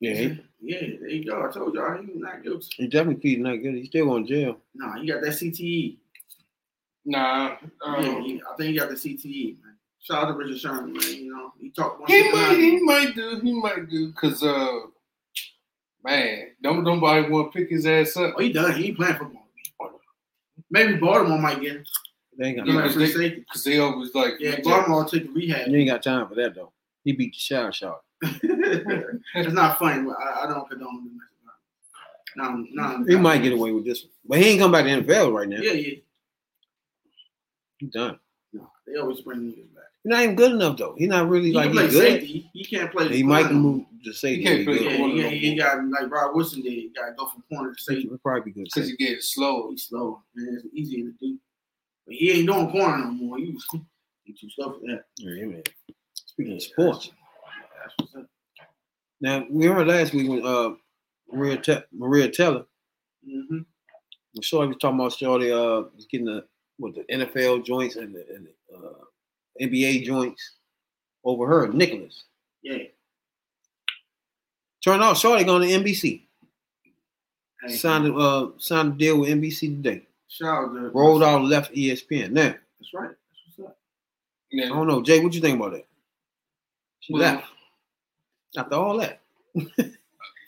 Yeah, Yeah, there you go. I told y'all he was not guilty. he definitely not good. He's still going to jail. No, he got that CTE. Nah, yeah, um, he, I think he got the CTE, man. Shout out to Richard Sherman, man. You know, he talked one he might, he might do, he might do, cause uh, man, don't nobody want to pick his ass up. Oh, he done. He ain't playing football. Maybe Baltimore might get him. They ain't got He Yeah, might time. because they- safety. Cause they always like, Yeah, Baltimore will take the rehab. You ain't got time for that though. He beat the shot shot. it's not funny, but I, I don't condone the mess about it. No, no. He might get away with this one, but he ain't come back to NFL right now. Yeah, yeah. He's done. No, they always bring niggas back. He's not even good enough though. He's not really He like can play he's good. safety. He can't play. He might corner. move to safety. He can't play good. Yeah, corner he, no he got like Rob Wilson did. He got to go from corner to safety. He'll probably be good. Cause Safety. he getting slow. He's slow, man. It's easier to do. But he ain't doing corner no more. He was he too slow for that. Yeah, man. Speaking of sports, That's what's up. now we heard last week when uh Maria Te- Maria Taylor, Mm-hmm. we saw he was talking about Shorty uh was getting the what the NFL joints and the, and the uh, NBA joints over her Nichols. Yeah. Turned off Shorty going to NBC. Hey, Signed a uh signed a deal with NBC today. Shout out to Rolled out left ESPN. Now That's right. That's what's up. I don't know, Jay. What you think about that? She Well- left after all that.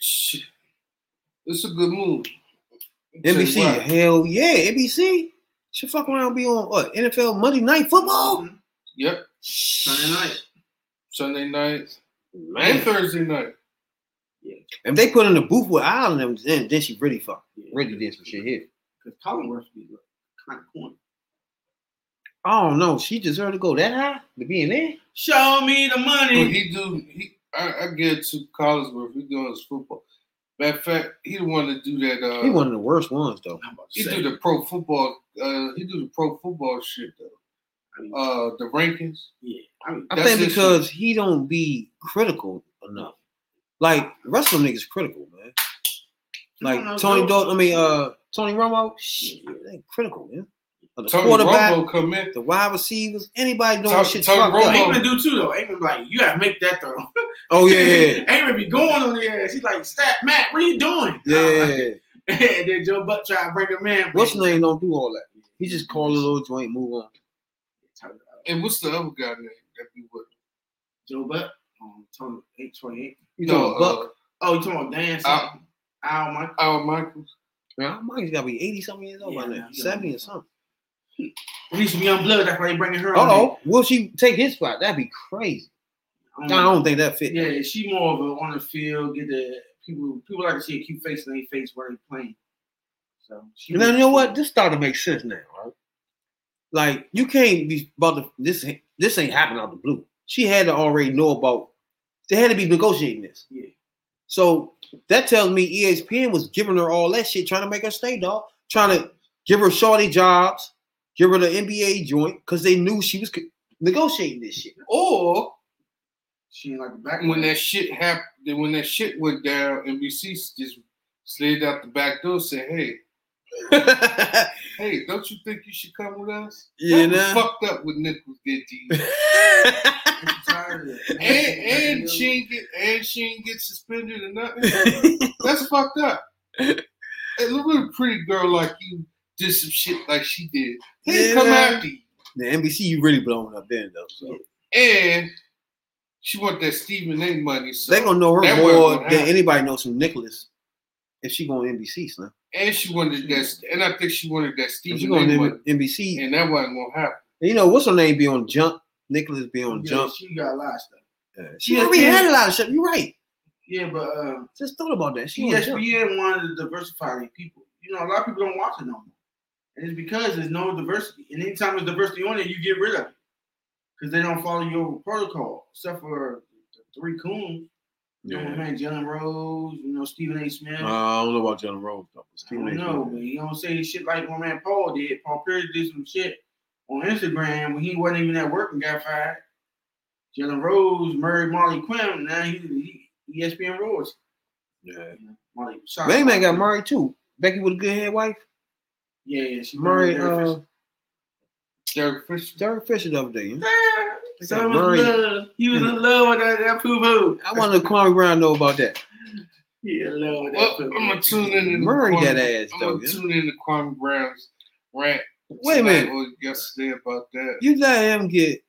shit. It's a good move. NBC, hell yeah, NBC. She fuck around and be on what NFL Monday Night Football. Mhm. Yep, Sunday night. Sunday night and Man, Thursday night. Yeah. if they put in the booth with Island, them, then then she really fuck, Yeah. really did some shit here. Because Collinsworth be kind of corny. I don't know. She deserved to go that high to be in there. Show me the But money. he do. He, I, I get it to Collinsworth. He doing his football. Matter of fact, he the one to do that. Uh, He one of the worst ones though. I'm about to he say. do the pro football. Uh, he do the pro football shit though. I mean, Uh, the rankings. yeah. I mean, I think his because he don't be critical enough. Like the rest of them niggas critical, man. Like I don't Tony Joe- Dalton, I mean uh Tony Romo, shit, they critical, man. Of The Tony quarterback, Romo come in. the wide receivers, anybody doing Tony- shit. Tony fucked Well, up. Romo- Aikman do too though. Aikman like, you gotta make that throw. Oh yeah, yeah, Aikman be going on the ass. He's like, Stat Matt, what are you doing? yeah. and then Joe Buck try to bring him in. What's name? Don't do all that. He just call a little joint, move on. And what's the other guy name that be with? Joe Buck on Tony eight twenty eight. You know, Buck. uh, Oh, you talking about Dan? Al- Al Mike. Al Michaels. Man, Mike's got to be eighty something years old Yeah, by now, seventy or something. Used to be on blood. That's why they bringing her. Oh, will she take his spot? That'd be crazy. I don't think that fit. Yeah, she more of a on the field. Get the people. People like to see a cute face in their face while they playing. So she. And then you know what? This started to make sense now, right? Like you can't be about to this. ain't- This ain't happening out the blue. She had to already know about. They had to be negotiating this. Yeah. So that tells me ESPN was giving her all that shit, trying to make her stay, dog. Trying to give her shorty jobs, give her the NBA joint, because they knew she was negotiating this shit. Or She like back. when that shit happened, when that shit went down, NBC just slid out the back door, and said, "Hey, hey, don't you think you should come with us?" You That know? fucked up what Nichols did to you. I'm tired of it. and and she ain't get and she ain't get suspended or nothing. That's fucked up. A little pretty girl like you did some shit like she did. They Yeah. come after you. the NBC, you really blowing up then though. So And she want that Stephen A money. So they gonna know her that more than happen. anybody knows from Nichols if she going to NBC, son. and she wanted that and I think she wanted that If Stephen she A going money. to NBC, And that wasn't gonna happen. you know what's her name be on Jump? Nichols be on Yeah, Jump. she got a lot of stuff. Yeah. She Yeah, already had a lot of stuff. You're right. Yeah, but uh, Just thought about that. She on Jump. ESPN wanted to diversify people. You know, a lot of people don't watch it no more. And it's because there's no diversity. And anytime there's diversity on it, you get rid of it. Because they don't follow your protocol. Except for the three coons. You know, my Yeah. man Jalen Rose, you know, Stephen A. Smith. Uh, I don't know about Jalen Rose though. I Stephen don't A. know, Smith. but you don't say shit like my man Paul did. Paul Pierce did some shit on Instagram when he wasn't even at work and got fired. Jalen Rose married Molly Qerim. Now he, he ESPN Rose. Yeah. Molly, shout Main man got married too. Becky with a good head wife. Yeah, yeah, she Married Derek uh, Fisher. Derek Fisher. Derek Fisher the other day. huh? Ah, So was married. love. He was in love with that, that poo poo. I want if Kwame Brown know about that. Yeah, in love with that Well, I'm gonna tune in. to Murray Kwame- that ass, I'm though, gonna yeah. tune in to Kwame Brown's rant. Wait a tonight minute. or yesterday about that. You let him get.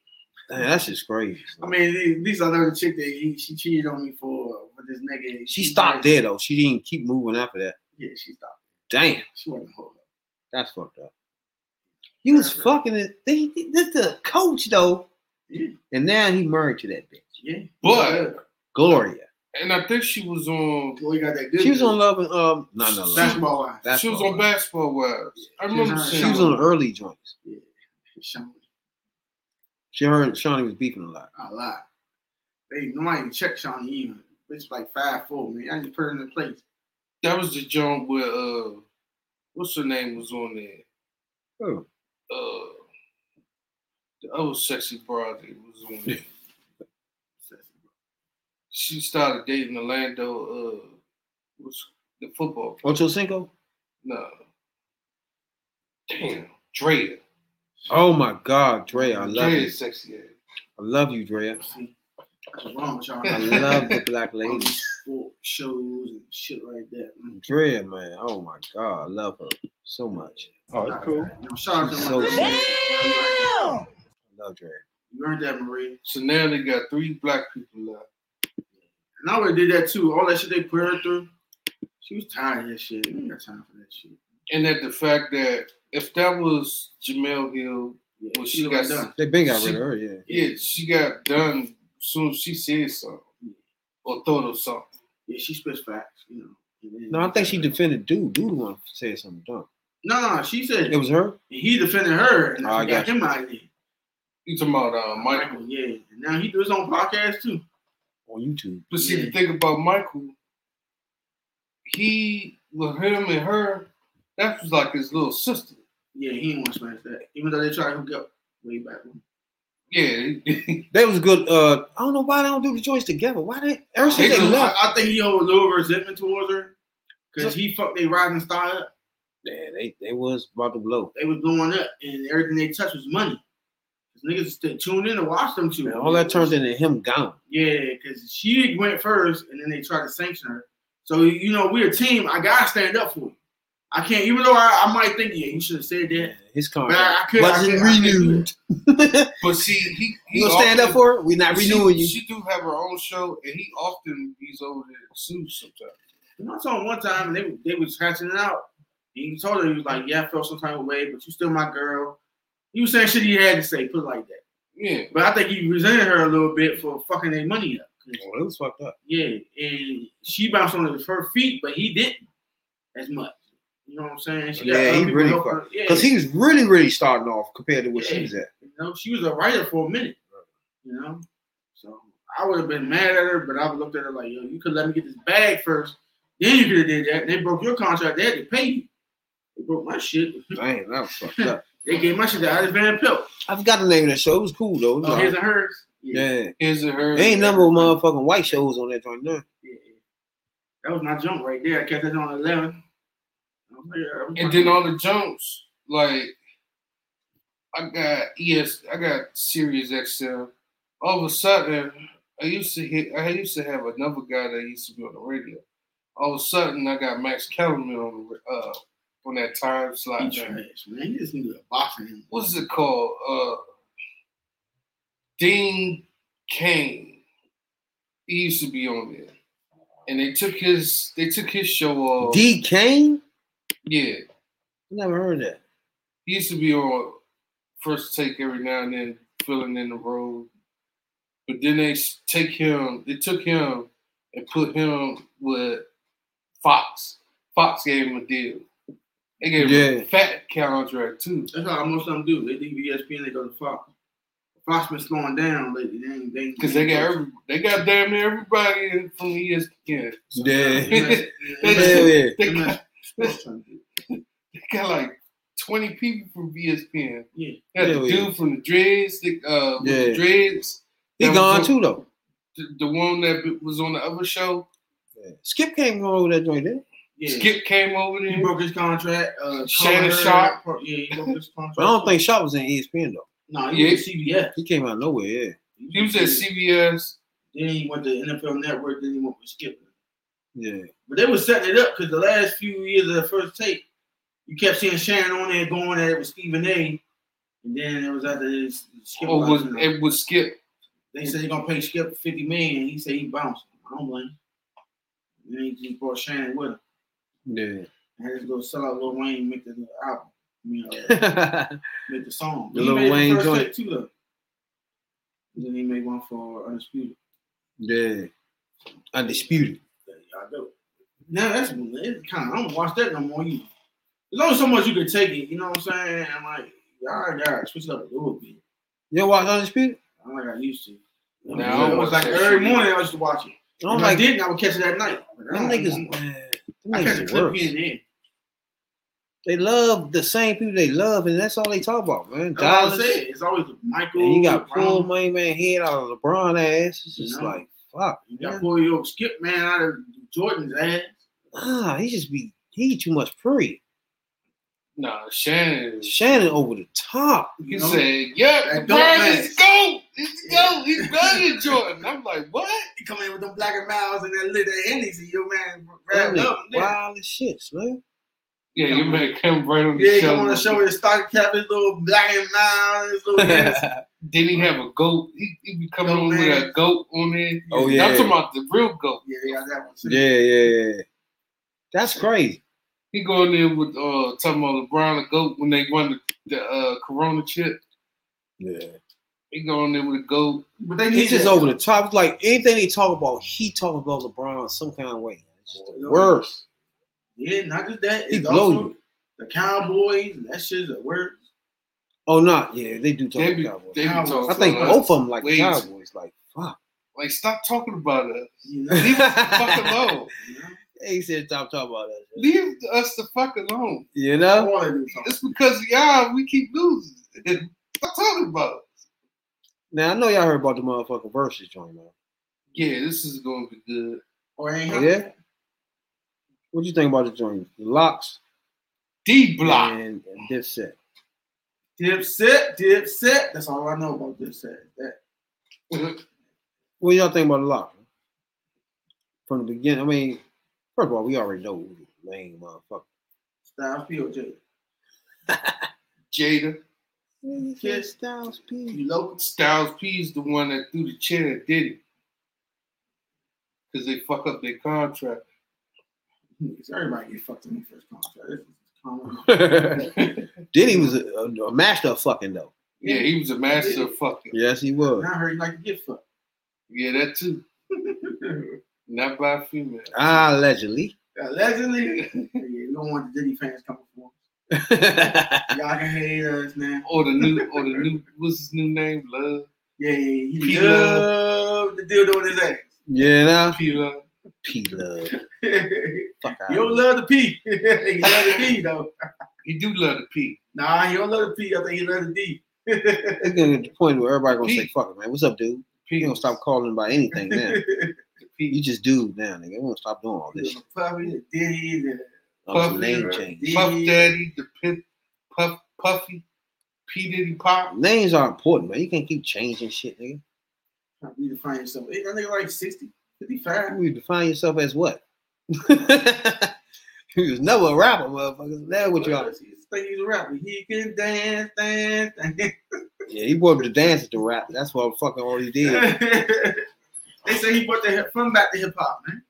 Man, that's just crazy. I mean, at least I know the chick that he, she cheated on me for with this nigga. she stopped there though. She didn't keep moving after that. Yeah, she stopped. Damn, She wasn't a up. That's fucked up. He was fucking it. They, this the coach though, Yeah, and now he married to that bitch, yeah. But- Gloria. And I think she was on. Boy, you got that good. She was on Love and um, no, no, Love. basketball wise. That's she was on. Basketball Wives. I remember was on- seeing. She was on early joints. Yeah, Sean, She heard Shawnee was beefing a lot. a lot. They nobody even check Sean even. Bitch like five four man. I just put her in the place. That was the joint where uh, what's her name was on there. Oh, Uh, the other sexy broad that was on there. She started dating Orlando. Uh, what's the football? player. Ocho Cinco. No. Damn, Drea. Oh my God, Dre, I love Drea you. sexy. ass. I love you, Dre. What's wrong with y'all. I love the black All lady. these sport shows and shit like that. man. Dre, man. Oh my God, I love her so much. Oh, it's cool. You know, shout out to She's so sister. sweet. I love Dre. You earned that, Marie. So now they got three black people left. And I would have did that too. All that shit they put her through. She was tired of that shit. You ain't got time for that shit. And that the fact that if that was Jemele Hill, Yeah, Well, she she got got- done. They been got She- rid of her, yeah. yeah, she got done soon as she said something or thought of something. Yeah, she spits facts. You know. No, I think she defended dude. Dude one said something dumb. No, no, she said It was her. he defended her, and Oh, I I got got him out of there. You talking about uh, Michael? yeah. And now he do his own podcast too. on YouTube. But see, Yeah. the thing about Michael, he with him and her, that was like his little sister. Yeah, he didn't want to smash that, even though they tried to hook up way back. when. Yeah, he- They was good. Uh, I don't know why they don't do the joints together. Why they ever since They they left? I, I think he holds a little resentment towards her because he fucked their rising star up. Yeah, they they was about to blow. They was blowing up, and everything they touched was money. 'Cause niggas still tuned in to watch them too. All that turns into him gone. Yeah, because she went first, and then they tried to sanction her. So you know, we're a team. I gotta stand up for you. I can't, even though I, I might think, yeah, you should have said that. His But I, I wasn't I couldn't do renewed. it. but see, he, he You gonna stand up for it? We're not she- renewing you. She do have her own show, and he often he's over there too sometimes. And I saw him one time, and they they was hatching it out. He told her he was like, "Yeah, I felt some type of way, but you still my girl." He was saying shit he had to say, put it like that. Yeah, But I think he resented her a little bit for fucking their money up. 'Cause, Oh, it was fucked up. Yeah, and she bounced on her feet, but he didn't as much. You know what I'm saying? She yeah, he really because yeah. really really starting off compared to what yeah. she was at. You know, she was a writer for a minute. You know, so I would have been mad at her, but I would looked at her like, yo, you could let me get this bag first. Then you could have did that. They broke your contract. They had to pay you. They broke my shit. Damn, that was fucked up. they gave my shit to Alice Van Pelt. I forgot the name of that show. It was cool though. Was oh, his and hers. Yeah. yeah. His and hers. Ain't number of motherfucking white shows on that joint, no. Yeah. That was my jump right there. I kept that on 11. And then all the jumps, like I got ES, I got Sirius XM. All of a sudden, I used to hit. I used to have another guy that used to be on the radio. All of a sudden, I got Max Kellerman on the uh on that time slot. he thing. trash, man. He just needed a boxing. What's it called? Uh, Dean Kane. He used to be on there, and they took his they took his show off. D Kane? Yeah, Never heard that. he used to be on first take every now and then, filling in the role. But then they take him, they took him and put him with Fox. Fox gave him a deal. They gave him Yeah. a fat contract too. That's how most of them do. They leave ESPN, they go to Fox. Fox been slowing down lately. They ain't- they Because they got every, they got damn near everybody in from ESPN. Yeah. They, Hell yeah. they got, they got like 20 people from ESPN. Yeah. Got the Hell yeah. dude from the Dreads, the, uh, with the Dreads, He That gone on- too though. the, the one that was on the other show. Skip came over that joint, didn't Yeah. Skip came over He there. broke his contract. Uh, Shannon Carter- Sharpe. Yeah, he broke his contract. But I don't think Sharpe was in ESPN though. No, he Yeah. was CBS. He came out of nowhere, yeah. He was at CBS. Then he went to NFL Network. Then he went with Skip. Yeah. But they were setting it up because the last few years of the first take, you kept seeing Shannon on there going at it with Stephen A. And then it was after this Skip. Or was you know, it was Skip? they said they're gonna pay Skip fifty million. He said he bounced. I don't blame. him. And then he just brought Shannon with him. Yeah. And to go sell out Lil Wayne, make the album. I mean, uh, make the song. The He Lil Wayne joint. too though. And then he made one for Undisputed. yeah. Undisputed. Yeah, y'all do. Now that's it's kind of I don't watch that no more. You, there's only so much you can take it. You know what I'm saying? I'm like, y'all gotta switch it up a little bit. You don't watch Undisputed? I'm like I used to. No, No, I it was like every morning I used to watch it. I don't like I didn't, I would catch it at night. But I them don't- niggas, man. Them I catch a niggas clip here and there. They love the same people they love, and that's all they talk about, man. That's what I'm Dollars. saying. It's always Michael. And you got Brown. pull main man head out of LeBron ass. It's just You know? like fuck. You got man. pull your skip man out of Jordan's ass. Ah, he just be he too much free. Nah, Shannon. Shannon over the top. He You know? said, "Yeah, That LeBron dope is go. He's go. He's better than Jordan." I'm like, "What?" He come in with them black and miles and that lit that Hennessy. Your man That grabbed nigga up. Wild as shit, man. Yeah, your man came right on the yeah he show. come on the show with his stocking cap, his little black and miles, his little Hennessy. Then he have a goat. He, he be coming Goat on man. with a goat on there. Oh, I'm yeah. talking about the real goat. Yeah, they got that one too. yeah, yeah, yeah. That's crazy. He going in there with uh talking about LeBron the goat when they won the, the uh Corona chip. Yeah. He going in there with a goat. But they He's just that. over the top. It's like anything they talk about, he talk about LeBron some kind of way. It's just. Yeah, not just that. He It's blow also you. the Cowboys and that shit's a word. Oh, not yeah, they do talk They about be, Cowboys. they be Cowboys. talking I think both of them like the Wait. Cowboys. Like fuck. Like, stop talking about us. You know? Leave us the fuck alone. You know? He said stop talking about that. Leave us the fuck alone. You know? All they do is talk. It's because y'all we keep losing. Stop talking about us. Now I know y'all heard about the motherfucking versus joint, man. Yeah, this is going to be good. Or ain't Oh, yeah? What you think about the joint? The LOX D block. and, and Dipset. Dipset, dipset. That's all I know about dipset. That What y'all think about the lock? From the beginning, I mean, first of all, we already know who the main motherfucker. Styles P or J. Jada. Kid Styles P. You local? Styles P is the one that threw the chair at Diddy. Because they fuck up their contract. Niggas, Everybody get fucked in the first contract. This is. Diddy was a, a, a master of fucking though. Yeah, he was a master of fucking. Yes, he was. I heard you like to get fucked. Yeah, that too. Not by a female. Ah, allegedly. Allegedly. yeah, you don't want the Diddy fans coming for us. Y'all can hate us man. Or the new, or the new, what's his new name? Love. Yeah, yeah, he P love the deal doing his ass. yeah, now P Love. P love. Fuck out. You don't love the P. he love the D though. He do love the P. Nah, he don't love the P. I think he love the D. It's gonna get to the point where everybody gonna say, "Fuck it, man. What's up, dude?" P You gonna stop calling about anything now. P. You just dude now, nigga. You gonna stop doing all this. Puffy, the Diddy, the Puffy, name change. Puff Daddy, the Pip, Puff, Puffy, P Diddy Pop. Names are important, man. You can't keep changing shit, nigga. trying to redefine yourself. Ain't that nigga like 60, 55? You define yourself as what? you was never a rapper, motherfucker. That's what. He think he's a rapper. He can dance, dance, dance. Yeah, he brought up the dance to the rap. That's what fucking all he did. they say he brought the from back to hip hop, man.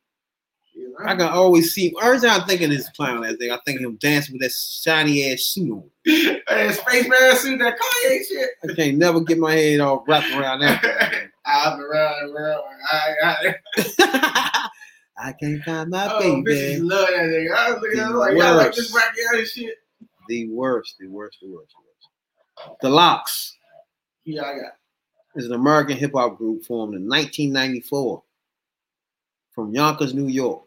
I can always see every time I think of this clown ass thing, I think of him dancing with that shiny ass suit on. Hey, spaceman suit that Kanye shit. I can't never get my head all wrapped around that. I've been around the world. I, I, I can't find my oh, baby. bitches love that nigga. I was looking at him like, y'all like this Worse. wacky shit. The worst, the worst, the worst, the worst. The LOX. Yeah, I got. is an American hip hop group formed in 1994 from Yonkers, New York.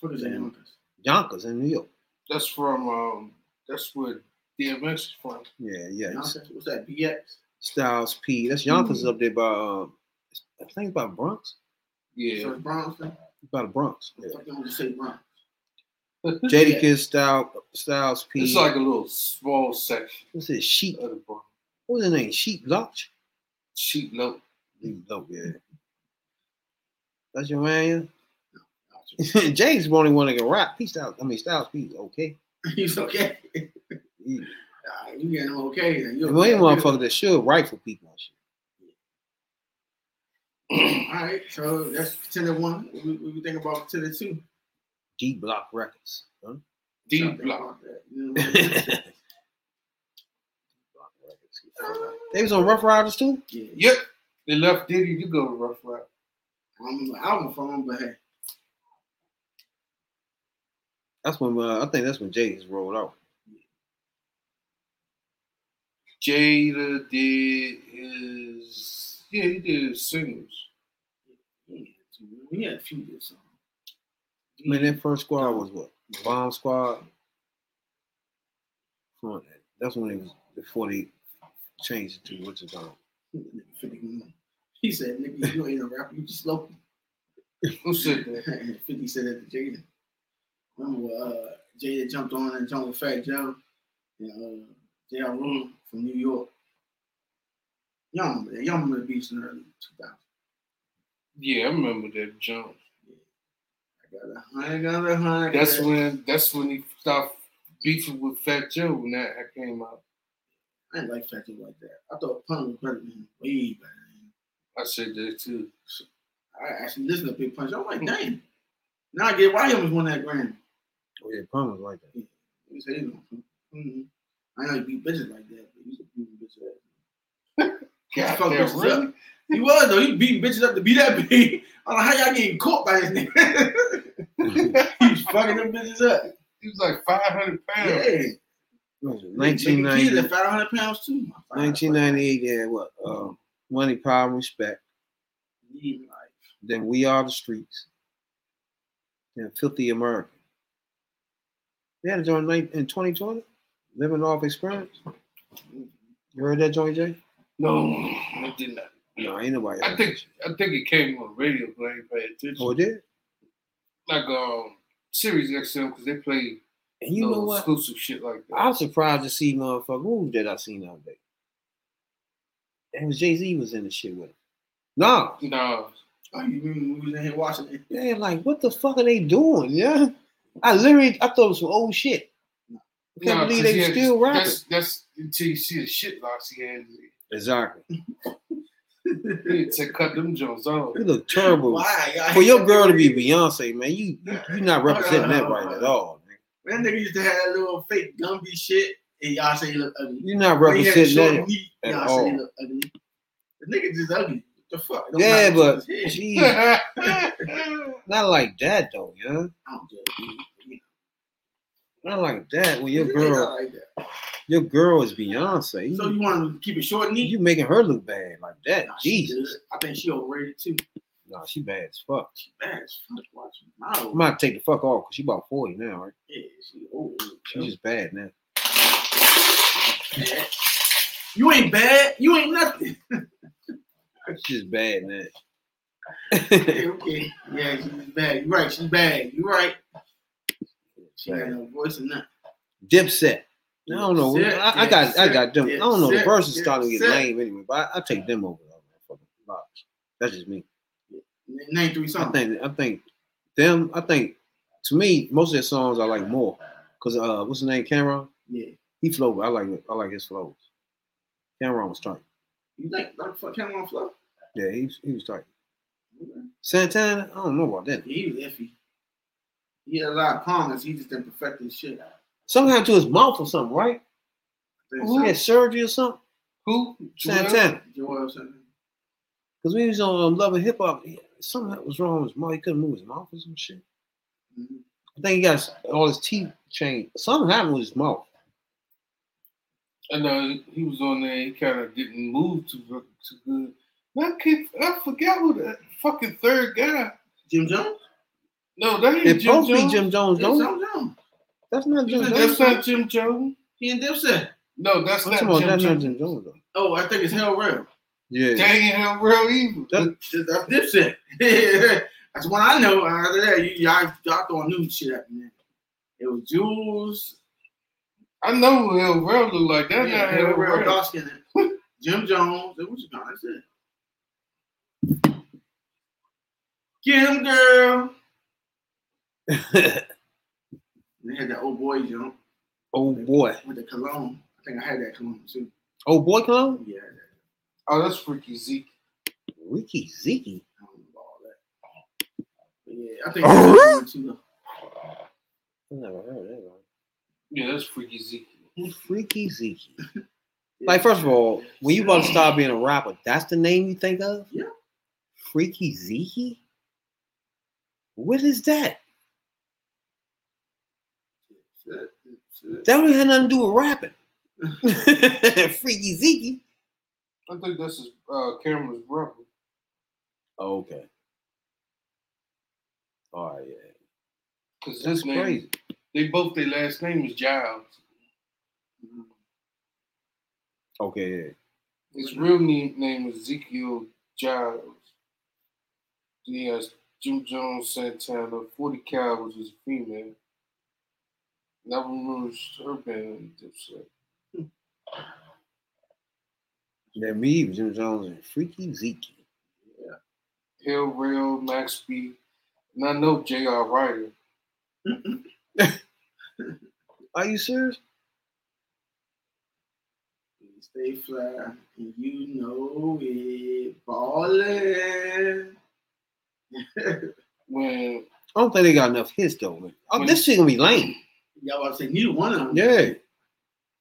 What is that? Yonkers? Yonkers in New York. That's from um. That's where DMX is from. Yeah, yeah. Yonkers? What's that? BX? Styles P. That's Yonkers Mhm. up there by um, I think by Bronx. Yeah. So it's Bronx? By the Bronx. Yeah. Yeah. Fuck them to say Bronx. Jadakiss Style Styles P. It's like a little small section what's it? Sheep. of the bar. What was his name? Sheek Louch. Sheep note. Sheek Louch. Yeah. That's your man. Yeah? James the only one that can rap. He Styles. I mean Styles P. Okay. He's okay. He, Nah, you getting okay. Then. You well, he okay. motherfucker that should write for people and shit. All right, so that's contender one. What we, what we think about contender two? D Block Records. Huh? D block. about that, you know what I mean? they was on Ruff Ryders too. yeah. Yep. They left Diddy to go to Rough Ride. I don't remember the album from him, but hey, That's when uh, I think that's when Jay's rolled out. Jada did his yeah, he did his singles. he had he had a few good songs. I mean, that first squad was what? Bomb Squad. That's when it was before they changed it to what's it called? He said, "Nigga, you ain't a rapper. You just slow." Who said that? 50 said that to Jada. Remember uh, Jada jumped on and jumped with Fat Joe and uh, Ja Rule from New York. Y'all remember that. Y'all remember the beach in the early 2000s. Yeah, I remember that jump. I got a hundred, got a hundred. That's got a- when that's when he stopped beefing with Fat Joe when that came out. I didn't like Fat Joe like that. I thought Pun was better than him. Way better than him. I said that too. I actually listened to Big Punch. I'm like, dang. Now I get why he almost won that Grammy. Oh yeah, Pun was like that. He said, you know, mm-hmm. I know he beat bitches like that, but he's a beating bitch ass. God fuck damn, bitches really? up. He was though. He beating bitches up to be that big. I'm like, how y'all getting caught by this nigga? He's fucking them bitches up. He was like 500 pounds. Yeah. What was it? Making 1990, kids at 500 pounds too. 1998, they had what? Uh, Money, Power, and Respect. Yeah, Then We Are the Streets. Then Filthy American. They had a joint in 2020. Living off experience. You heard that joint, Jay? No, I did not. No, ain't nobody. I think that. I think it came on radio, but I ain't paid attention. Oh, it did? Like um Sirius XM because they play And you know what? exclusive shit like that. I was surprised to see motherfucker. Who was that I seen the other day? It was Jay Z was in the shit with him. No, no, oh, you mean we was in here watching it? they like, what the fuck are they doing? Yeah, I literally I thought it was some old shit. I can't no, believe 'cause they he had- still rapping. That's that's until you see the shit locks he had. Exactly. To cut them joints off. You look terrible. Why? For your girl to be Beyonce, man, you you you not representing that right at all. Man. That nigga used to have that little fake Gumby shit, and y'all say he look ugly. You're not When he had the representing that. knee, at y'all say he look ugly. The nigga just ugly. What the fuck? It don't Yeah, but what's geez, not like that though, yeah. I don't judge you. Not like that. When your girl, like your girl is Beyonce. So you want to keep it short knee? you making her look bad like that. Nah, Jesus. I think she overrated too. No, she bad as fuck. She bad as fuck watching. I might take the fuck off because she about 40 now, right? Yeah, she old. She's just bad now. bad. You ain't bad. You ain't nothing. She's just bad now. okay, okay. Yeah, she's bad. You're right. She's bad. You're right. She got no voice or nothing. Dipset. I don't know. Dipset, I, I got I got them. I don't know. The Dipset, verses starting to get lame anyway, but I, I take them over. That's just me. Name three songs. I think I think them. I think to me, most of their songs I like more because uh, what's his name? Cam'ron. Yeah. He flowed. I like it. I like his flows. Cam'ron was tight. You think like Cam'ron Flow? Yeah, he was- he was tight. Okay. Santana. I don't know about that. He was iffy. He had a lot of comments. He just didn't perfect his shit. Something happened to his mouth or something, right? He had surgery or something. Who? Santana. Joel something. Because when he was on um, Love and Hip Hop, something was wrong with his mouth. He couldn't move his mouth or some shit. Mhm. I think he got all his teeth changed. Something happened with his mouth. I know he was on there. He kind of didn't move too too good. I kid, I forgot who that fucking third guy. Jim Jones. No, that ain't It Jim supposed to be Jones. Jim Jones, Jim don't it? Jones. That's not Jim Jones. That's not Jim Jones. He and Dipset. No, that's I'm not talking about Jim that's not Jones. Jim Jones though. Oh, I think it's Hell Rell. Yeah. That ain't him real evil. That- That's Dipset. That's one I know. After that, you, y'all, y'all throwing new shit at me. It was Juelz. I know who Hell Rell look like. That's yeah, not Hell Hell Rell, Real. dark skinned. Jim Jones. It was kind That's it. Get him, girl. They had that old boy jump oh boy. with the cologne. I think I had that cologne too. Oh boy cologne? Yeah, Oh, that's Freaky Zeke. Ricky Zeke. I don't know all that. Yeah, I think I had one too. I never heard that one. Yeah, that's Freaky Zeke. Freaky Zeke. Like, first of all, when you about to start being a rapper, that's the name you think of? Yeah. Freaky Zeke? What is that? That's it. That's it. That don't nothing to do with rapping. Freaky Zeke. I think that's his uh, Cam'ron's brother. Okay. All right, yeah. Because That's his name, crazy. they both their last name is Giles. Okay, yeah. His real name, name is Ezekiel Giles. He has Jim Jones Santana, 40 Cal, which is female. Never Rouge, her band, Dipset. Yeah, me, Jim Jones, and Freaky Zeke. Yeah. Hell Rell, Max B, and I know J.R. Writer. Are you serious? Stay fly, and you know it. Ballin'. When I don't think they got enough hits though. Man. Oh, this shit gonna be lame. Y'all about to say neither one of them. Yeah.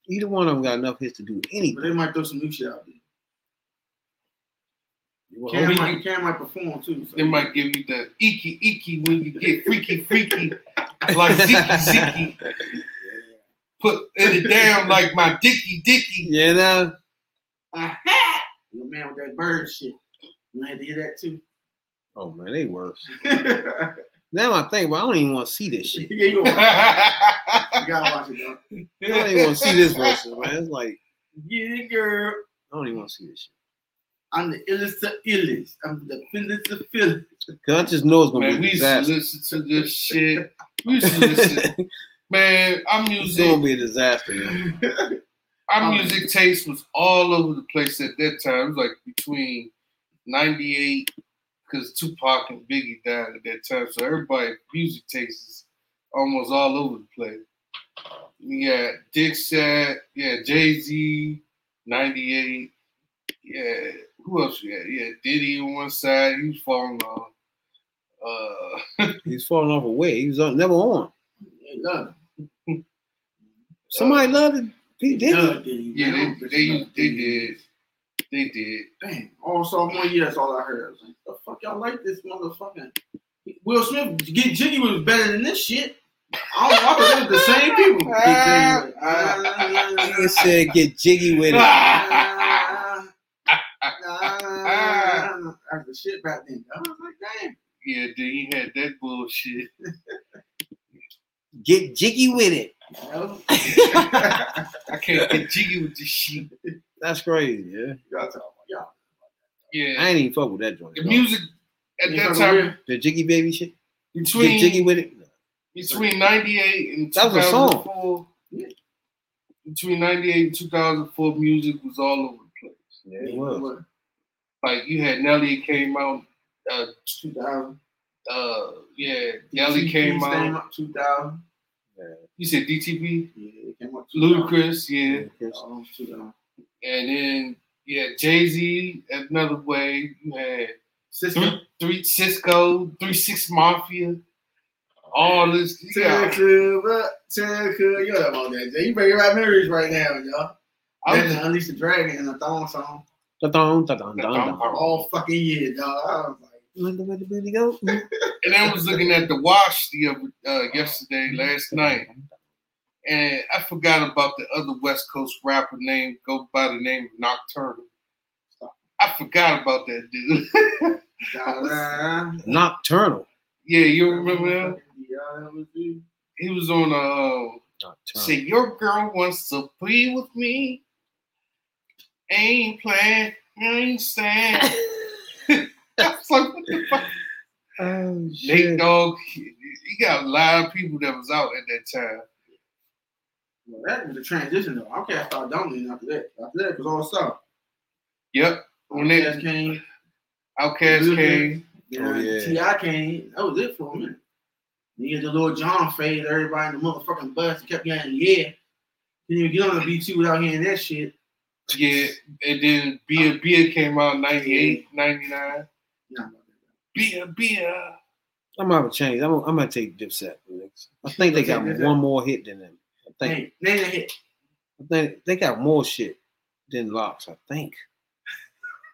Either one of them got enough hits to do anything. But they might throw some new shit out there. You Cam, we- might, Cam might perform too. So. they might give you the icky icky when you get freaky freaky, like Ziki Ziki. Put it down like my dicky dicky. You know? Aha! Your man with that bird shit. You had to hear that too. Oh man, they worse. yeah, Now I think, but I don't even want to see this shit. you, want- you gotta watch it, though. I don't even want to see this versus, man. It's like Yeah, girl. I don't even want to see this shit. I'm the illest of illest. I'm the fillest of fillest. Cause I just know it's gonna Man, we be a used to listen to this shit. We used to listen. Man, our it's music, gonna be a disaster. Man. our um, music taste was all over the place at that time. It was like between '98, because Tupac and Biggie died at that time, so everybody music tastes is almost all over the place. Yeah, Dixie, yeah, Jay Z, '98, yeah. Who else? Yeah, yeah, Diddy on one side, he was falling off. Uh, He's falling off away. way. He was on, never on. They love Somebody loved it. He it. did. Love Diddy, yeah, man. they they they did, they did. Damn, all sophomore year, that's all I heard. I was like, the fuck y'all like this motherfucking Will Smith get Jiggy was better than this shit. I don't know, I was the same people. Nigga said get jiggy with it. Ah, ah, That's the shit back then. I was like, damn. Yeah, then he had that bullshit. Get jiggy with it. You know? I can't get jiggy with this shit. That's crazy, yeah. Y'all talking about y'all. Yeah, I ain't even fuck with that joint. the dog. music at You that time? The jiggy baby shit. Get between jiggy with it. between '98 and That was a song. 2004. Between '98 and 2004, music was all over the place. Yeah, it was. What, Like you had Nelly came out. Uh, 2000. uh, yeah, Nelly came Stand out. Up 2000. You said DTP, Yeah, it came out Ludacris, yeah. Yeah. 2000. And then yeah, Jay Z another way. You had Sister. three, three Sisqó, three six Mafia, all this. You got, Terica, Terica, you know about that. Jay. You bringing back memories right now, y'all. I Then was, the Unleash the Dragon and the Thong song. Da-dum, da-dum, da-dum. All fucking year, dog. I was like, Let the way the booty go. and I was looking at the wash the other uh, yesterday, last night, and I forgot about the other West Coast rapper name go by the name of Knoc-turn'al. I forgot about that dude. Da-da. Knoc-turn'al. yeah, you remember that? Yeah, that was it. He was on uh Knoc-turn'al. say your girl wants to be with me. Ain't playing, ain't stand. I was like, what the fuck? Oh, Nate shit. Dogg, he, he got a lot of people that was out at that time. Well, that was the transition though. Okay, I started dominating after that. After that, it was all stuff. Yep. Oh, when they- came, OutKast came. then Oh, yeah. T.I. came. That was it for a minute. Then the Lil Jon fade. Everybody in the motherfucking bus kept getting yeah. Didn't even get on the B2 without hearing that shit. Yeah, and then Bia oh. Bia came out 98, 99. Yeah. Bia Bia. I'm gonna have a change. I'm gonna, I'm gonna take Dipset. next. I think they got one more hit than them. I think Name, name the hit. I think they got more shit than LOX. I think.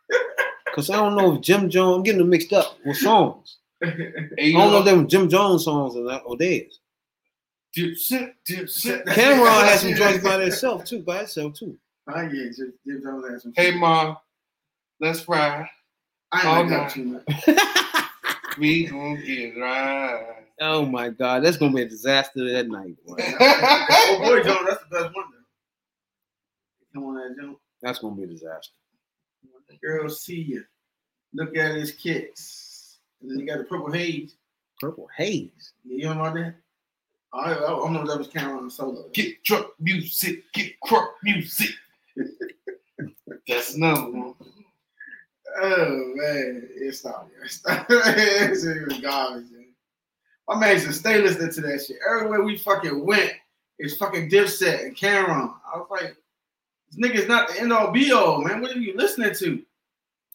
Cause I don't know if Jim Jones. I'm getting them mixed up with songs. I don't know know, if them Jim Jones songs or not or theirs. Dipset, Dipset. Cam'ron has some joints by itself too, by itself too. Oh yeah, just Jim Jones had some Hey shit. ma, let's ride. I all ain't like night. that too much. We gonna get right. Oh my god, that's gonna be a disaster that night. Boy. oh boy, Jones, that's the best one though. Come on, that Jones. That's gonna be a disaster. The girls see you. Look at his kicks. And then you got the purple haze. Purple haze. Yeah, you know about that? I, I, I don't know if that was Cam'ron solo. Get drunk music, get crunk music. That's another one. Oh man, it's stopped. It stopped. This shit garbage. Man. My man used to stay listening to that shit. Everywhere we fucking went, it's fucking Dipset and Cam'ron. I was like, this nigga's not the end all be all, man. What are you listening to?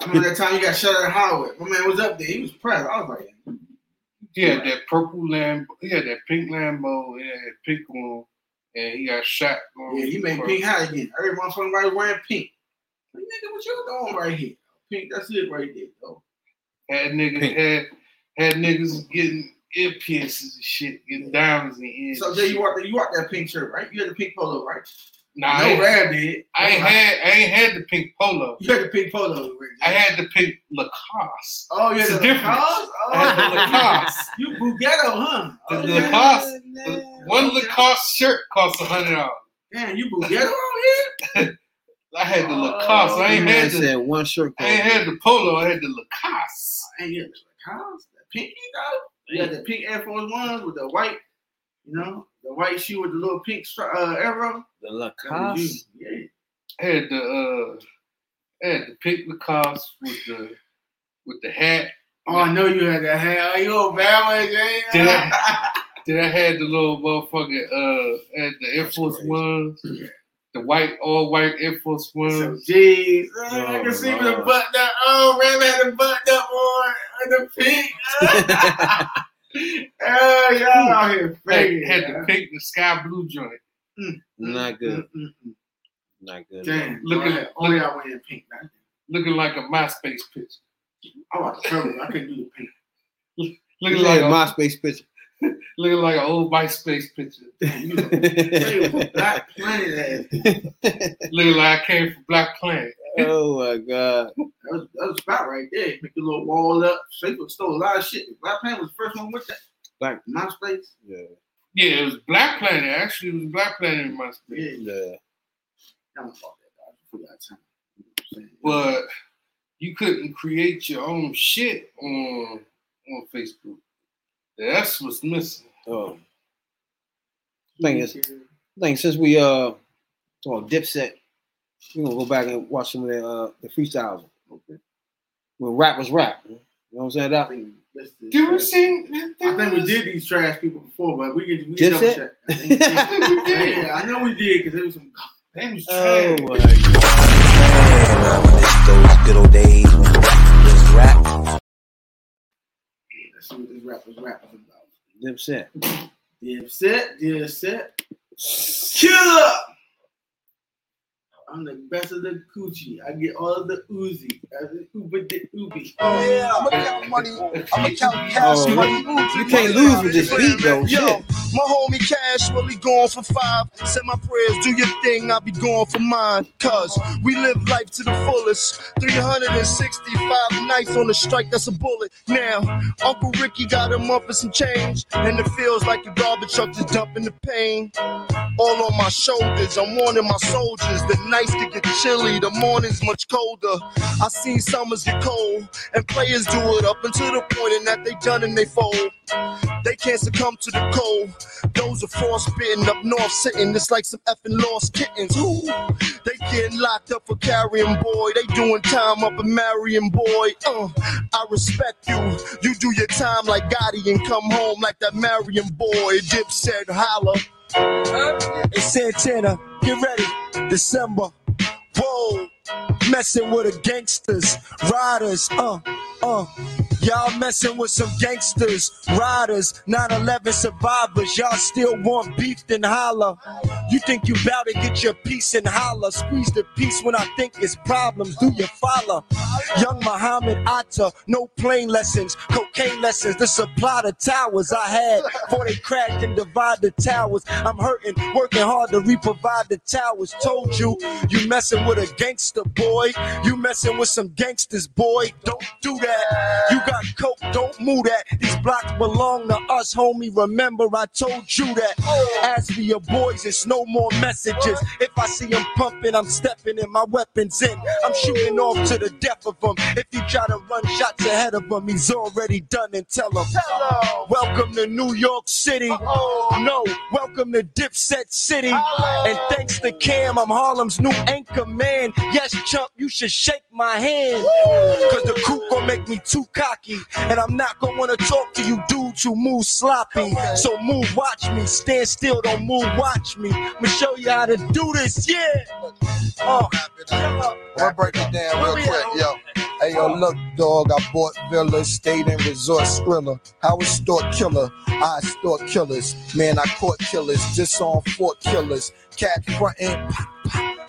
I remember that time you got shut at Howard. My man was up there. He was pressed. I was like, He had that purple Lambo, he had that pink Lambo, he had that pink one, and he got shot. on yeah, he made the pink hot again. Every motherfucker right wearing pink. Like, nigga, what you doing right here? Pink, that's it right there, though. Had niggas Pink. had had niggas getting ear piercings and shit, getting diamonds in the ears. So and Jay, you shit. want the, you want that pink shirt, right? You had the pink polo, right? Nah, I I ain't, Rab did. I ain't had I ain't had the pink polo. You had the pink polo, right? I had the pink Lacoste. Oh, yeah, It's the a difference. Lacoste? I had the Oh, Lacoste. you Bugatti, huh? The Oh, Lacoste. yeah. The- One Lacoste shirt cost a hundred dollars. Damn, you Bugatti out here? I had the Lacoste. I ain't had the said one shirt. I ain't had the polo. I had the Lacoste. I ain't had the Lacoste? The pinky, though? You had the pink Air Force Ones with the white, you know, the white shoe with the little pink stri- uh, arrow. the Lacoste. Yeah. I had the uh, I had the pink Lacoste with the with the hat. Oh, I know you had that hat. Are you a bad one, Jay. Did I? Then I had the little motherfucking uh, I had the Air Force crazy. Ones, the white all white Air Force So, Ones. jeez. Oh, I Oh, can see with the Lord. button up. Oh, Ram had the button up on and the pink. oh, y'all out here Had, faking. had the pink, the sky blue joint. Not good. Mm, mm, mm. Not good. Damn. Look Look at- at only I wearing pink. man. looking like a MySpace picture. I want the purple. I couldn't do the pink. Looking Look like like a, a MySpace picture. looking like an old MySpace picture. You Jay was Black Planet ass. Looking like I came from Black Planet. oh my god. That was, that was about right there. Make a little wall up. Facebook stole a lot of shit. Black Planet was the first one with that. Black- MySpace. Yeah. Yeah, it was Black Planet. Actually, it was Black Planet in MySpace. Yeah. Yeah. I don't fuck that. dog. Time. You know what I'm saying? But you couldn't create your own shit on on Facebook. That's what's missing. Oh. Thing is, I think since we uh well Dipset, we're gonna go back and watch some of the uh the freestyles. Okay. When rap was rap. You know what I'm saying? I Doc? think Did we sing? I think we did these trash people before, but we could we Did double check. I think we did. I think we did. yeah, I know we did because there was some. They was Oh trash. my god. Reminisce those good old days see what this rap was rapping about. Dipset. Dip set, dip set. Killer. I'm the best of the coochie. I get all of the Uzi. I the Uber the Ubi. Oh, yeah, I'ma count money. I'ma count oh, cash Oh, money. You can't lose with this beat though. Yo, Shit. my homie Cash really going for five. Say my prayers, do your thing, I'll be going for mine. Cause we live life to the fullest. 365 nights on the strike, that's a bullet. Now, Uncle Ricky got him up for some change. And it feels like a garbage truck just dumping the pain. All on my shoulders, I'm warning my soldiers. The nights to get chilly, the mornings much colder. I seen summers get cold, and players do it up until the point in that they done and they fold. They can't succumb to the cold. Those are frostbitten up north, sitting just like some effing lost kittens. Ooh, they getting locked up for carrying boy. They doing time up in Marion boy. Uh, I respect you. You do your time like Gotti and come home like that Marion boy. Dip said holla. Hey Santana, get ready. December. Whoa, messing with the gangsters, riders. Uh, uh. Y'all messing with some gangsters, riders, 9-11 survivors. Y'all still want beef, then holla. You think you bout to get your piece and holla. Squeeze the piece when I think it's problems. Do you follow? Young Muhammad Atta, no plane lessons, cocaine lessons. The supply the towers I had before they cracked and divide the towers. I'm hurting, working hard to re-provide the towers. Told you, you messing with a gangster boy. You messing with some gangsters, boy. Don't do that. You got coke, don't move that. These blocks belong to us, homie. Remember, I told you that. As for your boys, it's no more messages. If I see them pumping, I'm stepping in my weapons in. I'm shooting off to the death of them. If you try to run shots ahead of him, he's already done and tell him. Welcome to New York City. No, welcome to Dipset City. And thanks to Cam, I'm Harlem's new anchor man. Yes, chump, you should shake my hand. Cause the crew gon' make me too cocky. And I'm not gonna wanna talk to you dudes who move sloppy. So move, watch me. Stand still, don't move, watch me. I'ma show you how to do this, yeah. Oh, I'm gonna break it down real quick, yo. Hey yo, look, dog, I bought villas, stayed in resort Skrilla. I was store killer, I store killers. Man, I caught killers, just on Fort killers. Cat frontin',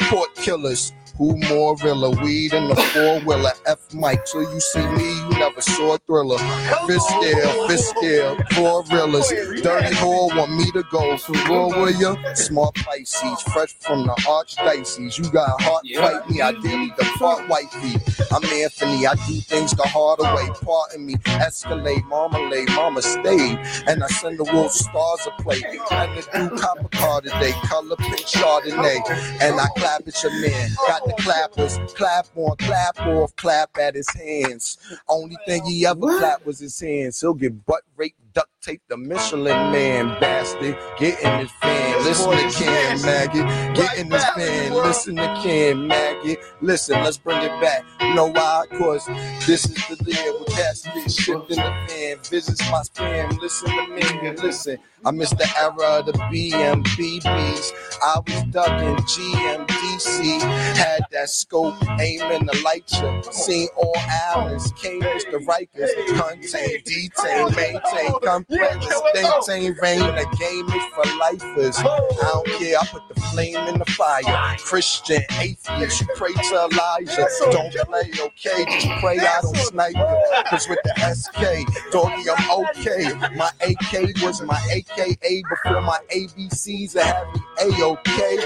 port killers. Who more villa? Weed in the four wheeler. F Mike, so you see me, you never saw a thriller. Fist scale, fist scale, four villas. Dirty whore want me to go for raw with ya. Smart Pisces, fresh from the archdiocese. You got heart fight me, I daily depart wifey. I'm Anthony, I do things the harder way. Pardon me, escalate, marmalade, mama stayed. And I send the wolf stars a play. And the do copper car today, color pink Chardonnay. And I clap at your man. Got the clappers, clap on, clap off, clap at his hands. Only thing he ever clapped was his hands. He'll get butt raped, duct tape the Michelin man, bastard. Get in his fan, listen to Ken Maggie. Get in his fan, listen to Ken Maggie. Listen, let's bring it back. You know why? Cause this is the year with that spit shit in the fan. Visits my spam, listen to me, listen. I miss the era of the BMBBs. I was ducking GMDC. Had that scope aiming the light you. Seen all Allens, came the Rikers. Contain, detain, maintain, maintain, rain. The game is for lifers. I don't care, I put the flame in the fire. Christian, atheist, you pray to Elijah. Don't play, okay? Just pray I don't snipe you. Cause with the SK, doggy, I'm okay. My AK was my AKA before my ABCs. I had me A-OK.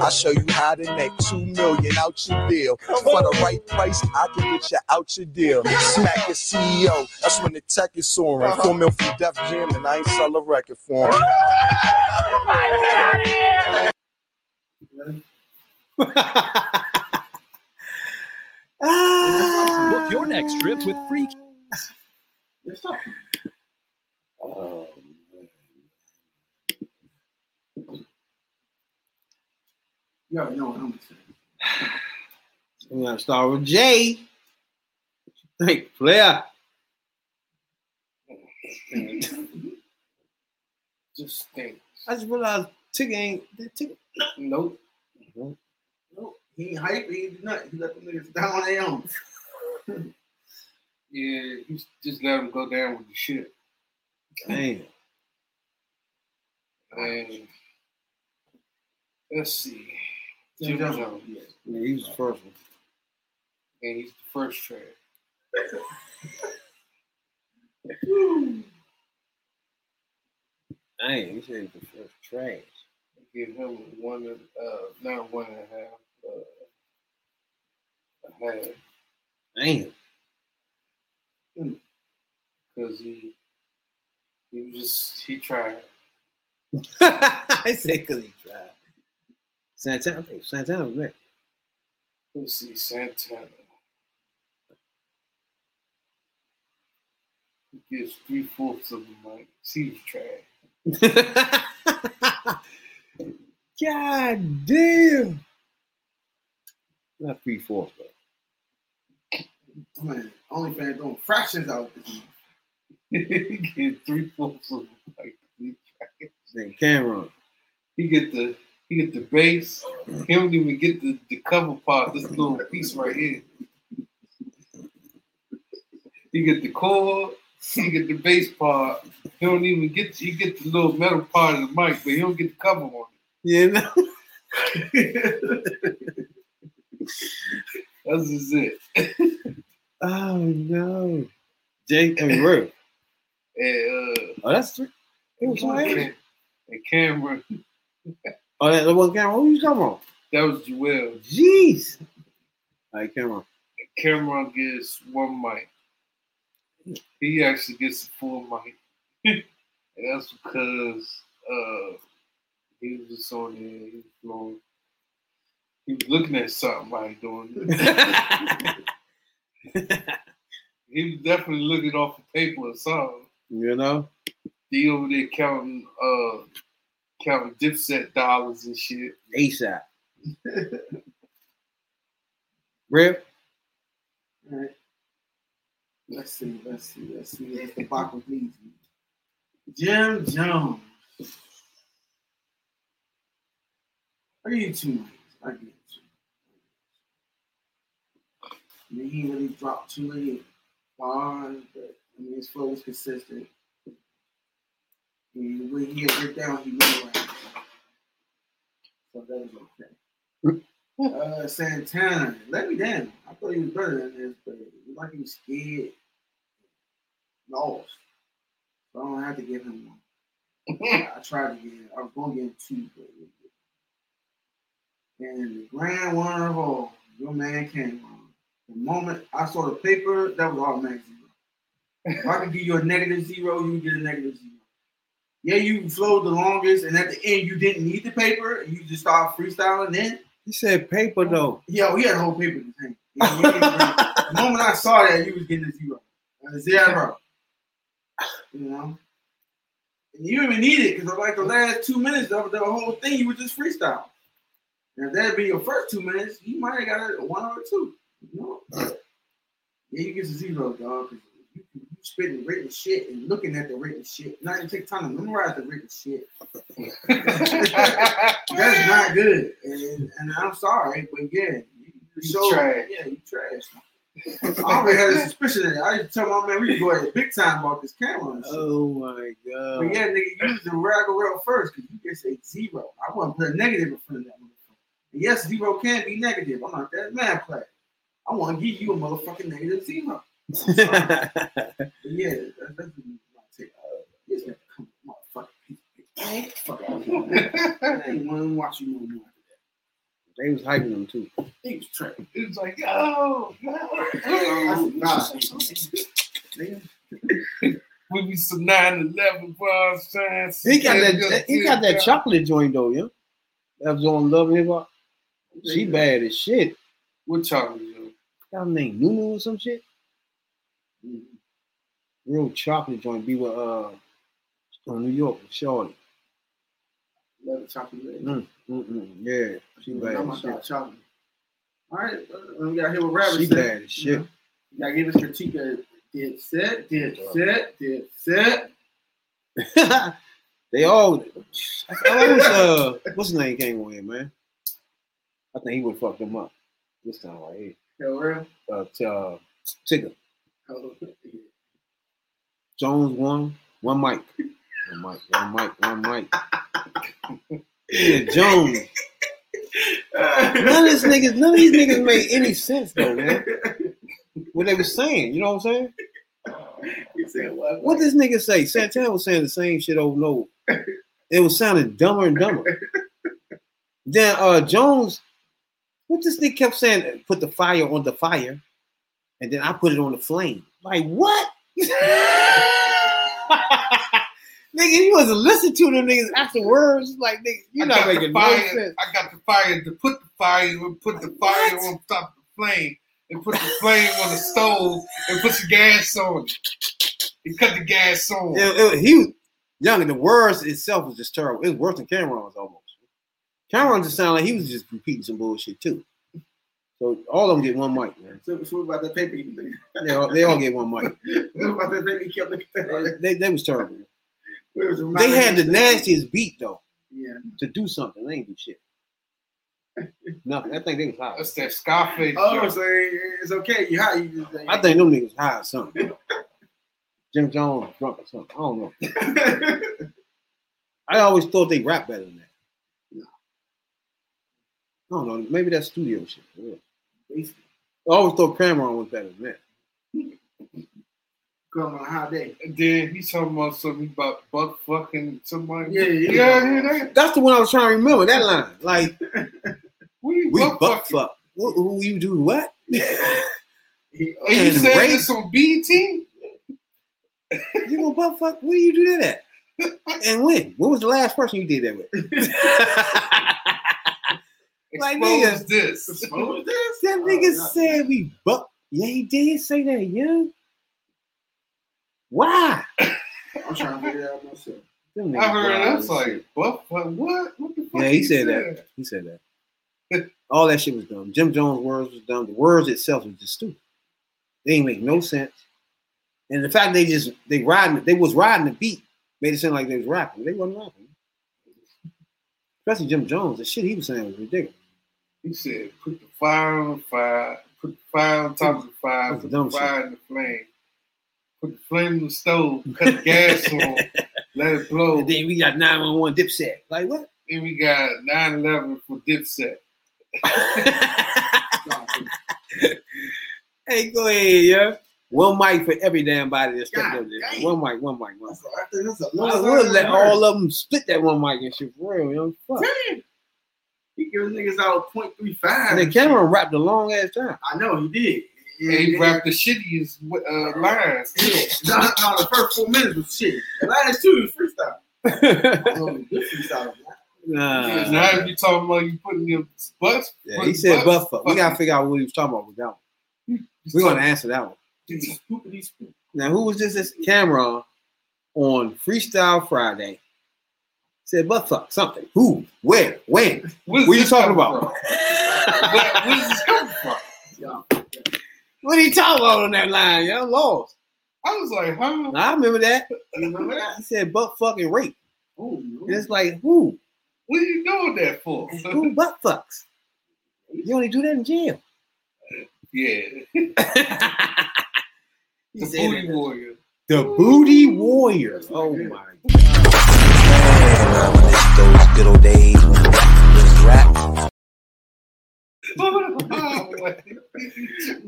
I'll show you how to make two million out your deal. For the right price, I can get you out your deal. Smack your CEO. That's when the tech is soaring. Four mil from Def Jam, and I ain't sell a record for him. Book your next trip with free. Oh, You already know what I'm saying. We're gonna start with Jay. Hey, player. Just think. I just realized Tigger ain't Tigger. Nope. Mm-hmm. Nope, he ain't hype. He ain't do nothing. He let them niggas down on their own. Yeah, he just let him go down with the shit. Damn. And let's see. Jim Jones. Jones. Yeah. Yeah, he was the first one. And he's the first track. Dang, he said the first trash. Give him one and uh not one and a half, uh, a half. Damn. Because he he was just he tried. I said because he tried. Santana, Santana was next. Let's see, Santana. He gives three fourths of the mic. He was trash. God damn. Not three fourths, though. Man, OnlyFans doing fractions out month. he get three fourths of the mic. He trash. Then Cam'ron. He get the he get the bass. He don't even get the, the cover part. This little piece right here. He get the chord. He get the bass part. He don't even get he get the little metal part of the mic, but he don't get the cover on You know? it. That's just it. Oh no. Jake, and real. And, uh, Oh, that's three. It was else? and, Cam'ron, Oh, that, that one Cam'ron. Who you talking about? that was Joel. Jeez. All right, Cam'ron. Cam'ron gets one mic. He actually gets the full mic. and that's because uh, he was just on there, he was flowing. He was looking at something while he doing it. he was definitely looking off the paper or something. you know? He over there counting uh counting dipset dollars and shit. ASAP. Real? All right. Let's see, let's see, let's see. That's the Baco leads me. Jim Jones. I give you two mics. I give you two. I mean, he really dropped too many bars, but I mean, his flow was consistent. And when he had break down, he went around. So that was okay. Uh, Santana, let me down. I thought he was better than this, but it was like he was scared, lost. So I don't have to give him one. I, tried to get. I was going to get him two, but it and the grand winner of all, your man came on. The moment I saw the paper, that was automatic zero. If I could give you a negative zero, you would get a negative zero. Yeah, you flowed the longest, and at the end, you didn't need the paper. and You just started freestyling then. He said paper though. Yeah, we had a whole paper in his hand. Yeah, he didn't bring- the moment I saw that, you was getting a zero. A zero. You know? And you even need it because like the last two minutes of the whole thing, you were just freestyle. And if that'd be your first two minutes, you might have got a one or two. You know? Yeah, you get a zero, dog. 'cause You, you spitting written shit and looking at the written shit. Not even take time to memorize the written shit. That's not good. And, and I'm sorry, but yeah, you, you showed, trash. yeah, you trash. I already had a suspicion that. I used to tell my man we go ahead big time about this camera. Oh my god. But yeah, nigga, use the rail first because you just say zero. I want to put a negative in front of that motherfucker. And yes, zero can be negative. I'm not that mad play. I want to give you a motherfucking negative zero. Yeah, that, that's my take. Uh, yes, man, come on, motherfucker. Fuck out of here. I ain't want to watch you no more. They was hyping him too. He was trash. It was like, yo, yo. nah. We be some 9 11 bars. He got that he got that chocolate joint though, yeah. That was on Love Hip Hop. She bad as shit. What chocolate, yo? Got name Nunu or some shit. Real chocolate joint be with uh from New York with Shorty. Love chocolate. Mm, mm, mm, yeah, she I'm bad talking as about shit. chocolate. All right, uh, we got here with Rabbit. She said, bad as you shit. know, You gotta give us critique of did set, did set, did set. they all. I was, uh, what's his name came on here, man? I think he would fuck them up this time right here. Hell, real. Uh, t- uh, Tigger Oh, Jones one, one mic, one mic, one mic, one mic. Jones. None of these niggas, none of these niggas made any sense though, man. What they were saying, you know what I'm saying? Said, what? What this nigga say? Santana was saying the same shit over and over. It was sounding dumber and dumber. Then uh Jones, what this nigga kept saying, put the fire on the fire, and then I put it on the flame. Like what? nigga, you wasn't listening to them niggas afterwards. Like nigga, you're I not got making no fire. sense. I got the fire to put the fire and put the fire What? on top of the flame and put the flame on the stove and put the gas on. And cut the gas on. It- it- he young, and the words itself was just terrible. It was worse than Cam'ron's almost. Cam'ron just sounded like he was just repeating some bullshit too. So all of them get one mic, man. So, so what about that paper you? They all, they all get one mic. What about that paper you kept looking at? They, they was terrible. It was They had the nastiest beat though Yeah. to do something. They ain't do shit. Nothing. I think they was high. That's that Scarface. Oh, joint. so it's okay. You high. You just. I think them niggas high or something. Jim Jones drunk or something. I don't know. I always thought they rap better than that. No. I don't know. Maybe that's studio shit. for real. I always thought Cam'ron was better than that. Come on a hot day. And then he's talking about something about butt fucking somebody. Yeah, yeah. Yeah, yeah, that. That's the one I was trying to remember. That line, like What we butt butt fucking? fuck. Who, who you do what? He, And you And said rape. this on BT? You gonna butt fuck? Where do you do that at? And when? When was the last person you did that with? Like, Expose nigga. this. what was this? that Oh, nigga no. said we butt. Yeah, he did say that, yeah. Why? I'm trying to figure out myself. I heard wild that's as like shit. butt fuck. What? What the fuck? Yeah, he you said that. He said that. All that shit was dumb. Jim Jones' words was dumb. The words itself was just stupid. They didn't make no sense. And the fact they just they riding they was riding the beat made it sound like they was rapping. They wasn't rapping. Especially Jim Jones, the shit he was saying was ridiculous. He said, put the fire on the fire, put the fire on top of the fire, put dumb the fire in the flame, put the flame in the stove, cut the gas on, let it blow. And then we got 911 dipset. Like what? Then we got 9-11 for Dipset. hey, go ahead, yeah. One mic for every damn body that stepped God up there. One mic, one mic, one mic. That's a, I think that's a I let all of them split that one mic and shit for real, you know. Fuck. He giving niggas out point three five. And then Cam'ron rapped a long ass time. I know he did. And he rapped the shittiest uh, lines. Yeah. No, no, the first four minutes was shit. The last two was freestyle. Oh, good freestyle. Because nah, now if you talking about you putting your butts. yeah, he said butt fuck. We gotta figure out what he was talking about with that one. We're gonna answer that one. Now, who was this? This Cam'ron on Freestyle Friday. Said butt fuck something. Who? Where? When? What are you talking about? Where- Where's this coming from? Yeah. What are you talking about on that line? Y'all lost. I was like, huh? I remember that. You remember that? He said butt fucking rape. Oh, And it's like, who? What are you doing that for? Who butt fucks? You only do that in jail. yeah, the booty that. warrior. The Booty Warrior. Oh my Man, reminisce those good old days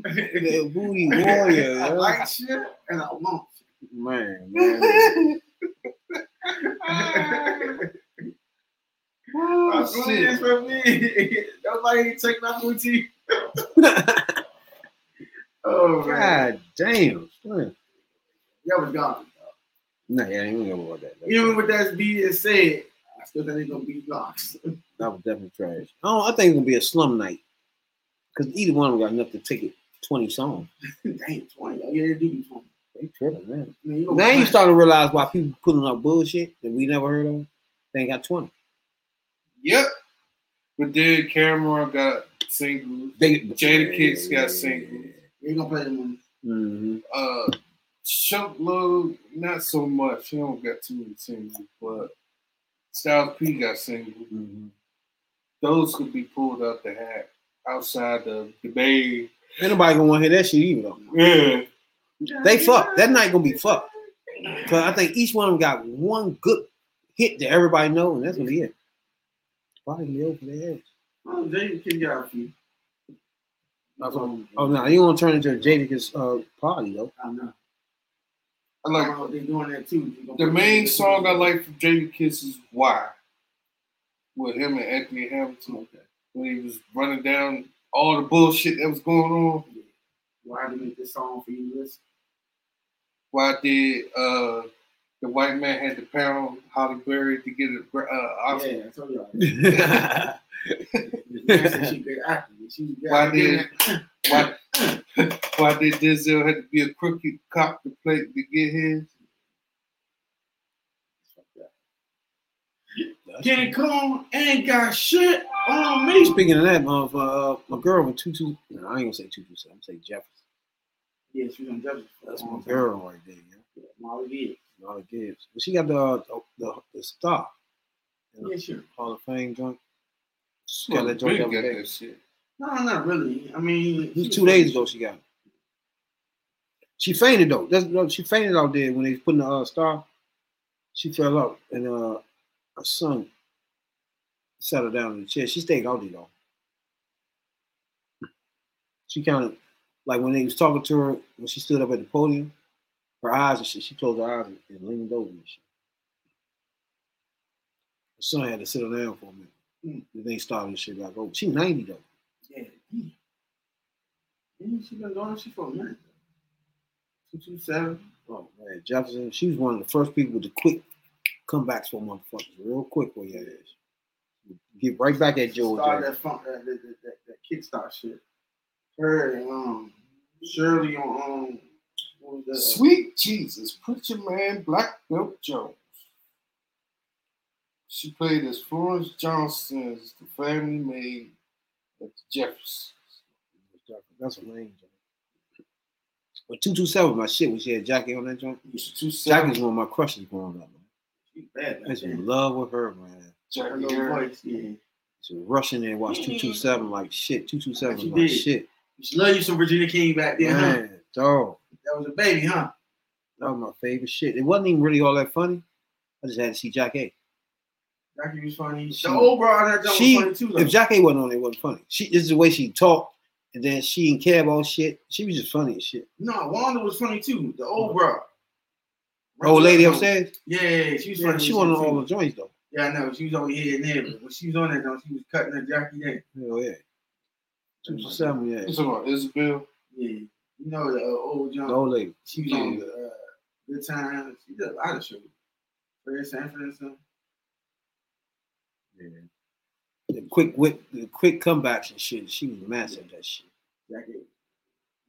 The Booty Warrior. I like shit and I won't. Man, man. oh, That's what it is shit. for me. Nobody take my booty. Oh man, God damn. That was gone. Nah, yeah, I ain't gonna go about that. Even with that being said, I still think they're gonna beat blocks. That was definitely trash. Oh, I think it's gonna be a slum night. Cause either one of them got enough to take it 20 songs. Damn, twenty. Oh, yeah, they do be twenty. They tripping, man. I mean, you Now you starting to realize why people putting up bullshit that we never heard of. They ain't got 20. Yep. But then Cam'ron got singles. They, Jadakiss got singles. You gonna play them on hmm Uh, Sheek Louch, not so much. He don't got too many singles, but Styles P got singles. hmm Those could be pulled out the hat outside the debate. Ain't nobody gonna want to hear that shit either though. Yeah. They fucked. That night gonna be fucked. Cause I think each one of them got one good hit that everybody know, and that's gonna be it. Probably go for their heads. Oh, Jadakiss got a few. Oh, oh no, you want to turn into a Jadakiss uh, party though? I know. I I like know they doing that too. The main song I like from Jadakiss is Why. With him and Anthony Hamilton. When he was running down all the bullshit that was going on. Why they make this song for you to listen? Why did uh the white man had to pound Halle Berry to get a uh, Oscar? Yeah, I told y'all. that. Nancy, she good actor. She was good. Why did- Why, why did Denzel have to be a crooked cop to play to get his? That. King Kong ain't got shit on me. Speaking of that, uh, uh, my girl with two two. No, I ain't gonna say two two seven. I'm gonna say Jefferson. Yeah, she was on Judges. That's my girl right there. Yeah. Yeah, Marla Gibbs. Marla Gibbs. But she got the uh, the, the star. You know, Yeah, sure. Hall of Fame joint. She Well, got that joint the Big other got that shit. No, not really. I mean, It was two days ago she got it. She fainted though. That's, no, she fainted out there when they was putting the uh, star. She fell out and uh her son sat her down in the chair. She stayed out there though. She kind of like when they was talking to her when she stood up at the podium, her eyes and shit, she closed her eyes and, and leaned over and shit. Her son had to sit her down for a minute. Mm. Then they started the shit back over. She 90 though. Yeah. Yeah, she been going. She for a minute. Two two seven. Oh man, Jefferson, she was one of the first people to quick comebacks for motherfuckers, real quick for your ass. Get right back at George. Started Jefferson. that funk, that, that, that, that, that kickstart shit. Her and um, Shirley on um, what that? Sweet Jesus, Preacher Man, Black Belt Jones. She played as Florence Johnson as the family maid at the Jeffersons. That's a name. But two two seven, my shit. When she had Jackie on that joint, Two Jackie's one of my crushes growing up. Man. She bad. I used to man. love with her, man. Her Jackie little voice, yeah. So rushing there and watch two two seven like shit. Two two seven She was did. shit. She love you some Virginia King back then, huh? Man, dog. That was a baby, huh? That was my favorite shit. It wasn't even really all that funny. I just had to see Jack A. Jackie was funny. She- the old bro on that joint she- was funny too, though. If Jack A wasn't on, it wasn't funny. She this is the way she talked, and then she didn't care about shit. She was just funny as shit. no, Wanda was funny too. The old mm-hmm. bro. Old lady upstairs, Yeah, yeah, yeah, she was yeah, funny. she as wasn't shit, on all too. the joints though. Yeah, I know. She was over here and there, but when she was on that joint, she was cutting that Jackie there. Hell yeah. Two to seven, yeah. You talking about Isabel? Yeah. You know the uh, old The joint. old lady. She was on the uh, Good Times. She did a lot of shows. Fred Sanford and stuff. Yeah. The quick wit, the quick comebacks and shit. She was massive at that shit. Jackie.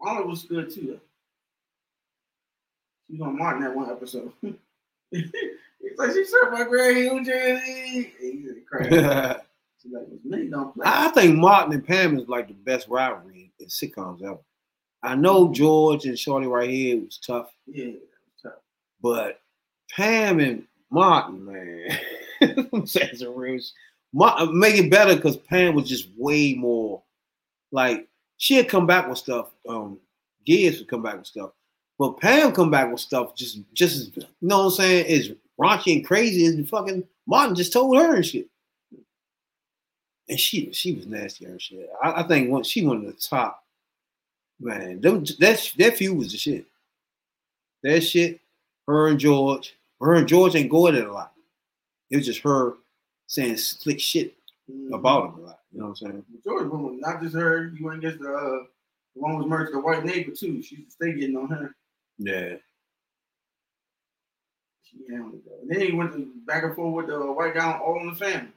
Marlon was good too, though. She was on Martin that one episode. He's like, she served my Greg Hill jersey. He's crazy. She's like, don't play. I think Martin and Pam is like the best rivalry in sitcoms ever. I know George and Shorty right here was tough, yeah, that was tough. but Pam and Martin, man, that's a real. sh- Ma- make it better because Pam was just way more like she'd come back with stuff. Um, Gibbs would come back with stuff, but Pam come back with stuff just just as you know what I'm saying is raunchy and crazy as the fucking Martin just told her and shit. And she she was nasty and shit. I, I think once she one of the top man, them that that feud was the shit. That shit, her and George, her and George ain't going at a lot. It was just her saying slick shit Mhm. about him a lot. You know what I'm saying? George woman, not just her. You went against the uh, the one was merged the white neighbor too. She used stay getting on her. Yeah. She handled it though. And then he went to back and forth with the white guy on All in the Family.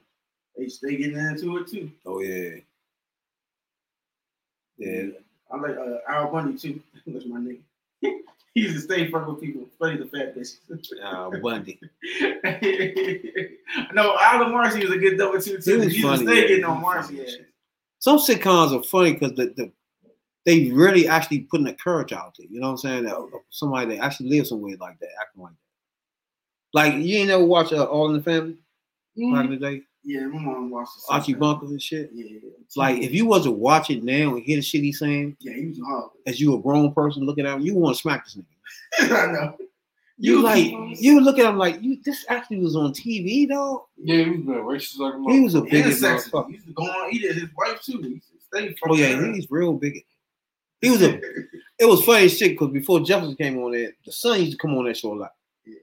They stay getting into it too. Oh yeah. Yeah. I like uh, Al Bundy too. That's my nigga. he used to stay fucking with people, especially the fat bitches. Uh, Bundy. no, Al Marcy was a good double two He too. was He used to funny, stay yeah. getting on was Marcy. funny as ass. shit. Some sitcoms are funny because the, the they really actually putting the courage out there. You know what I'm saying? That, somebody that actually lives somewhere like that, acting like that. Like you ain't never watch uh, All in the Family back in the day, Yeah, my mom watched the Archie Simpsons. Bunker and shit. Yeah, Like if you wasn't watching it now and hear the shit he's saying, yeah, he was hard. as you a grown person looking at him, you want to smack this nigga. I know. You You like you look at him like you. This actually was on TV though. Yeah, he was being racist like a He was a bigot And sexy. He used to go on, he did his wife too. He used Oh yeah, he's real bigot. He was a. It was funny shit because before Jefferson came on there, the son used to come on that show a lot. Yeah.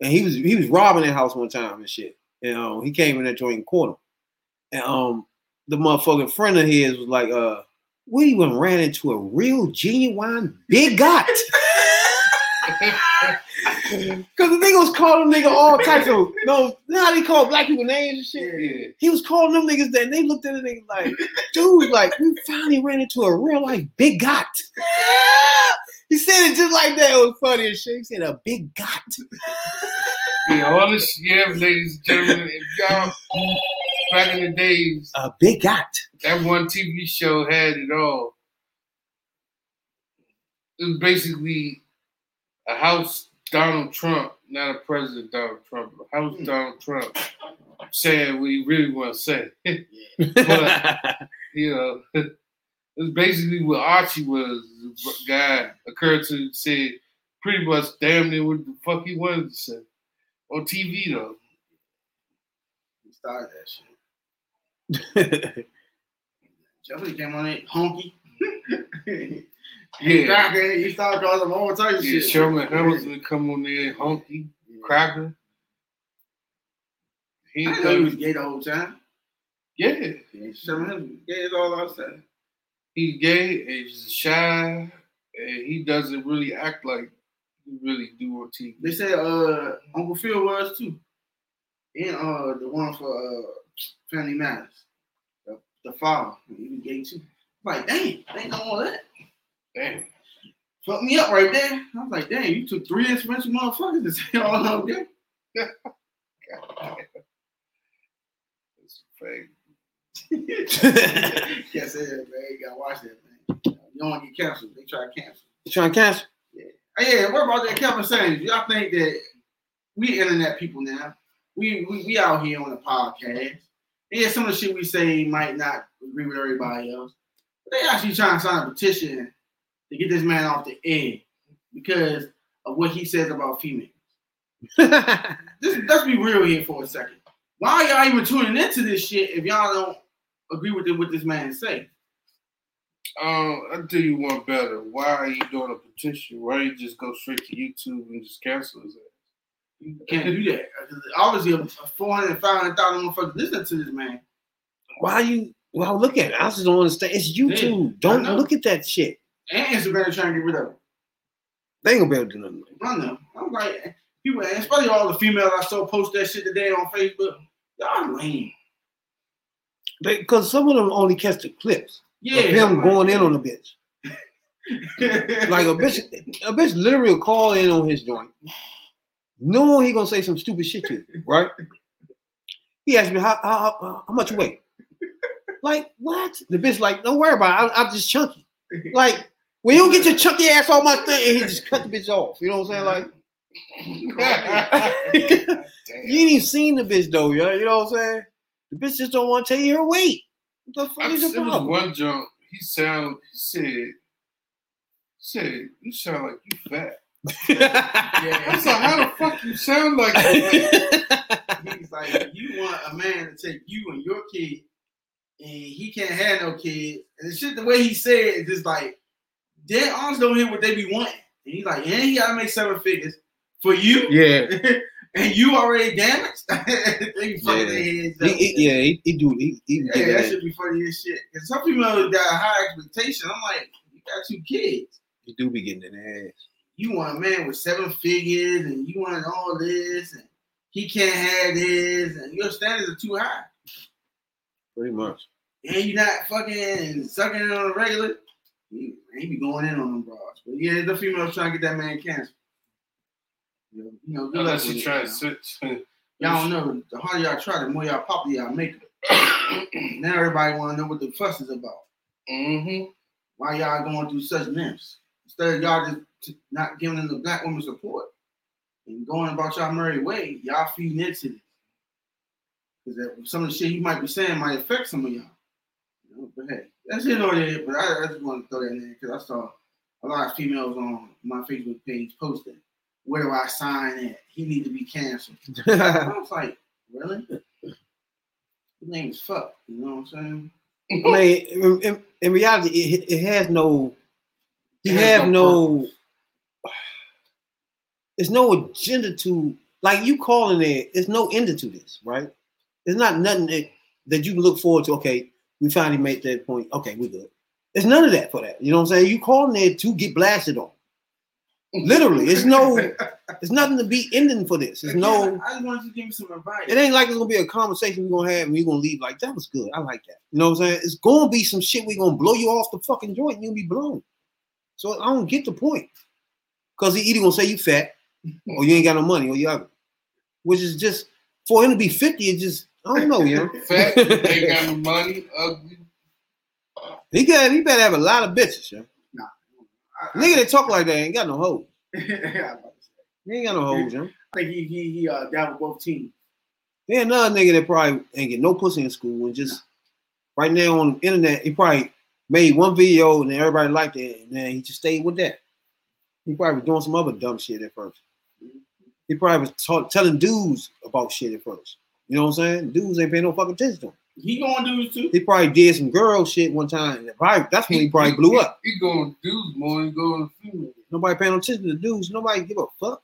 And he was he was robbing that house one time and shit. And um, he came in that joint and caught him. And um, the motherfucking friend of his was like, uh, we even ran into a real genuine bigot. Cause the nigga was calling nigga all types of no, you know how they call black people names and shit. Yeah. He was calling them niggas that and they looked at the nigga like, dude, like we finally ran into a real life big got. he said it just like that. It was funny as shit. He said a big got. Yeah, all this, yeah, ladies and gentlemen, if y'all back in the days, A big got. that one TV show had it all. It was basically a house Donald Trump, not a president Donald Trump, but a house Donald Trump saying what he really want to say. you know, it's basically what Archie was. The guy occurred to say pretty much damn near what the fuck he wanted to say on TV though. He started that shit. Jeffrey came on it, honky. Yeah. Back he started calling him all types of Yeah, shit. Sherman Hamilton would come on there, honky, cracker. He I ain't didn't know he was gay the whole time. yeah, Sherman Hemsley, gay is all I said. he's gay and he's shy, and he doesn't really act like he really do on TV. They said uh, Uncle Phil was too. And uh, the one for uh, Family Matters. The, the father. He was gay too. Like, dang, they know all that. Damn. Fucked me up right there. I was like, dang, you took three expensive motherfuckers to say all of them. That's a fact. Yes, it is, man. You gotta watch that, man. You don't want to get canceled. They try to cancel. You trying to cancel? Hey, yeah, what about that Kevin Samuels? Y'all think that we internet people now? We, we we out here on the podcast. Yeah, some of the shit we say might not agree with everybody else. But they actually trying to sign a petition to get this man off the air because of what he says about females. Just, let's be real here for a second. Why are y'all even tuning into this shit if y'all don't agree with what this man say? Um, I'll tell you one better. Why are you doing a petition? Why you just go straight to YouTube and just cancel his ass? You can't do that. Obviously, a 400, 500,000 motherfuckers listen to this man. Why you? Well, look at it. I just don't understand. It's YouTube. I don't look at that shit. And Instagram trying to get rid of it. They ain't gonna be able to do nothing. I know. I'm like, people, especially all the females I saw post that shit today on Facebook. Y'all lame. Because some of them only catch the clips Yeah. of him going in on a bitch. Like a bitch, a bitch literally will call in on his joint, No knowing he gonna say some stupid shit to you, right? He asked me how how, how, how much you weigh. Like what? The bitch like, don't worry about it. I'm, I'm just chunky. Like when you don't get your chunky ass on my thing, and he just cut the bitch off. You know what I'm saying? Like you ain't even seen the bitch though, yo. You know what I'm saying? The bitch just don't want to tell you her weight. What the fuck I, is the problem? one jump, He sound. He said. Said you sound like you fat. yeah. I like, how the fuck you sound like? He's like, you want a man to take you and your kid, and he can't have no kid. And the shit, the way he said it, is just like, dead arms don't hear what they be wanting. And he's like, yeah, he gotta make seven figures for you, yeah. and you already damaged. they fucking Yeah. their heads He, up. he- yeah, he, he do. He, he Yeah, that that. should be funny as shit. Because some people got a high expectation. I'm like, you got two kids. You do be getting in the ass. You want a man with seven figures, and you want all this, and he can't have this, and your standards are too high. Pretty much. and you're not fucking sucking on a regular, he, he be going in on them bras. But yeah, the females trying to get that man cancer. You know, you know good luck Unless with you try to y'all. switch. Y'all don't know. The harder y'all try, the more y'all popular y'all make it. now everybody want to know what the fuss is about. Mm-hmm. Why y'all going through such nymphs? Instead of y'all just not giving them the black woman support and going about y'all merry way, y'all feeding into this. Because some of the shit he might be saying might affect some of y'all. You know, but hey, that's it or there. But I, I just want to throw that in there because I saw a lot of females on my Facebook page posting. where do I sign at? He need to be canceled. I was like, really? His name is fuck. You know what I'm saying? I mean, in, in, in reality, it, it has no. He has have no no. There's no agenda to like you calling it. There's no end to this, right? There's not nothing that, that you can look forward to. Okay, we finally made that point. Okay, we good. There's none of that for that. You know what I'm saying? You calling there to get blasted on. Literally, it's no. it's nothing to be ending for this. There's no. I just wanted to give you some advice. It ain't like it's gonna be a conversation we're gonna have and we're gonna leave like that was good. I like that. You know what I'm saying? It's gonna be some shit we're gonna blow you off the fucking joint and you'll be blown. So I don't get the point. Cause he either gonna say you fat or you ain't got no money or you ugly. Which is just for him to be 50, it just I don't know, you know. Fat, ain't got no money, ugly. he got he better have a lot of bitches, yo. I, Nigga that talk like that ain't got no hoes. I, I He ain't got no hoes, yo. I think he he he uh down with both teams. Yeah, another nigga that probably ain't get no pussy in school and just right now on the internet, he probably made one video and then everybody liked it, and then he just stayed with that. He probably was doing some other dumb shit at first. He probably was ta- telling dudes about shit at first. You know what I'm saying? Dudes ain't paying no fucking attention to him. He do this too. He probably did some girl shit one time. Probably, that's when he probably blew up. He going dudes more than going female. Nobody paying no attention to the dudes. Nobody give a fuck.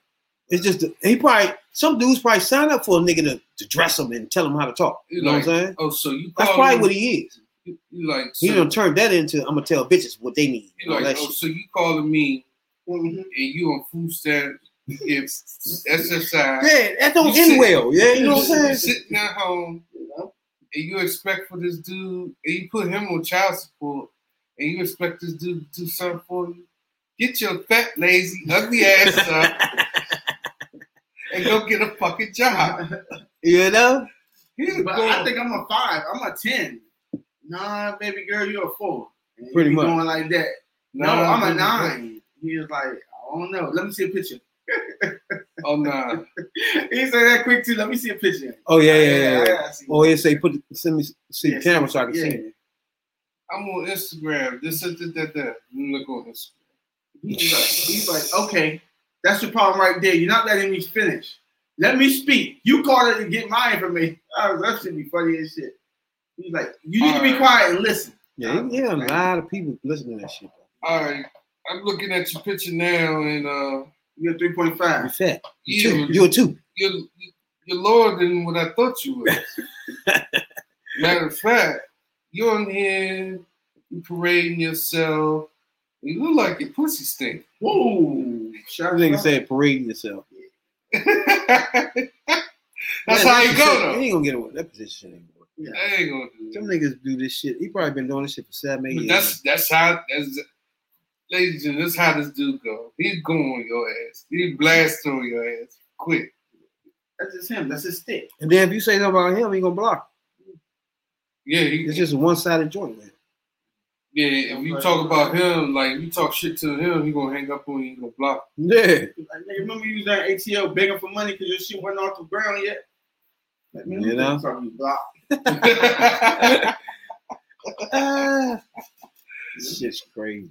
It's just he probably some dudes probably sign up for a nigga to, to dress him and tell him how to talk. He You know what I'm saying? Oh, so you That's probably him- what he is. You, you like He so, done turned that into I'm gonna tell bitches what they need. you and all like oh, shit. so you calling me Mhm. and you on food stamps if SSI. Yeah, that don't You end sit- well. Yeah, you know what I'm saying? Sitting at home You know? and you expect for this dude, and you put him on child support, and you expect this dude to do something for you. Get your fat, lazy, ugly ass up and go get a fucking job. You know? He's But going- I think I'm a five. I'm a ten. Nah, baby girl, you're a four. And Pretty much. going like that. No, Nah, I'm a dude. nine. He was like, I don't know. Let me see a picture. Oh nah. he said that quick too. Let me see a picture. Oh yeah, yeah, yeah. yeah. Oh, he say put the, send me see Yeah, the camera so I can yeah. see it. I'm on Instagram. This is that that that. Look on Instagram. He's like, he's like, okay, that's the problem right there. You're not letting me finish. Let me speak. You called it to get my information. Oh, that should be funny as shit. He's like, you need to be Alright. quiet and listen. Yeah, yeah, a lot of people listening to that shit. All right. I'm looking at your picture now, and uh, You're 3.5. You fat. You you two. You a two. you're you're lower than what I thought you were. Matter of fact, you're on here, you parading yourself. You look like your pussy stink. Whoa. Shout Nigga said parading yourself. That's Man, how you go though. He ain't gonna get away. That position ain't work. I ain't gonna do that. niggas do this shit. He probably been doing this shit for seven, eight But years. that's that's how that's ladies and gentlemen, that's how this dude go. He's going on your ass. He blast on your ass quick. That's just him. That's his stick. and then if you say something about him, he gonna block. Yeah, he, It's just a one sided joint, man. yeah. If you talk about him, like you talk shit to him, he gonna hang up on you. He gonna block. Yeah. Like, nigga, remember you was that ATL begging for money because your shit wasn't off the ground yet? Like, man, You know? Sorry, you blocked. Ah, this shit's crazy.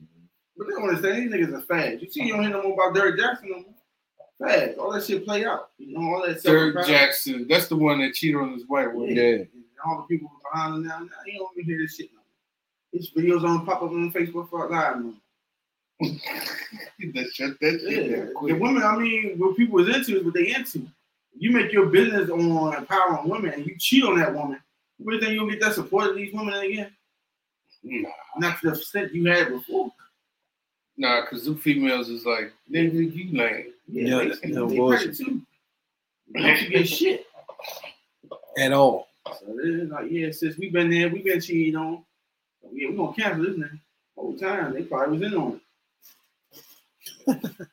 But they don't understand these niggas are fads. You see, you don't hear no more about Derrick Jackson no more. Fads. All that shit play out. You know, all that self- Jackson, that's the one that cheated on his wife. Yeah. With. Yeah. And all the people behind him now, now you don't even hear this shit no more. These videos don't pop up on Facebook for live no more. that shut that shit Yeah. down The women, I mean, what people is into is what they into. You make your business on empowering women and you cheat on that woman. What do you think you'll get that support of these women again? Nah, Not to the extent you had before. Nah, cause the females is like, nigga, you lame. Yeah, they, no they bullshit. too. Don't get shit. At all. So it's like, yeah, since we've been there, we've been cheating on. So, yeah, we gonna cancel this man. Whole time they probably was in on it.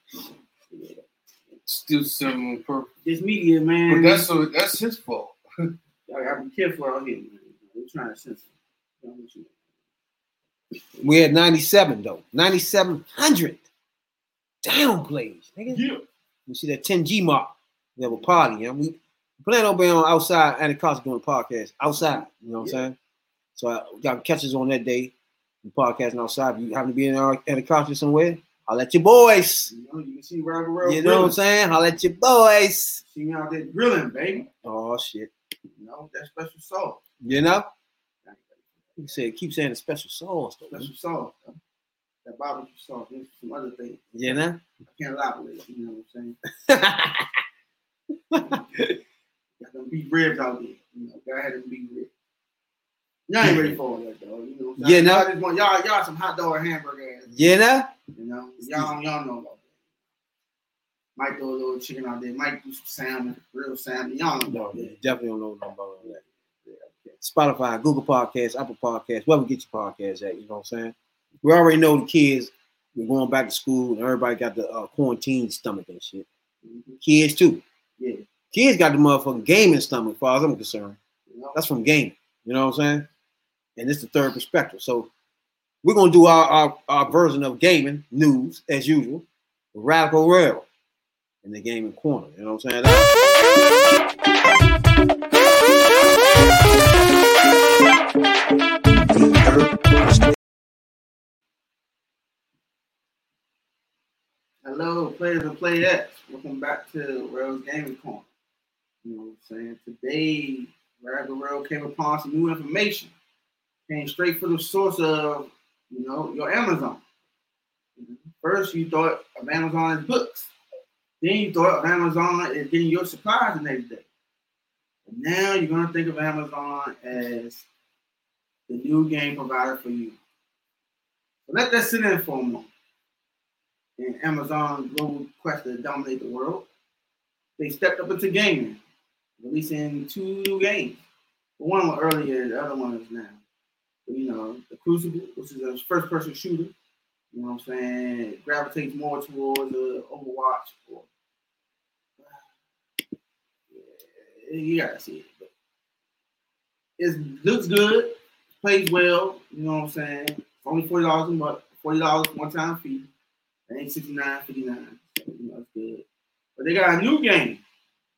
Still sending them purpose. This media, man. But that's so that's his fault. I gotta be careful out here, man. We're trying to censor. You know what you- We had 97 though. 9700. Downplays, nigga. Yeah. You see that 10G mark. We have a party, and we plan on being on outside and the cost doing a podcast outside. You know what Yeah. I'm saying? So uh, y'all can catch us on that day. We podcasting outside. If you happen to be in our at a concert somewhere, Holla at your boys. You know, you can see World. You know what I'm saying? Holla at your boys. See me out there grilling, baby. Oh shit. You know, that special sauce. You know? You said keep saying the special sauce. Special sauce. though. That barbecue sauce. There's some other things. You know? I can't elaborate. You know what I'm saying? Got them beef ribs out there. You know, gotta have them beef ribs. Y'all ain't ready for all that, though. You know, what I'm saying? You know? y'all just want y'all, y'all some hot dog hamburger ass. you know? You know, y'all, y'all know about that. Might throw a little chicken out there. Might do some salmon, real salmon. Y'all know No, about that. definitely don't know about all that. Spotify, Google Podcasts, Apple Podcasts, wherever you get your podcasts at, you know what I'm saying? We already know the kids, we're going back to school, and everybody got the uh, quarantine stomach and shit. Mhm. Kids too. Yeah. Kids got the motherfucking gaming stomach, as far as I'm concerned. Know? That's from gaming. You know what I'm saying? And it's the third perspective. So we're gonna do our, our, our version of gaming news as usual. Radical Rail in the gaming corner. You know what I'm saying? Hello, players and playettes. Welcome back to Rails Gaming Corner. You know what I'm saying? Today, Razzle Rail came upon some new information. Came straight from the source of, you know, your Amazon. First, you thought of Amazon as books. Then you thought of Amazon as getting your supplies the next day. And now you're going to think of Amazon as the new game provider for you. So let that sit in for a moment in Amazon global quest to dominate the world, they stepped up into gaming, releasing two new games. One of them was earlier, the other one is now. But, you know, the Crucible, which is a first-person shooter. You know what I'm saying? It gravitates more towards the Overwatch or yeah, you gotta see it. But it looks good, plays well, you know what I'm saying? Only forty dollars a month, forty dollars one time fee. It ain't 69, 59. So, you know, good. But they got a new game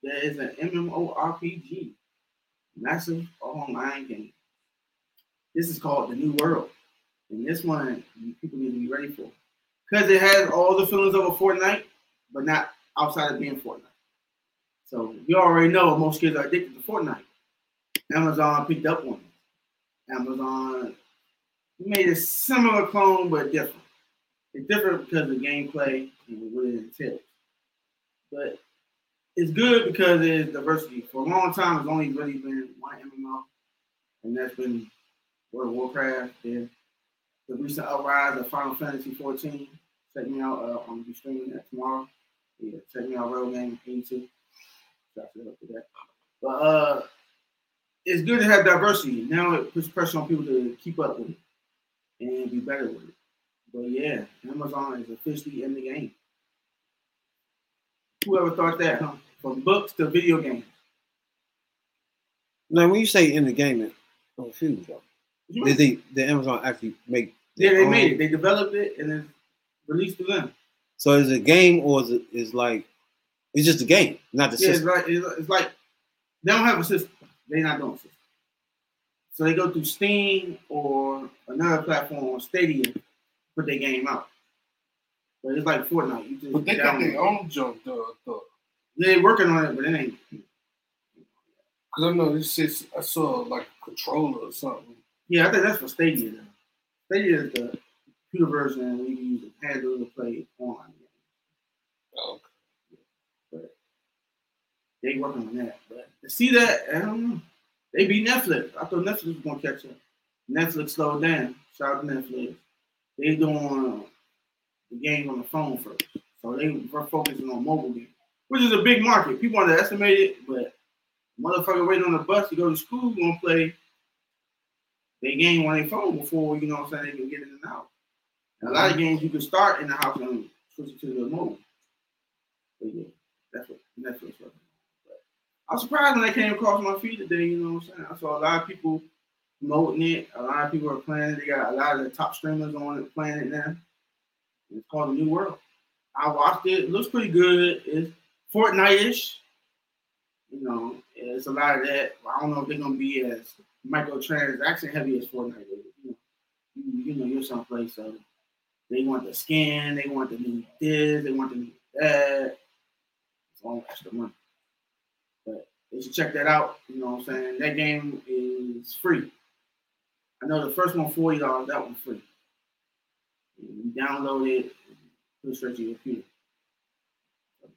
that is an MMORPG, massive online game. This is called The New World. And this one, people need to be ready for. Because it has all the feelings of a Fortnite, but not outside of being Fortnite. So you already know most kids are addicted to Fortnite. Amazon picked up one. Amazon made a similar clone, but different. It's different because of the gameplay and what it entails. But it's good because there's diversity. For a long time, it's only really been one MMO, and that's been World of Warcraft. Then the recent uprise of Final Fantasy 14. Check me out. Uh, I'm gonna be streaming that tomorrow. Yeah, check me out. Real Game 82. Shout out to that. But uh, it's good to have diversity. Now it puts pressure on people to keep up with it and be better with it. But yeah, Amazon is officially in the game. Whoever thought that, huh? From books to video games. Now, when you say in the game, I'm confused though. Did they, did Amazon actually make? Yeah, they made it. They developed it and then released to them. So is it a game or is it is like it's just a game, not the Yeah, it's system? like it's, it's like they don't have a system. They're not doing a system. So they go through Steam or another platform or Stadia, to put their game out. But it's like Fortnite. You just But they got their own junk, though. though. They're working on it, but it ain't. Cause I know this shit. I saw like a controller or something. Yeah, I think that's for Stadia. Though. Stadia is the computer version where you can use a handle to play online. Oh, But they working on that. But see that, I don't know. They beat Netflix. I thought Netflix was gonna catch up. Netflix slowed down. Shout out to Netflix. They doing the game on the phone first, so they were focusing on mobile games, which is a big market. People underestimate it, but motherfucker waiting on the bus to go to school gonna play they game on their phone before you know what I'm saying they can get in and out. And a lot of games you can start in the house and switch it to the mobile. But yeah, that's what Netflix. I was surprised when that came across my feed today. You know what I'm saying? I saw a lot of people promoting it. A lot of people are playing it. They got a lot of the top streamers on it playing it now. It's called The New World. I watched it. It looks pretty good. It's Fortnite-ish. You know, it's a lot of that. I don't know if they're gonna be as microtransaction heavy as Fortnite is. You know, you, you know you're someplace, so They want the skin, they want the new this, they want the new that. It's all extra money. They should check that out. You know what I'm saying? That game is free. I know the first one forty dollars. That one's free. You download it, put it straight to your computer.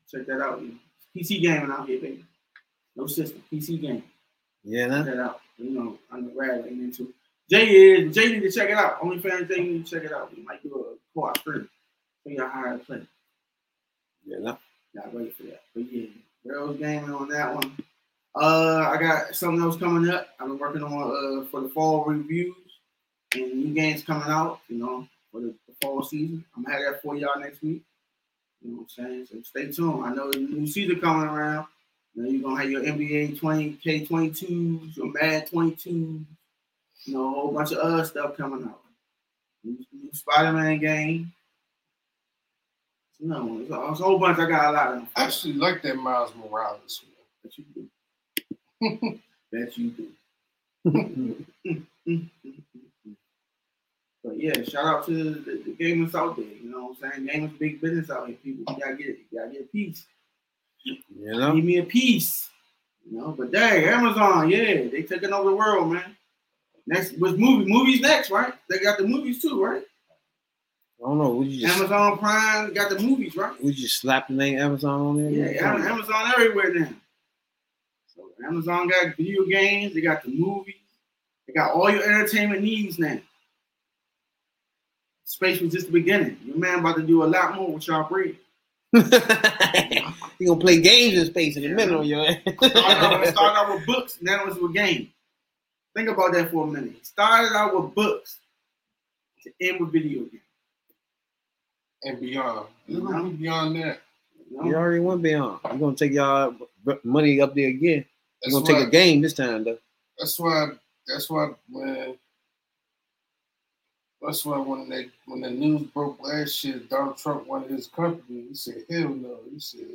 Check that out. You. PC gaming out here, baby. No system. PC gaming. Yeah, Check nah? that out. You know, I'm the rad ain't into. Jay is Jay need to check it out. OnlyFans Jay need to check it out. We might do a co-op stream. Show y'all how to play. Yeah, nah. Y'all ready for that. But yeah, girls gaming on that one. Uh, I got something else coming up. I've been working on uh for the fall reviews and new games coming out. You know, for the, the fall season. I'm gonna have that for y'all next week. You know what I'm saying? So stay tuned. I know the new season coming around. You know, you're gonna have your NBA 2K22s, your Mad 22s, you know, a whole bunch of other stuff coming out. New, new Spider-Man game. One. It's a, it's a whole bunch. I got a lot of them. I actually like that Miles Morales one. You do. Bet you do. But yeah, shout out to the, the, gamers out there. You know what I'm saying? Gamers big business out here, people. You gotta get you gotta get a piece. You know? Give me a piece. You know, but dang, Amazon, yeah, they taking over the world, man. Next was movie movies next, right? They got the movies too, right? I don't know. You just Amazon Prime got the movies, right? We just slap the name Amazon on there? Yeah, Amazon everywhere now. So Amazon got video games, they got the movies, they got all your entertainment needs now. Space was just the beginning. Your man about to do a lot more with y'all bread. you gonna play games in space in a minute on your Started out, started out with books, now it's with games. Think about that for a minute. Started out with books to end with video games. and beyond. It's gonna be beyond that. You know? Already went beyond. You're gonna take y'all money up there again. That's You're gonna why, take a game this time though. That's why. That's why when. That's why when they when the news broke last year, Donald Trump wanted his company. He said, "Hell no." He said,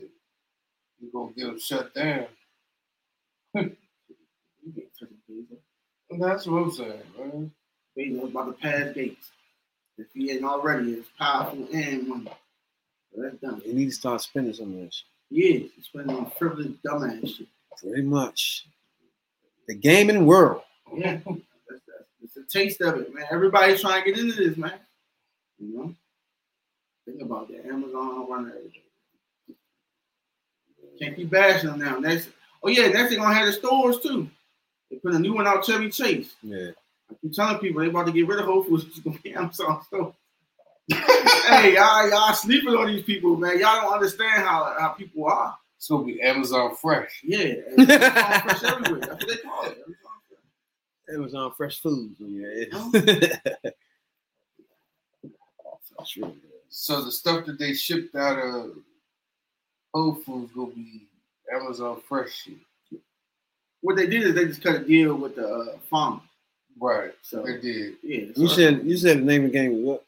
"You're gonna get them shut down." You get to the Bezos. And that's what I'm saying, man. Bezos about to pass Gates. If he ain't already, it's powerful and money. So that's done. You need to start spending some of this. Yeah, he's spending on frivolous, dumbass shit. Pretty much. The gaming world. Yeah, that's, that's, it's a taste of it, man. Everybody's trying to get into this, man. You know, think about that. Amazon running everything. Can't keep bashing them now. Next, oh yeah, next they're gonna have the stores too. They put a new one out, Chevy Chase. Yeah. I keep telling people they about to get rid of Whole Foods. It's gonna be Amazon store. hey, y'all, y'all sleeping on these people, man. Y'all don't understand how how people are. It's gonna be Amazon Fresh. Yeah, Amazon fresh everywhere. That's what they call it. Amazon Fresh. Foods. Yeah. Oh. So the stuff that they shipped out of Whole Foods gonna be Amazon Fresh shit. What they did is they just cut a deal with the uh, farmer. Right. So They did. yeah, You so- said you said the name of the game was what?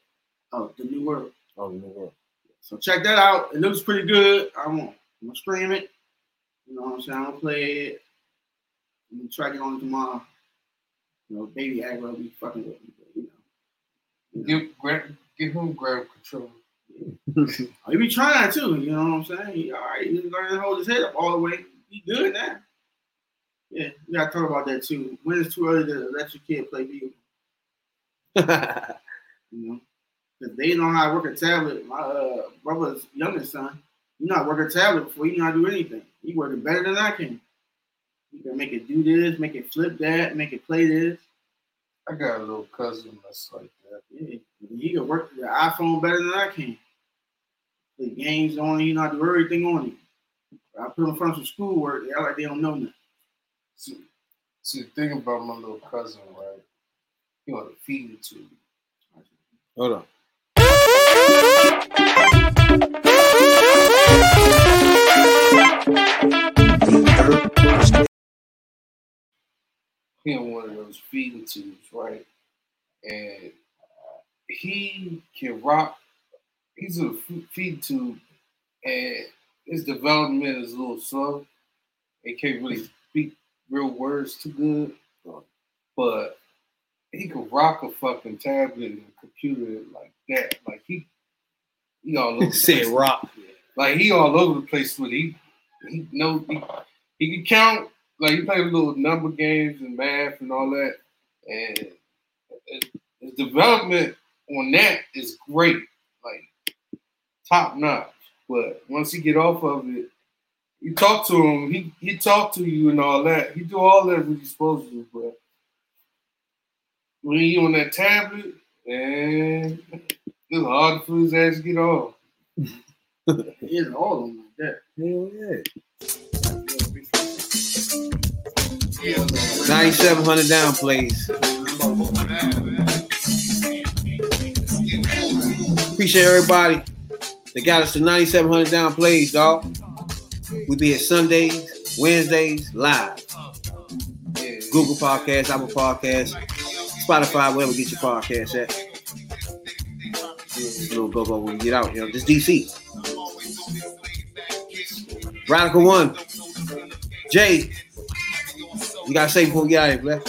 oh the new world. Oh, the New World. So check that out. It looks pretty good. I want I'm gonna stream it. You know what I'm saying? I'm gonna play it. I'm gonna try to get on tomorrow. You know, baby aggro be fucking with me, but you know. You know. Give grab, give him grab control. Oh, he be trying too, you know what I'm saying? He all right, he's learning to hold his head up all the way. He good now. Yeah, we gotta talk about that too. When it's too early to let your kid play video, you know? Because they know how to work a tablet. My uh, brother's youngest son, he know how to work a tablet before You know how to do anything. He working better than I can. You can make it do this, make it flip that, make it play this. I got a little cousin that's like that. Yeah, he can work the iPhone better than I can. Play games on it, he know how to do everything on it. I put him in front of some schoolwork, they act like they don't know nothing. See, see, the thing about my little cousin, right? He on the feeding tube. Hold on. On one of those feeding tubes, right? And he can rock. He's a feed tube, and his development is a little slow. He can't really speak real words too good, but he can rock a fucking tablet and computer like that. Like he, he all over. the Said place. rock. Like he all over the place with. He, he know he, he can count. Like he plays little number games and math and all that, and his- development on that is great, like top notch. But once he get off of it, you talk to him, he he talk to you and all that. He do all that what he's supposed to do, but when he on that tablet, man, it's hard for his ass to get off. It's all on like that. Hell yeah. 9700 down plays. Appreciate everybody that got us to 9700 down plays, dog. We be at Sundays, Wednesdays, live. Google Podcast, Apple Podcast, Spotify, wherever you get your podcast at. Little go go when we get out, you know, just DC. Radical One. Jay, you gotta say before we get out of here, man.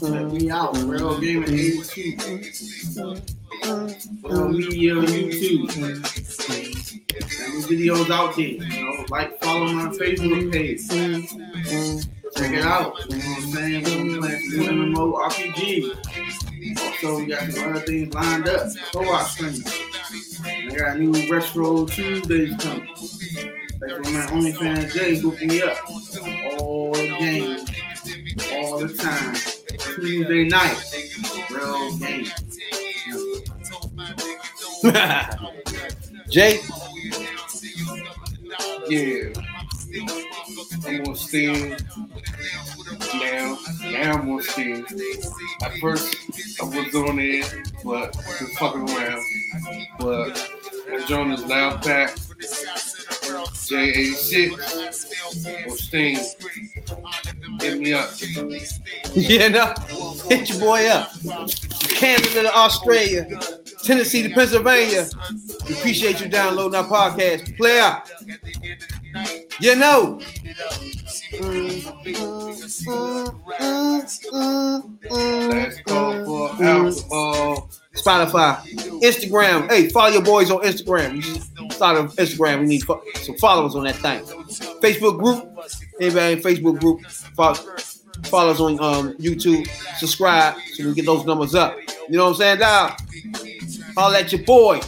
Let me out. Real Game at 82. Real Media on YouTube. Videos out there. You know, like, follow my Facebook page. Check it out. You know what I'm saying? We're playing MMO RPG. Also, we got some other things lined up. Co-op streaming. I got new retro Tuesdays coming. Like for my OnlyFans Jay hooked me up. All the games, all the time. Tuesday night, real game. Jay, Yeah. I'm on Steam now. Now I'm on Steam. At first, I was on it, but just fucking around. But I joined this loud pack. J86 on Steam. Hit me up. yeah, no, hit your boy up. Canada to Australia, Tennessee to Pennsylvania. We appreciate you downloading our podcast. Player, you know. Spotify, Instagram. Hey, follow your boys on Instagram. Just started Instagram. We need some followers on that thing. Facebook group. Anybody in Facebook group? Follow, follow us on um, YouTube. Subscribe so we can get those numbers up. You know what I'm saying, dog? Holla at your boy.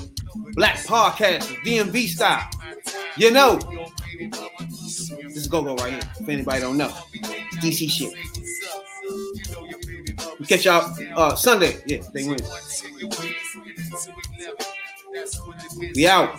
Black Podcast, DMV style. You know. This is Go Go right here. If anybody don't know, DC shit. We catch y'all uh, Sunday. Yeah, they win. We out.